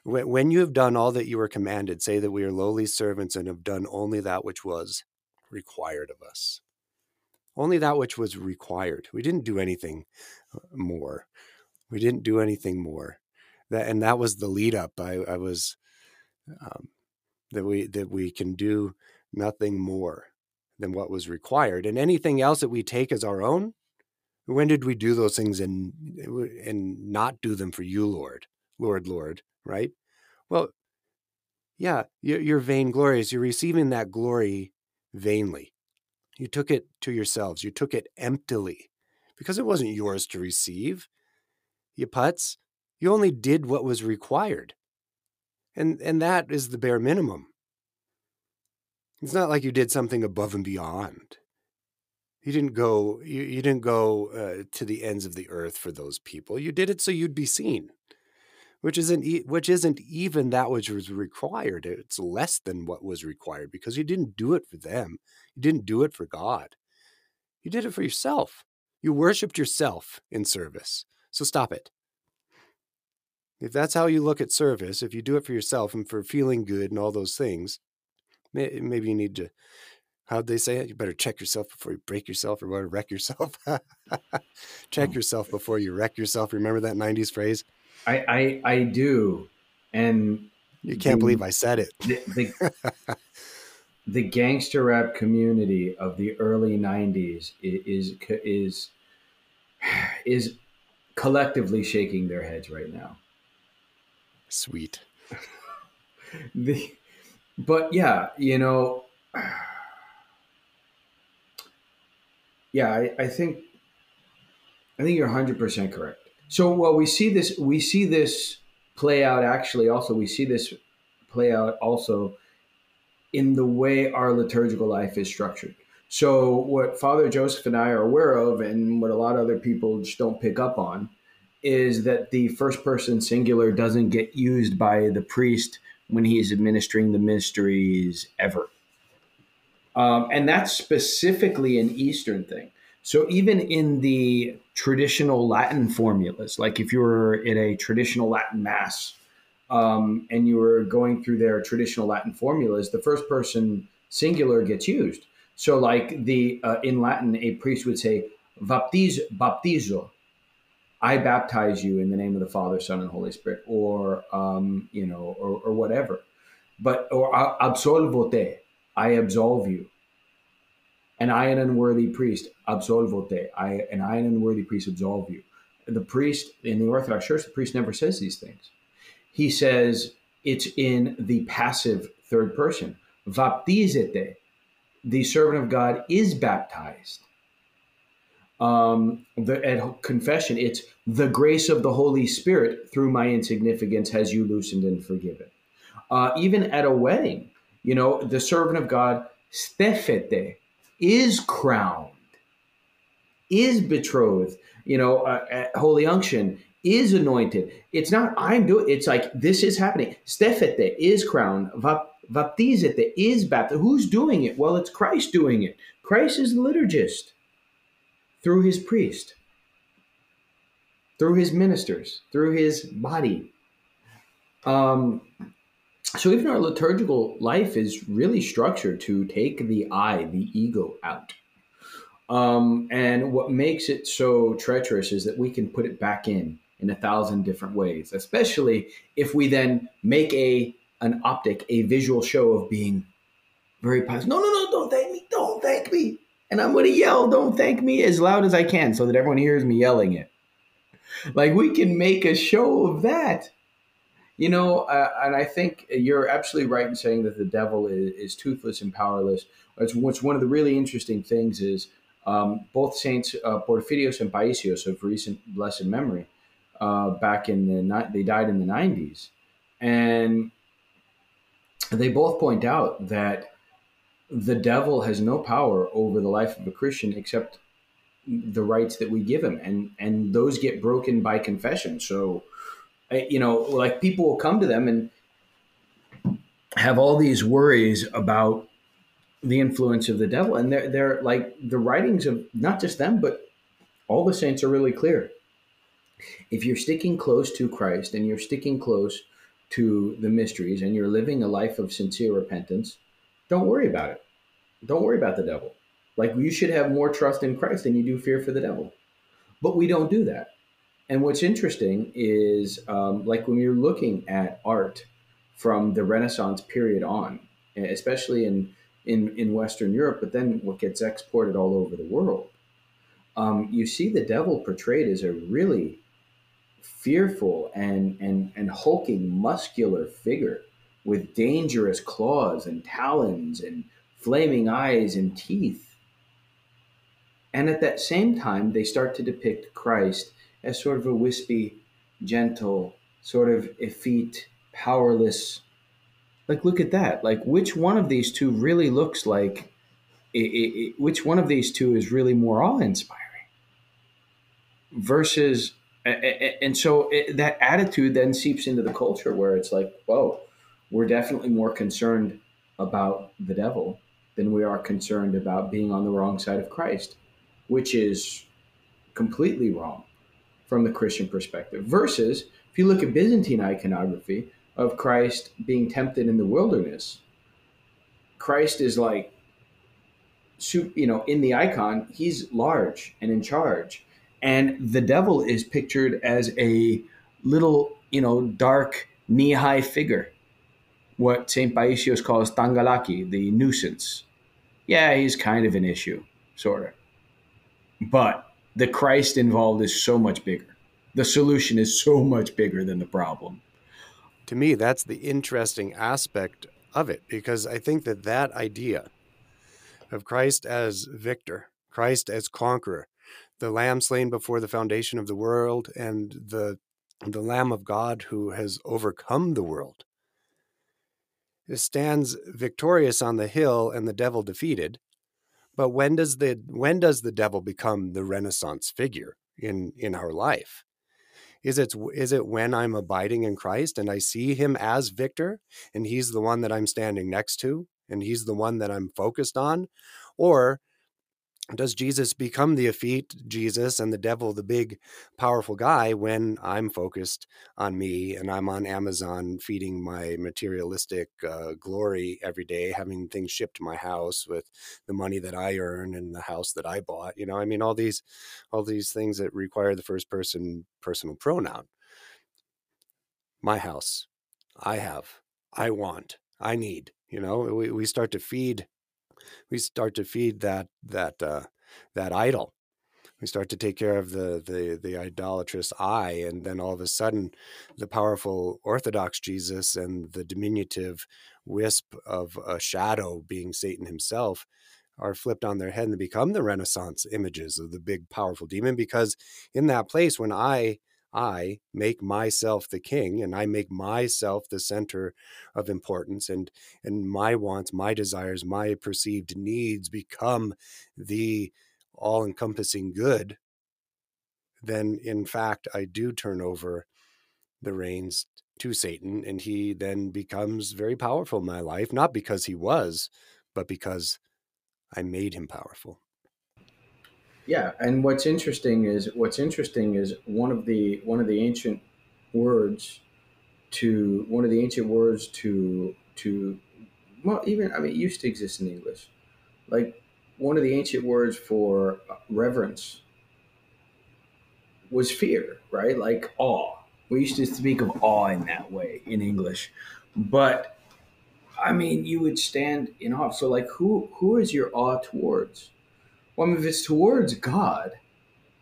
Speaker 1: when you have done all that you were commanded, say that we are lowly servants and have done only that which was required of us. Only that which was required. We didn't do anything uh, more. We didn't do anything more. That and that was the lead up. I, I was um, that we that we can do nothing more than what was required. And anything else that we take as our own, when did we do those things and and not do them for you, Lord, Lord, Lord, right? Well, yeah, you're, you're vainglorious. You're receiving that glory vainly. You took it to yourselves. You took it emptily because it wasn't yours to receive. You putz, you only did what was required. And and that is the bare minimum. It's not like you did something above and beyond. You didn't go. You, you didn't go uh, to the ends of the earth for those people. You did it so you'd be seen, which isn't which isn't even that which was required. It's less than what was required because you didn't do it for them. You didn't do it for God. You did it for yourself. You worshipped yourself in service. So stop it. If that's how you look at service, if you do it for yourself and for feeling good and all those things, maybe you need to how'd they say it? You better check yourself before you break yourself or whatever wreck yourself. Check oh. yourself before you wreck yourself. Remember that 90s phrase?
Speaker 2: I i, I do. And
Speaker 1: you can't the, believe i said it.
Speaker 2: the, the, the, gangster rap community of the early 90s is is is collectively shaking their heads right now
Speaker 1: sweet
Speaker 2: the but yeah, you know, yeah, I, I think I think you're 100 percent correct. So, well, we see this we see this play out. Actually, also we see this play out also in the way our liturgical life is structured. So, what Father Joseph and I are aware of, and what a lot of other people just don't pick up on, is that the first person singular doesn't get used by the priest when he is administering the mysteries ever. Um, and that's specifically an Eastern thing. So even in the traditional Latin formulas, like if you were in a traditional Latin mass um, and you were going through their traditional Latin formulas, the first person singular gets used. So like the uh, in Latin, a priest would say baptizo, baptizo, I baptize you in the name of the Father, Son, and Holy Spirit, or um, you know, or, or whatever. But or absolvo te, I absolve you. And I, an unworthy priest, absolvo te, I and I, an unworthy priest, absolve you. The priest in the Orthodox Church, the priest never says these things. He says it's in the passive third person. Baptizete, the servant of God is baptized um, the, at confession, it's the grace of the Holy Spirit through my insignificance has you loosened and forgiven. Uh, even at a wedding, you know, the servant of God, stefete, is crowned, is betrothed, you know, uh, at holy unction, is anointed. It's not I'm doing. It's like this is happening. Stefete is crowned. Baptizete is baptized. Who's doing it? Well, it's Christ doing it. Christ is the liturgist through his priest, through his ministers, through his body. Um, so even our liturgical life is really structured to take the I, the ego, out. Um, and what makes it so treacherous is that we can put it back in in a thousand different ways, especially if we then make a an optic, a visual show of being very positive. No, no, no, don't thank me. Don't thank me and I'm going to yell, don't thank me as loud as I can so that everyone hears me yelling it. Like we can make a show of that. You know, uh, and I think you're absolutely right in saying that the devil is, is toothless and powerless. It's, what's one of the really interesting things is um, both saints, uh, and Paisios of recent blessed memory, uh, back in the, they died in the 90s. And they both point out that the devil has no power over the life of a Christian except the rights that we give him, and and those get broken by confession. So, you know, like people will come to them and have all these worries about the influence of the devil. And they're, they're like the writings of not just them, but all the saints are really clear. If you're sticking close to Christ and you're sticking close to the mysteries and you're living a life of sincere repentance, don't worry about it. Don't worry about the devil. Like you should have more trust in Christ than you do fear for the devil. But we don't do that. And what's interesting is um, like when you're looking at art from the Renaissance period on, especially in, in, in Western Europe, but then what gets exported all over the world, um, you see the devil portrayed as a really fearful and, and, and hulking muscular figure with dangerous claws and talons and flaming eyes and teeth. And at that same time, they start to depict Christ as sort of a wispy, gentle, sort of effete, powerless. Like, look at that. Like, which one of these two really looks like, it, it, it, which one of these two is really more awe inspiring? Versus, and so that attitude then seeps into the culture where it's like, whoa, we're definitely more concerned about the devil than we are concerned about being on the wrong side of Christ, which is completely wrong from the Christian perspective. Versus, if you look at Byzantine iconography of Christ being tempted in the wilderness, Christ is like, you know, in the icon, he's large and in charge. And the devil is pictured as a little, you know, dark, knee high figure. What St. Paisios calls tangalaki, the nuisance. Yeah, he's kind of an issue, sort of. But the Christ involved is so much bigger. The solution is so much bigger than the problem.
Speaker 1: To me, that's the interesting aspect of it because I think that that idea of Christ as victor, Christ as conqueror, the lamb slain before the foundation of the world and the the lamb of God who has overcome the world it stands victorious on the hill and the devil defeated but when does the when does the devil become the renaissance figure in in our life? Is it is it when I'm abiding in Christ and I see him as victor and he's the one that I'm standing next to and he's the one that I'm focused on or does Jesus become the effete Jesus and the devil the big powerful guy when I'm focused on me and I'm on Amazon feeding my materialistic uh, glory every day, having things shipped to my house with the money that I earn and the house that I bought. You know, I mean, all these, all these things that require the first person personal pronoun. My house, I have, I want, I need. You know, we, we start to feed we start to feed that that uh, that idol. We start to take care of the the the idolatrous I, and then all of a sudden, the powerful Orthodox Jesus and the diminutive wisp of a shadow being Satan himself are flipped on their head and become the Renaissance images of the big powerful demon. Because in that place, when I I make myself the king and I make myself the center of importance and and my wants, my desires, my perceived needs become the all-encompassing good, then in fact I do turn over the reins to Satan and he then becomes very powerful in my life, not because he was, but because I made him powerful.
Speaker 2: Yeah, and what's interesting is what's interesting is one of the one of the ancient words to one of the ancient words to to well even I mean it used to exist in English, like one of the ancient words for uh, reverence was fear, right? Like awe. We used to speak of awe in that way in English, but I mean, you would stand in awe. So, like, who who is your awe towards? Well, if it's towards God,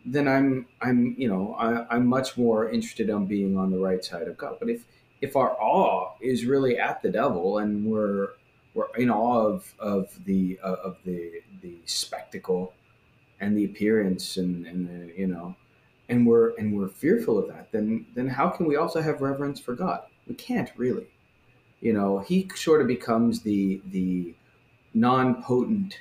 Speaker 2: then I'm I'm you know I, I'm much more interested in being on the right side of God. But if if our awe is really at the devil and we're we're in awe of of the uh, of the the spectacle and the appearance and and the, you know and we're and we're fearful of that then then how can we also have reverence for God? We can't really. You know, he sort of becomes the the non-potent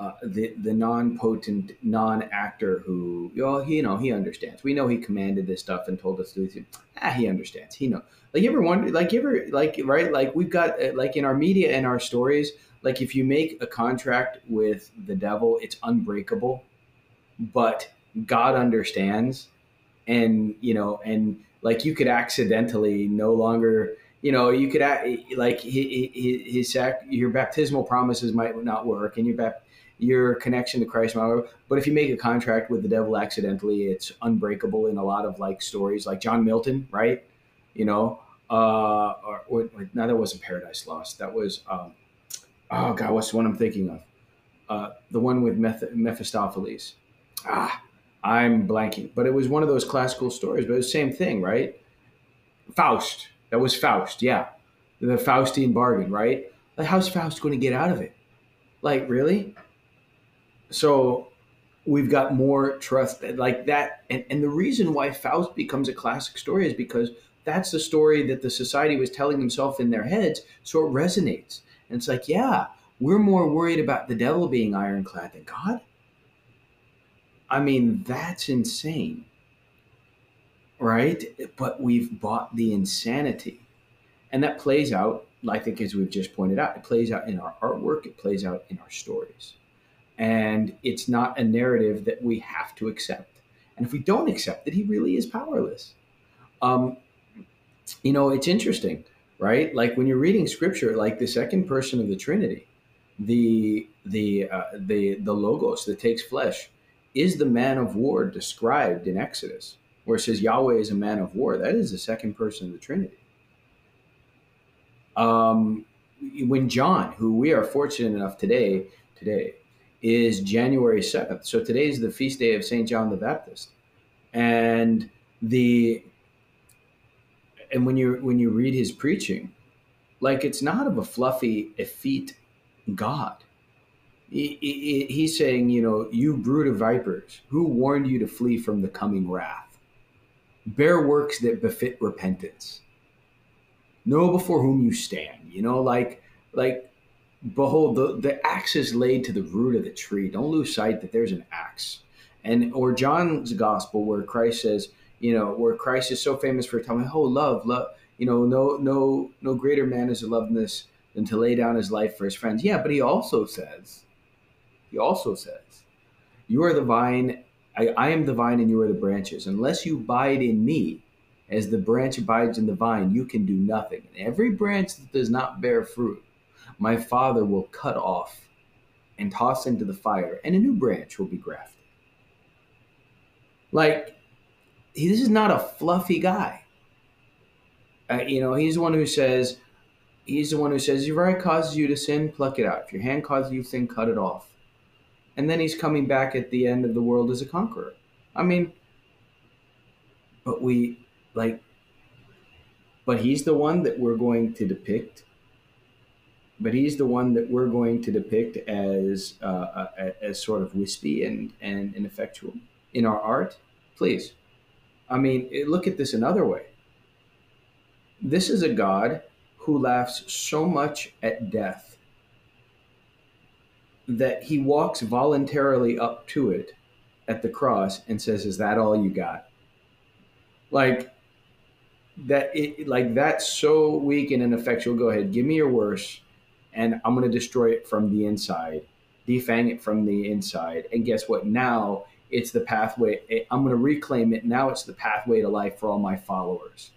Speaker 2: uh, the the non-potent non-actor who well, he, you know he understands. We know he commanded this stuff and told us to do. Ah, he understands. He know. Like you ever wonder? Like you ever like right? Like we've got uh, like in our media and our stories. Like if you make a contract with the devil, it's unbreakable, but God understands, and you know, and like you could accidentally no longer you know, you could like his, his, your baptismal promises might not work, and your bap, your connection to Christ, but if you make a contract with the devil accidentally, it's unbreakable in a lot of like stories, like John Milton, right? You know, uh, or, or now that wasn't Paradise Lost. That was, um, oh god, what's the one I'm thinking of? Uh, the one with Meph- Mephistopheles. Ah, I'm blanking, but it was one of those classical stories. But it was the same thing, right? Faust. That was Faust. Yeah, the Faustian bargain, right? Like, how's Faust going to get out of it? Like, really? So we've got more trust like that and, and the reason why faust becomes a classic story is because that's the story that the society was telling themselves in their heads so it resonates. And it's like yeah we're more worried about the devil being ironclad than god. I mean that's insane right? But we've bought the insanity. And that plays out i think as we've just pointed out it plays out in our artwork it plays out in our stories and it's not a narrative that we have to accept. And if we don't accept it, he really is powerless. Um, you know, it's interesting, right? Like when you're reading scripture, like the second person of the Trinity, the the uh, the the logos that takes flesh is the man of war described in Exodus, where it says Yahweh is a man of war. That is the second person of the Trinity. Um, when John, who we are fortunate enough today today is January 7th. So today is the feast day of St. John the Baptist. And the and when you when you read his preaching, like it's not of a fluffy effete God. He, he, he's saying, you know, you brood of vipers, who warned you to flee from the coming wrath? Bear works that befit repentance. Know before whom you stand. You know, like like behold the, the axe is laid to the root of the tree. Don't lose sight that there's an axe. And or john's gospel where christ says you know where christ is so famous for telling oh love love you know no no no greater man is a love than this than to lay down his life for his friends. Yeah but he also says he also says you are the vine I, I am the vine and you are the branches. Unless you abide in me as the branch abides in the vine you can do nothing. And every branch that does not bear fruit my father will cut off and toss into the fire, and a new branch will be grafted. Like, this is not a fluffy guy. Uh, you know, he's the one who says, he's the one who says, your eye causes you to sin, pluck it out. If your hand causes you to sin, cut it off. And then he's coming back at the end of the world as a conqueror. I mean, but we, like, but he's the one that we're going to depict but he's the one that we're going to depict as uh, as sort of wispy and, and ineffectual in our art. Please, I mean, look at this another way. This is a God who laughs so much at death that he walks voluntarily up to it at the cross and says, "Is that all you got?" Like that. It like that's so weak and ineffectual. Go ahead, give me your worst and I'm going to destroy it from the inside, defang it from the inside. And guess what? Now it's the pathway. Eh, I'm going to reclaim it. Now it's the pathway to life for all my followers.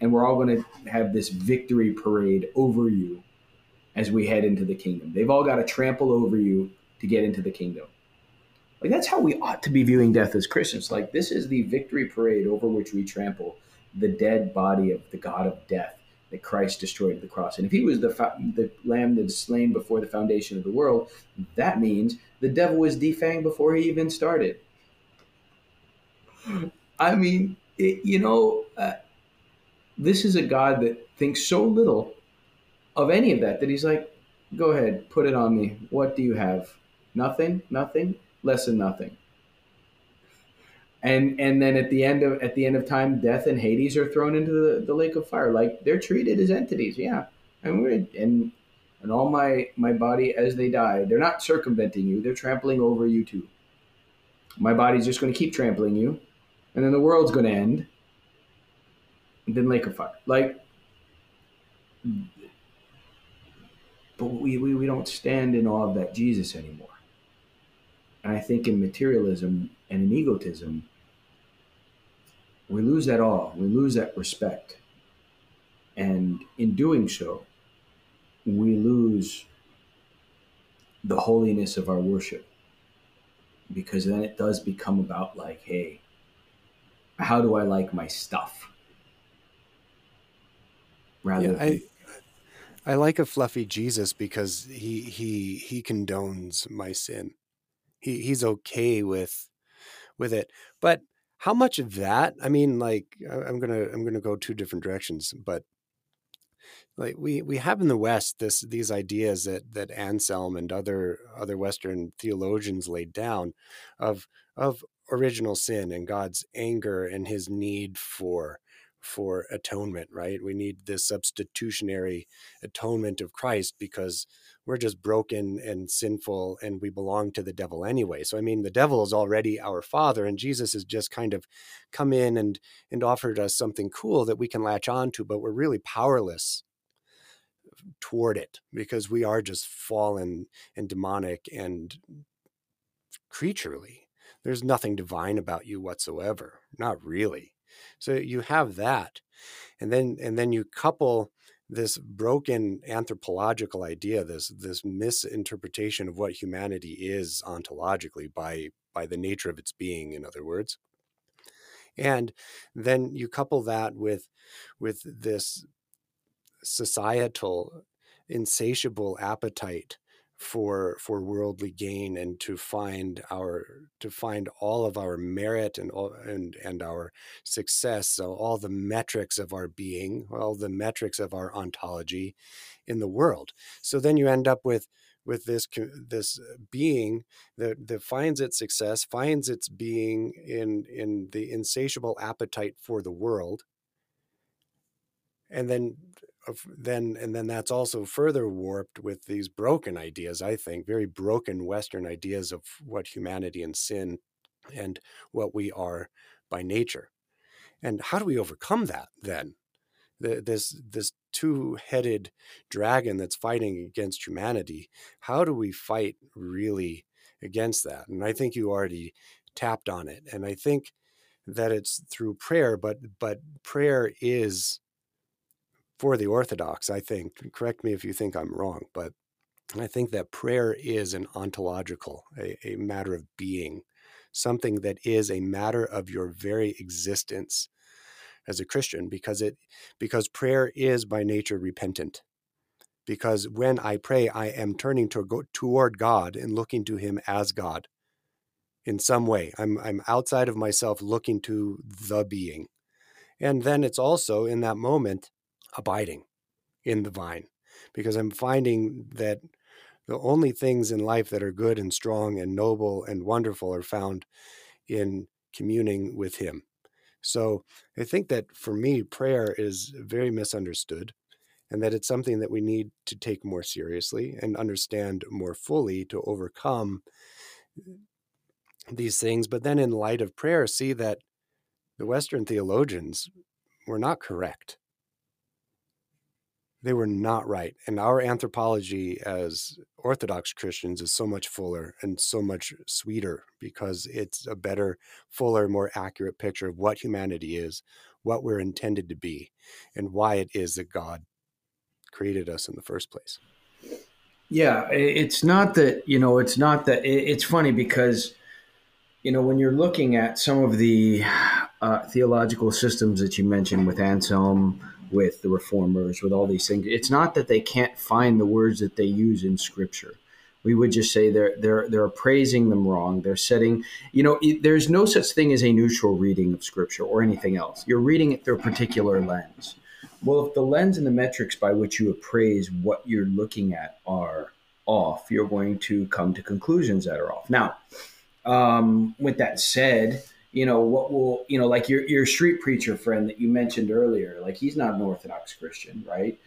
Speaker 2: And we're all going to have this victory parade over you as we head into the kingdom. They've all got to trample over you to get into the kingdom. Like that's how we ought to be viewing death as Christians. Like this is the victory parade over which we trample the dead body of the God of death that Christ destroyed the cross. And if he was the, the lamb that's slain before the foundation of the world, that means the devil was defanged before he even started. I mean, it, you know, uh, this is a God that thinks so little of any of that that he's like, go ahead, put it on me. What do you have? Nothing? Nothing? Less than nothing and and then at the end of at the end of time, death and Hades are thrown into the, the lake of fire. Like they're treated as entities, yeah. And we and and all my my body as they die. They're not circumventing you; they're trampling over you too. My body's just going to keep trampling you, and then the world's going to end. And then lake of fire, like. But we, we, we don't stand in awe of that Jesus anymore. And I think in materialism and in egotism, we lose that awe, we lose that respect. And in doing so, we lose the holiness of our worship because then it does become about like hey how do i like my stuff
Speaker 1: rather yeah, I, I like a fluffy jesus because he he he condones my sin he he's okay with with it but how much of that i mean like i'm gonna i'm gonna go two different directions but like we we have in the West this these ideas that that Anselm and other other Western theologians laid down of of original sin and God's anger and his need for for atonement, right? We need this substitutionary atonement of Christ because we're just broken and sinful and we belong to the devil anyway. So I mean the devil is already our father and Jesus has just kind of come in and and offered us something cool that we can latch on to, but we're really powerless toward it because we are just fallen and demonic and creaturely. There's nothing divine about you whatsoever, not really. So you have that. And then and then you couple this broken anthropological idea, this this misinterpretation of what humanity is ontologically by by the nature of its being, in other words. And then you couple that with with this societal insatiable appetite for for worldly gain and to find our to find all of our merit and all and and our success so all the metrics of our being all the metrics of our ontology in the world. So then you end up with with this this uh, being that, that finds its success finds its being in in the insatiable appetite for the world. And then then and then that's also further warped with these broken ideas i think very broken western ideas of what humanity and sin and what we are by nature. And how do we overcome that then? The, this this two-headed dragon that's fighting against humanity how do we fight really against that? And i think you already tapped on it and i think that it's through prayer but but prayer is for the Orthodox, I think, correct me if you think I'm wrong, but I think that prayer is an ontological, a, a matter of being, something that is a matter of your very existence as a Christian, because it because prayer is by nature repentant. Because when I pray, I am turning to toward God and looking to Him as God in some way. I'm I'm outside of myself looking to the being. And then it's also in that moment abiding in the vine because I'm finding that the only things in life that are good and strong and noble and wonderful are found in communing with Him. So I think that for me, prayer is very misunderstood and that it's something that we need to take more seriously and understand more fully to overcome these things. But then, in light of prayer, see that the Western theologians were not correct they were not right. And our anthropology as Orthodox Christians is so much fuller and so much sweeter because it's a better, fuller, more accurate picture of what humanity is, what we're intended to be, and why it is that God created us in the first place.
Speaker 2: Yeah, it's not that, you know, it's not that, it's funny because, you know, when you're looking at some of the uh, theological systems that you mentioned with Anselm, with the reformers, with all these things. It's not that they can't find the words that they use in Scripture. We would just say they're they're they're appraising them wrong. They're setting, you know, there's no such thing as a neutral reading of Scripture or anything else. You're reading it through a particular lens. Well, if the lens and the metrics by which you appraise what you're looking at are off, you're going to come to conclusions that are off. Now, um, with that said, you know what will you know like your your street preacher friend that you mentioned earlier like he's not an orthodox christian right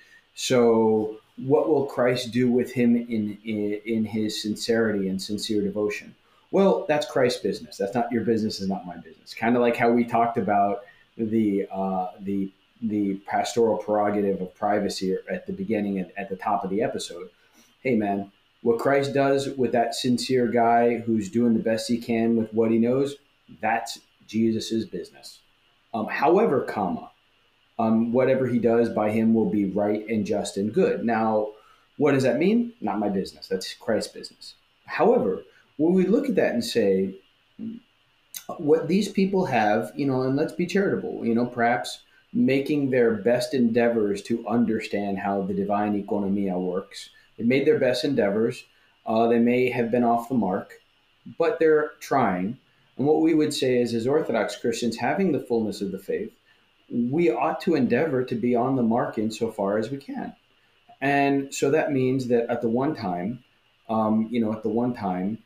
Speaker 2: So, what will Christ do with him in, in, in his sincerity and sincere devotion? Well, that's Christ's business. That's not your business. Is not my business. Kind of like how we talked about the uh, the the pastoral prerogative of privacy at the beginning and at the top of the episode. Hey, man, what Christ does with that sincere guy who's doing the best he can with what he knows, that's Jesus's business. Um, however, comma, um, whatever he does by him will be right and just and good. Now, what does that mean? Not my business. That's Christ's business. However, when we look at that and say, what these people have, you know, and let's be charitable, you know, perhaps making their best endeavors to understand how the divine economia works. They made their best endeavors. Uh, they may have been off the mark, but they're trying. And what we would say is, as Orthodox Christians, having the fullness of the faith, we ought to endeavor to be on the mark insofar as we can. And so that means that at the one time, um, you know, at the one time,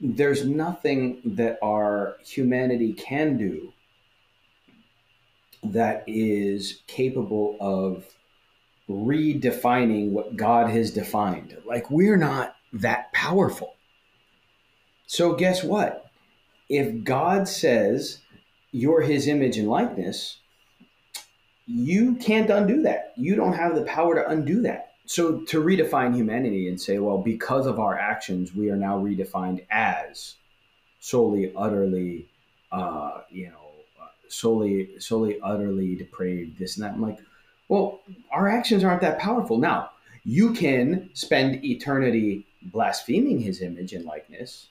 Speaker 2: there's nothing that our humanity can do that is capable of redefining what God has defined. Like, we're not that powerful. So, guess what? If God says you're his image and likeness, you can't undo that. You don't have the power to undo that. So, to redefine humanity and say, well, because of our actions, we are now redefined as solely, utterly, uh, you know, solely solely utterly depraved this and that i'm like well our actions aren't that powerful now you can spend eternity blaspheming his image and likeness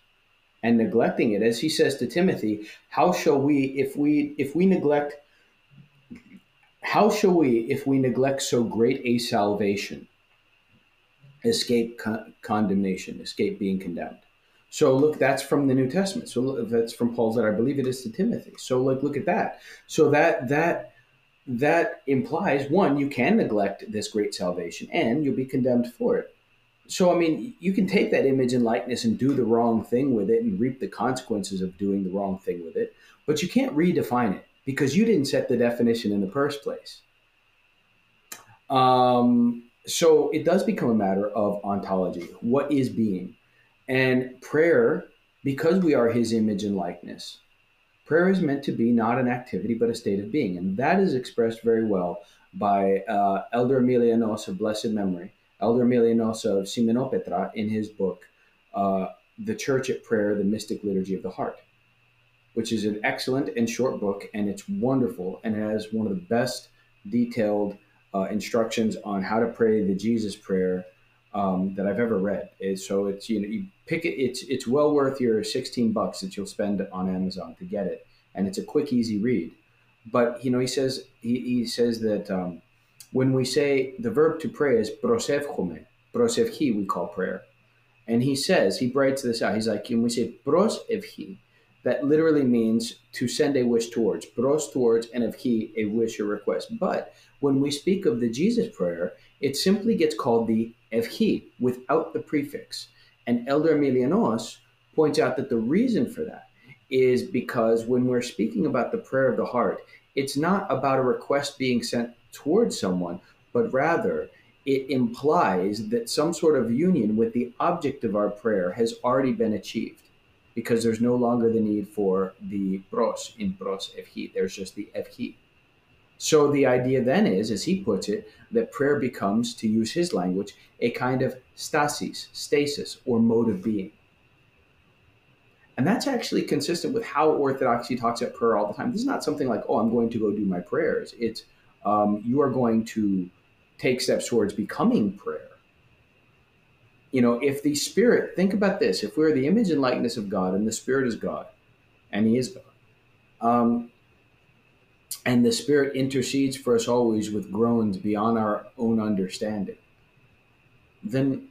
Speaker 2: and hmm. neglecting it as he says to timothy how shall we if we if we neglect how shall we if we neglect so great a salvation escape con- condemnation escape being condemned so look, that's from the New Testament. So that's from Paul's letter. I believe it is to Timothy. So like, look at that. So that that that implies one, you can neglect this great salvation, and you'll be condemned for it. So I mean, you can take that image and likeness and do the wrong thing with it, and reap the consequences of doing the wrong thing with it. But you can't redefine it because you didn't set the definition in the first place. Um, so it does become a matter of ontology. What is being? And prayer, because we are his image and likeness, prayer is meant to be not an activity, but a state of being. And that is expressed very well by uh, Elder Emilianos of blessed memory, Elder Emilianos of Simonopetra, in his book, uh, The Church at Prayer, The Mystic Liturgy of the Heart, which is an excellent and short book, and it's wonderful and has one of the best detailed uh, instructions on how to pray the Jesus prayer um, that I've ever read. so it's you know you pick it. It's it's well worth your sixteen bucks that you'll spend on Amazon to get it, and it's a quick, easy read. But you know he says he, he says that um, when we say the verb to pray is prosevchome, prosevchi we call prayer, and he says he writes this out. He's like when we say prosevchi, that literally means to send a wish towards, pros towards, and he a wish or request. But when we speak of the Jesus prayer, it simply gets called the evhi without the prefix. And Elder Emilianos points out that the reason for that is because when we're speaking about the prayer of the heart, it's not about a request being sent towards someone, but rather it implies that some sort of union with the object of our prayer has already been achieved because there's no longer the need for the pros in pros evhi. There's just the evhi. So the idea then is, as he puts it, that prayer becomes, to use his language, a kind of stasis, stasis, or mode of being. And that's actually consistent with how Orthodoxy talks about prayer all the time. This is not something like, oh, I'm going to go do my prayers. It's um, you are going to take steps towards becoming prayer. You know, if the Spirit, think about this if we're the image and likeness of God and the Spirit is God, and He is God, um, and the Spirit intercedes for us always with groans beyond our own understanding, then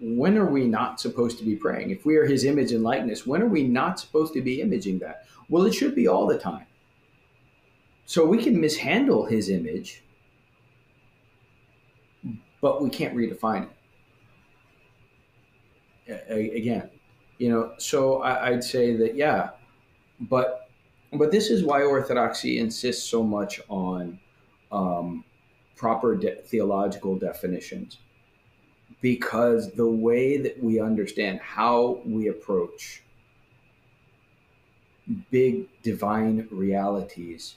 Speaker 2: when are we not supposed to be praying? If we are His image and likeness, when are we not supposed to be imaging that? Well, it should be all the time. So we can mishandle His image, but we can't redefine it. Again, you know, so I'd say that, yeah, but but this is why orthodoxy insists so much on um, proper de- theological definitions because the way that we understand how we approach big divine realities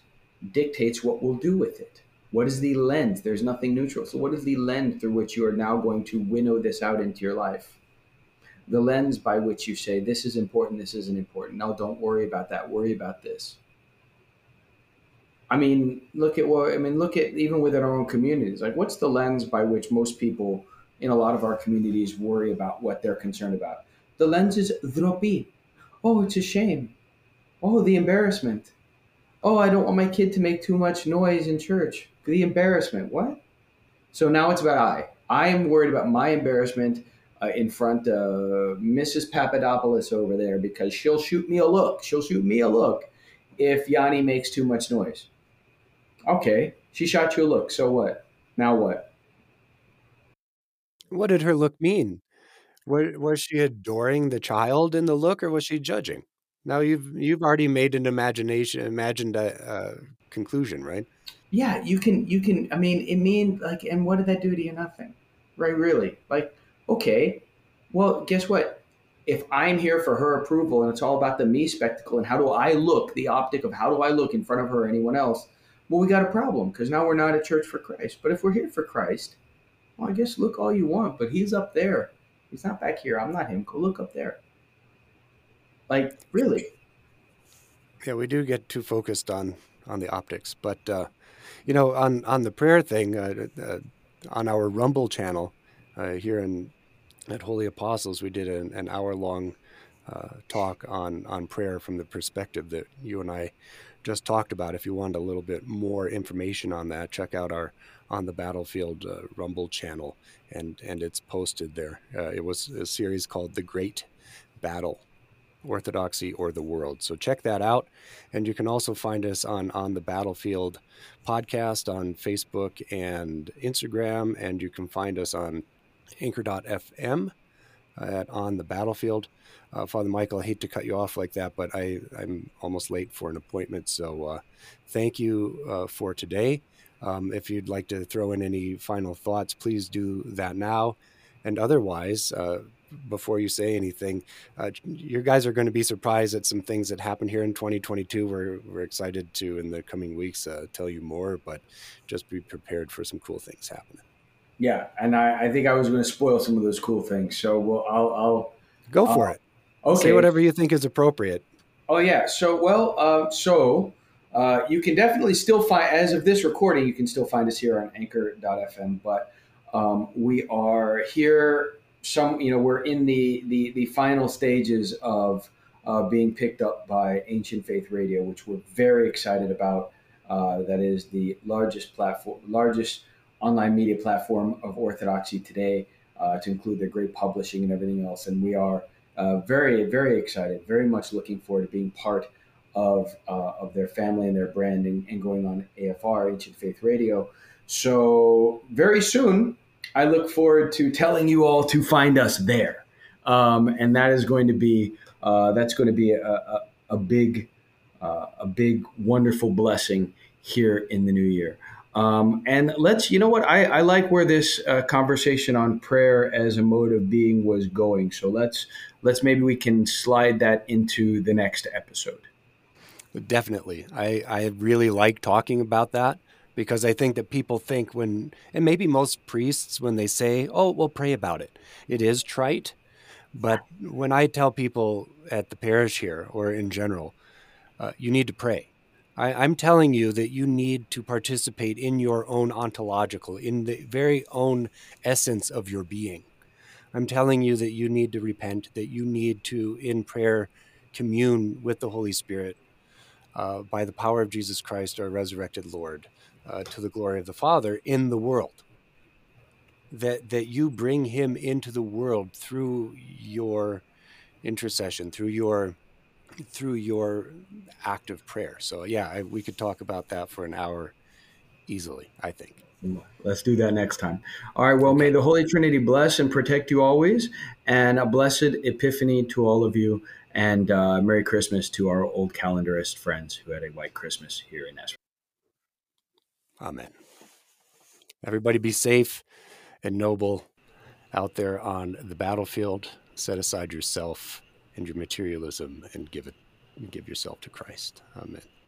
Speaker 2: dictates what we'll do with it. What is the lens? There's nothing neutral. So, what is the lens through which you are now going to winnow this out into your life? The lens by which you say, this is important, this isn't important. No, don't worry about that. Worry about this. I mean, look at what, I mean, look at even within our own communities. Like, what's the lens by which most people in a lot of our communities worry about what they're concerned about? The lens is dropi. Oh, it's a shame. Oh, the embarrassment. Oh, I don't want my kid to make too much noise in church. The embarrassment. What? So now it's about I. I am worried about my embarrassment uh, in front of Mrs. Papadopoulos over there because she'll shoot me a look. She'll shoot me a look if Yanni makes too much noise. Okay, she shot you a look. So what? Now what?
Speaker 1: What did her look mean? Was, was she adoring the child in the look, or was she judging? Now you've you've already made an imagination imagined a, conclusion, right?
Speaker 2: Yeah, you can you can. I mean, it mean like, and what did that do to you? Nothing, right? Really, like, okay, well, guess what? If I'm here for her approval and it's all about the me spectacle and how do I look, the optic of how do I look in front of her or anyone else, well, we got a problem because now we're not a church for Christ. But if we're here for Christ, well, I guess look all you want, but he's up there. He's not back here. I'm not him. Go look up there. Like, really?
Speaker 1: Yeah, we do get too focused on on the optics, but uh, you know, on on the prayer thing, uh, uh, on our Rumble channel uh, here in at Holy Apostles, we did an, an hour long uh, talk on on prayer from the perspective that you and I just talked about. If you want a little bit more information on that, check out our on the battlefield uh, Rumble channel, and and it's posted there. it was a series called "The Great Battle." Orthodoxy or the World. So check that out. And you can also find us on On the Battlefield podcast on Facebook and Instagram. And you can find us on anchor.fm at On the Battlefield. Uh, Father Michael, I hate to cut you off like that, but I, I'm almost late for an appointment. So uh, thank you uh, for today. Um, if you'd like to throw in any final thoughts, please do that now. And otherwise, uh, before you say anything, uh, you guys are going to be surprised at some things that happen here in 2022. We're, we're excited to, in the coming weeks, uh, tell you more, but just be prepared for some cool things happening.
Speaker 2: Yeah, and I, I think I was going to spoil some of those cool things. So well, I'll, I'll
Speaker 1: go for
Speaker 2: I'll,
Speaker 1: it. Okay, say whatever you think is appropriate.
Speaker 2: Oh yeah. So well, uh, so uh, you can definitely still find, as of this recording, you can still find us here on Anchor.fm, but um, we are here some you know we're in the the, the final stages of uh, being picked up by Ancient Faith Radio, which we're very excited about. Uh, that is the largest platform, largest online media platform of Orthodoxy today, uh, to include their great publishing and everything else. And we are uh, very, very excited, very much looking forward to being part of uh, of their family and their branding and going on AFR, Ancient Faith Radio. So very soon, I look forward to telling you all to find us there, um, and that is going to be uh, that's going to be a, a, a big uh, a big wonderful blessing here in the new year. Um, and let's you know what I, I like where this uh, conversation on prayer as a mode of being was going. So let's let's maybe we can slide that into the next episode.
Speaker 1: Definitely, I I really like talking about that because I think that people think when, and maybe most priests, when they say, oh, we'll pray about it, it is trite. But when I tell people at the parish here or in general, uh, you need to pray. I, am telling you that you need to participate in your own ontological, in the very own essence of your being. I'm telling you that you need to repent, that you need to, in prayer, commune with the Holy Spirit uh, by the power of Jesus Christ, our resurrected Lord uh, to the glory of the Father in the world. That that you bring him into the world through your intercession, through your through your act of prayer. So yeah, I, we could talk about that for an hour easily. I think.
Speaker 2: Let's do that next time. All right. Well, may the Holy Trinity bless and protect you always, and a blessed Epiphany to all of you, and uh, Merry Christmas to our old calendarist friends who had a white Christmas here in Nashville.
Speaker 1: Amen. Everybody be safe and noble out there on the battlefield. Set aside yourself and your materialism and give it give yourself to Christ. Amen.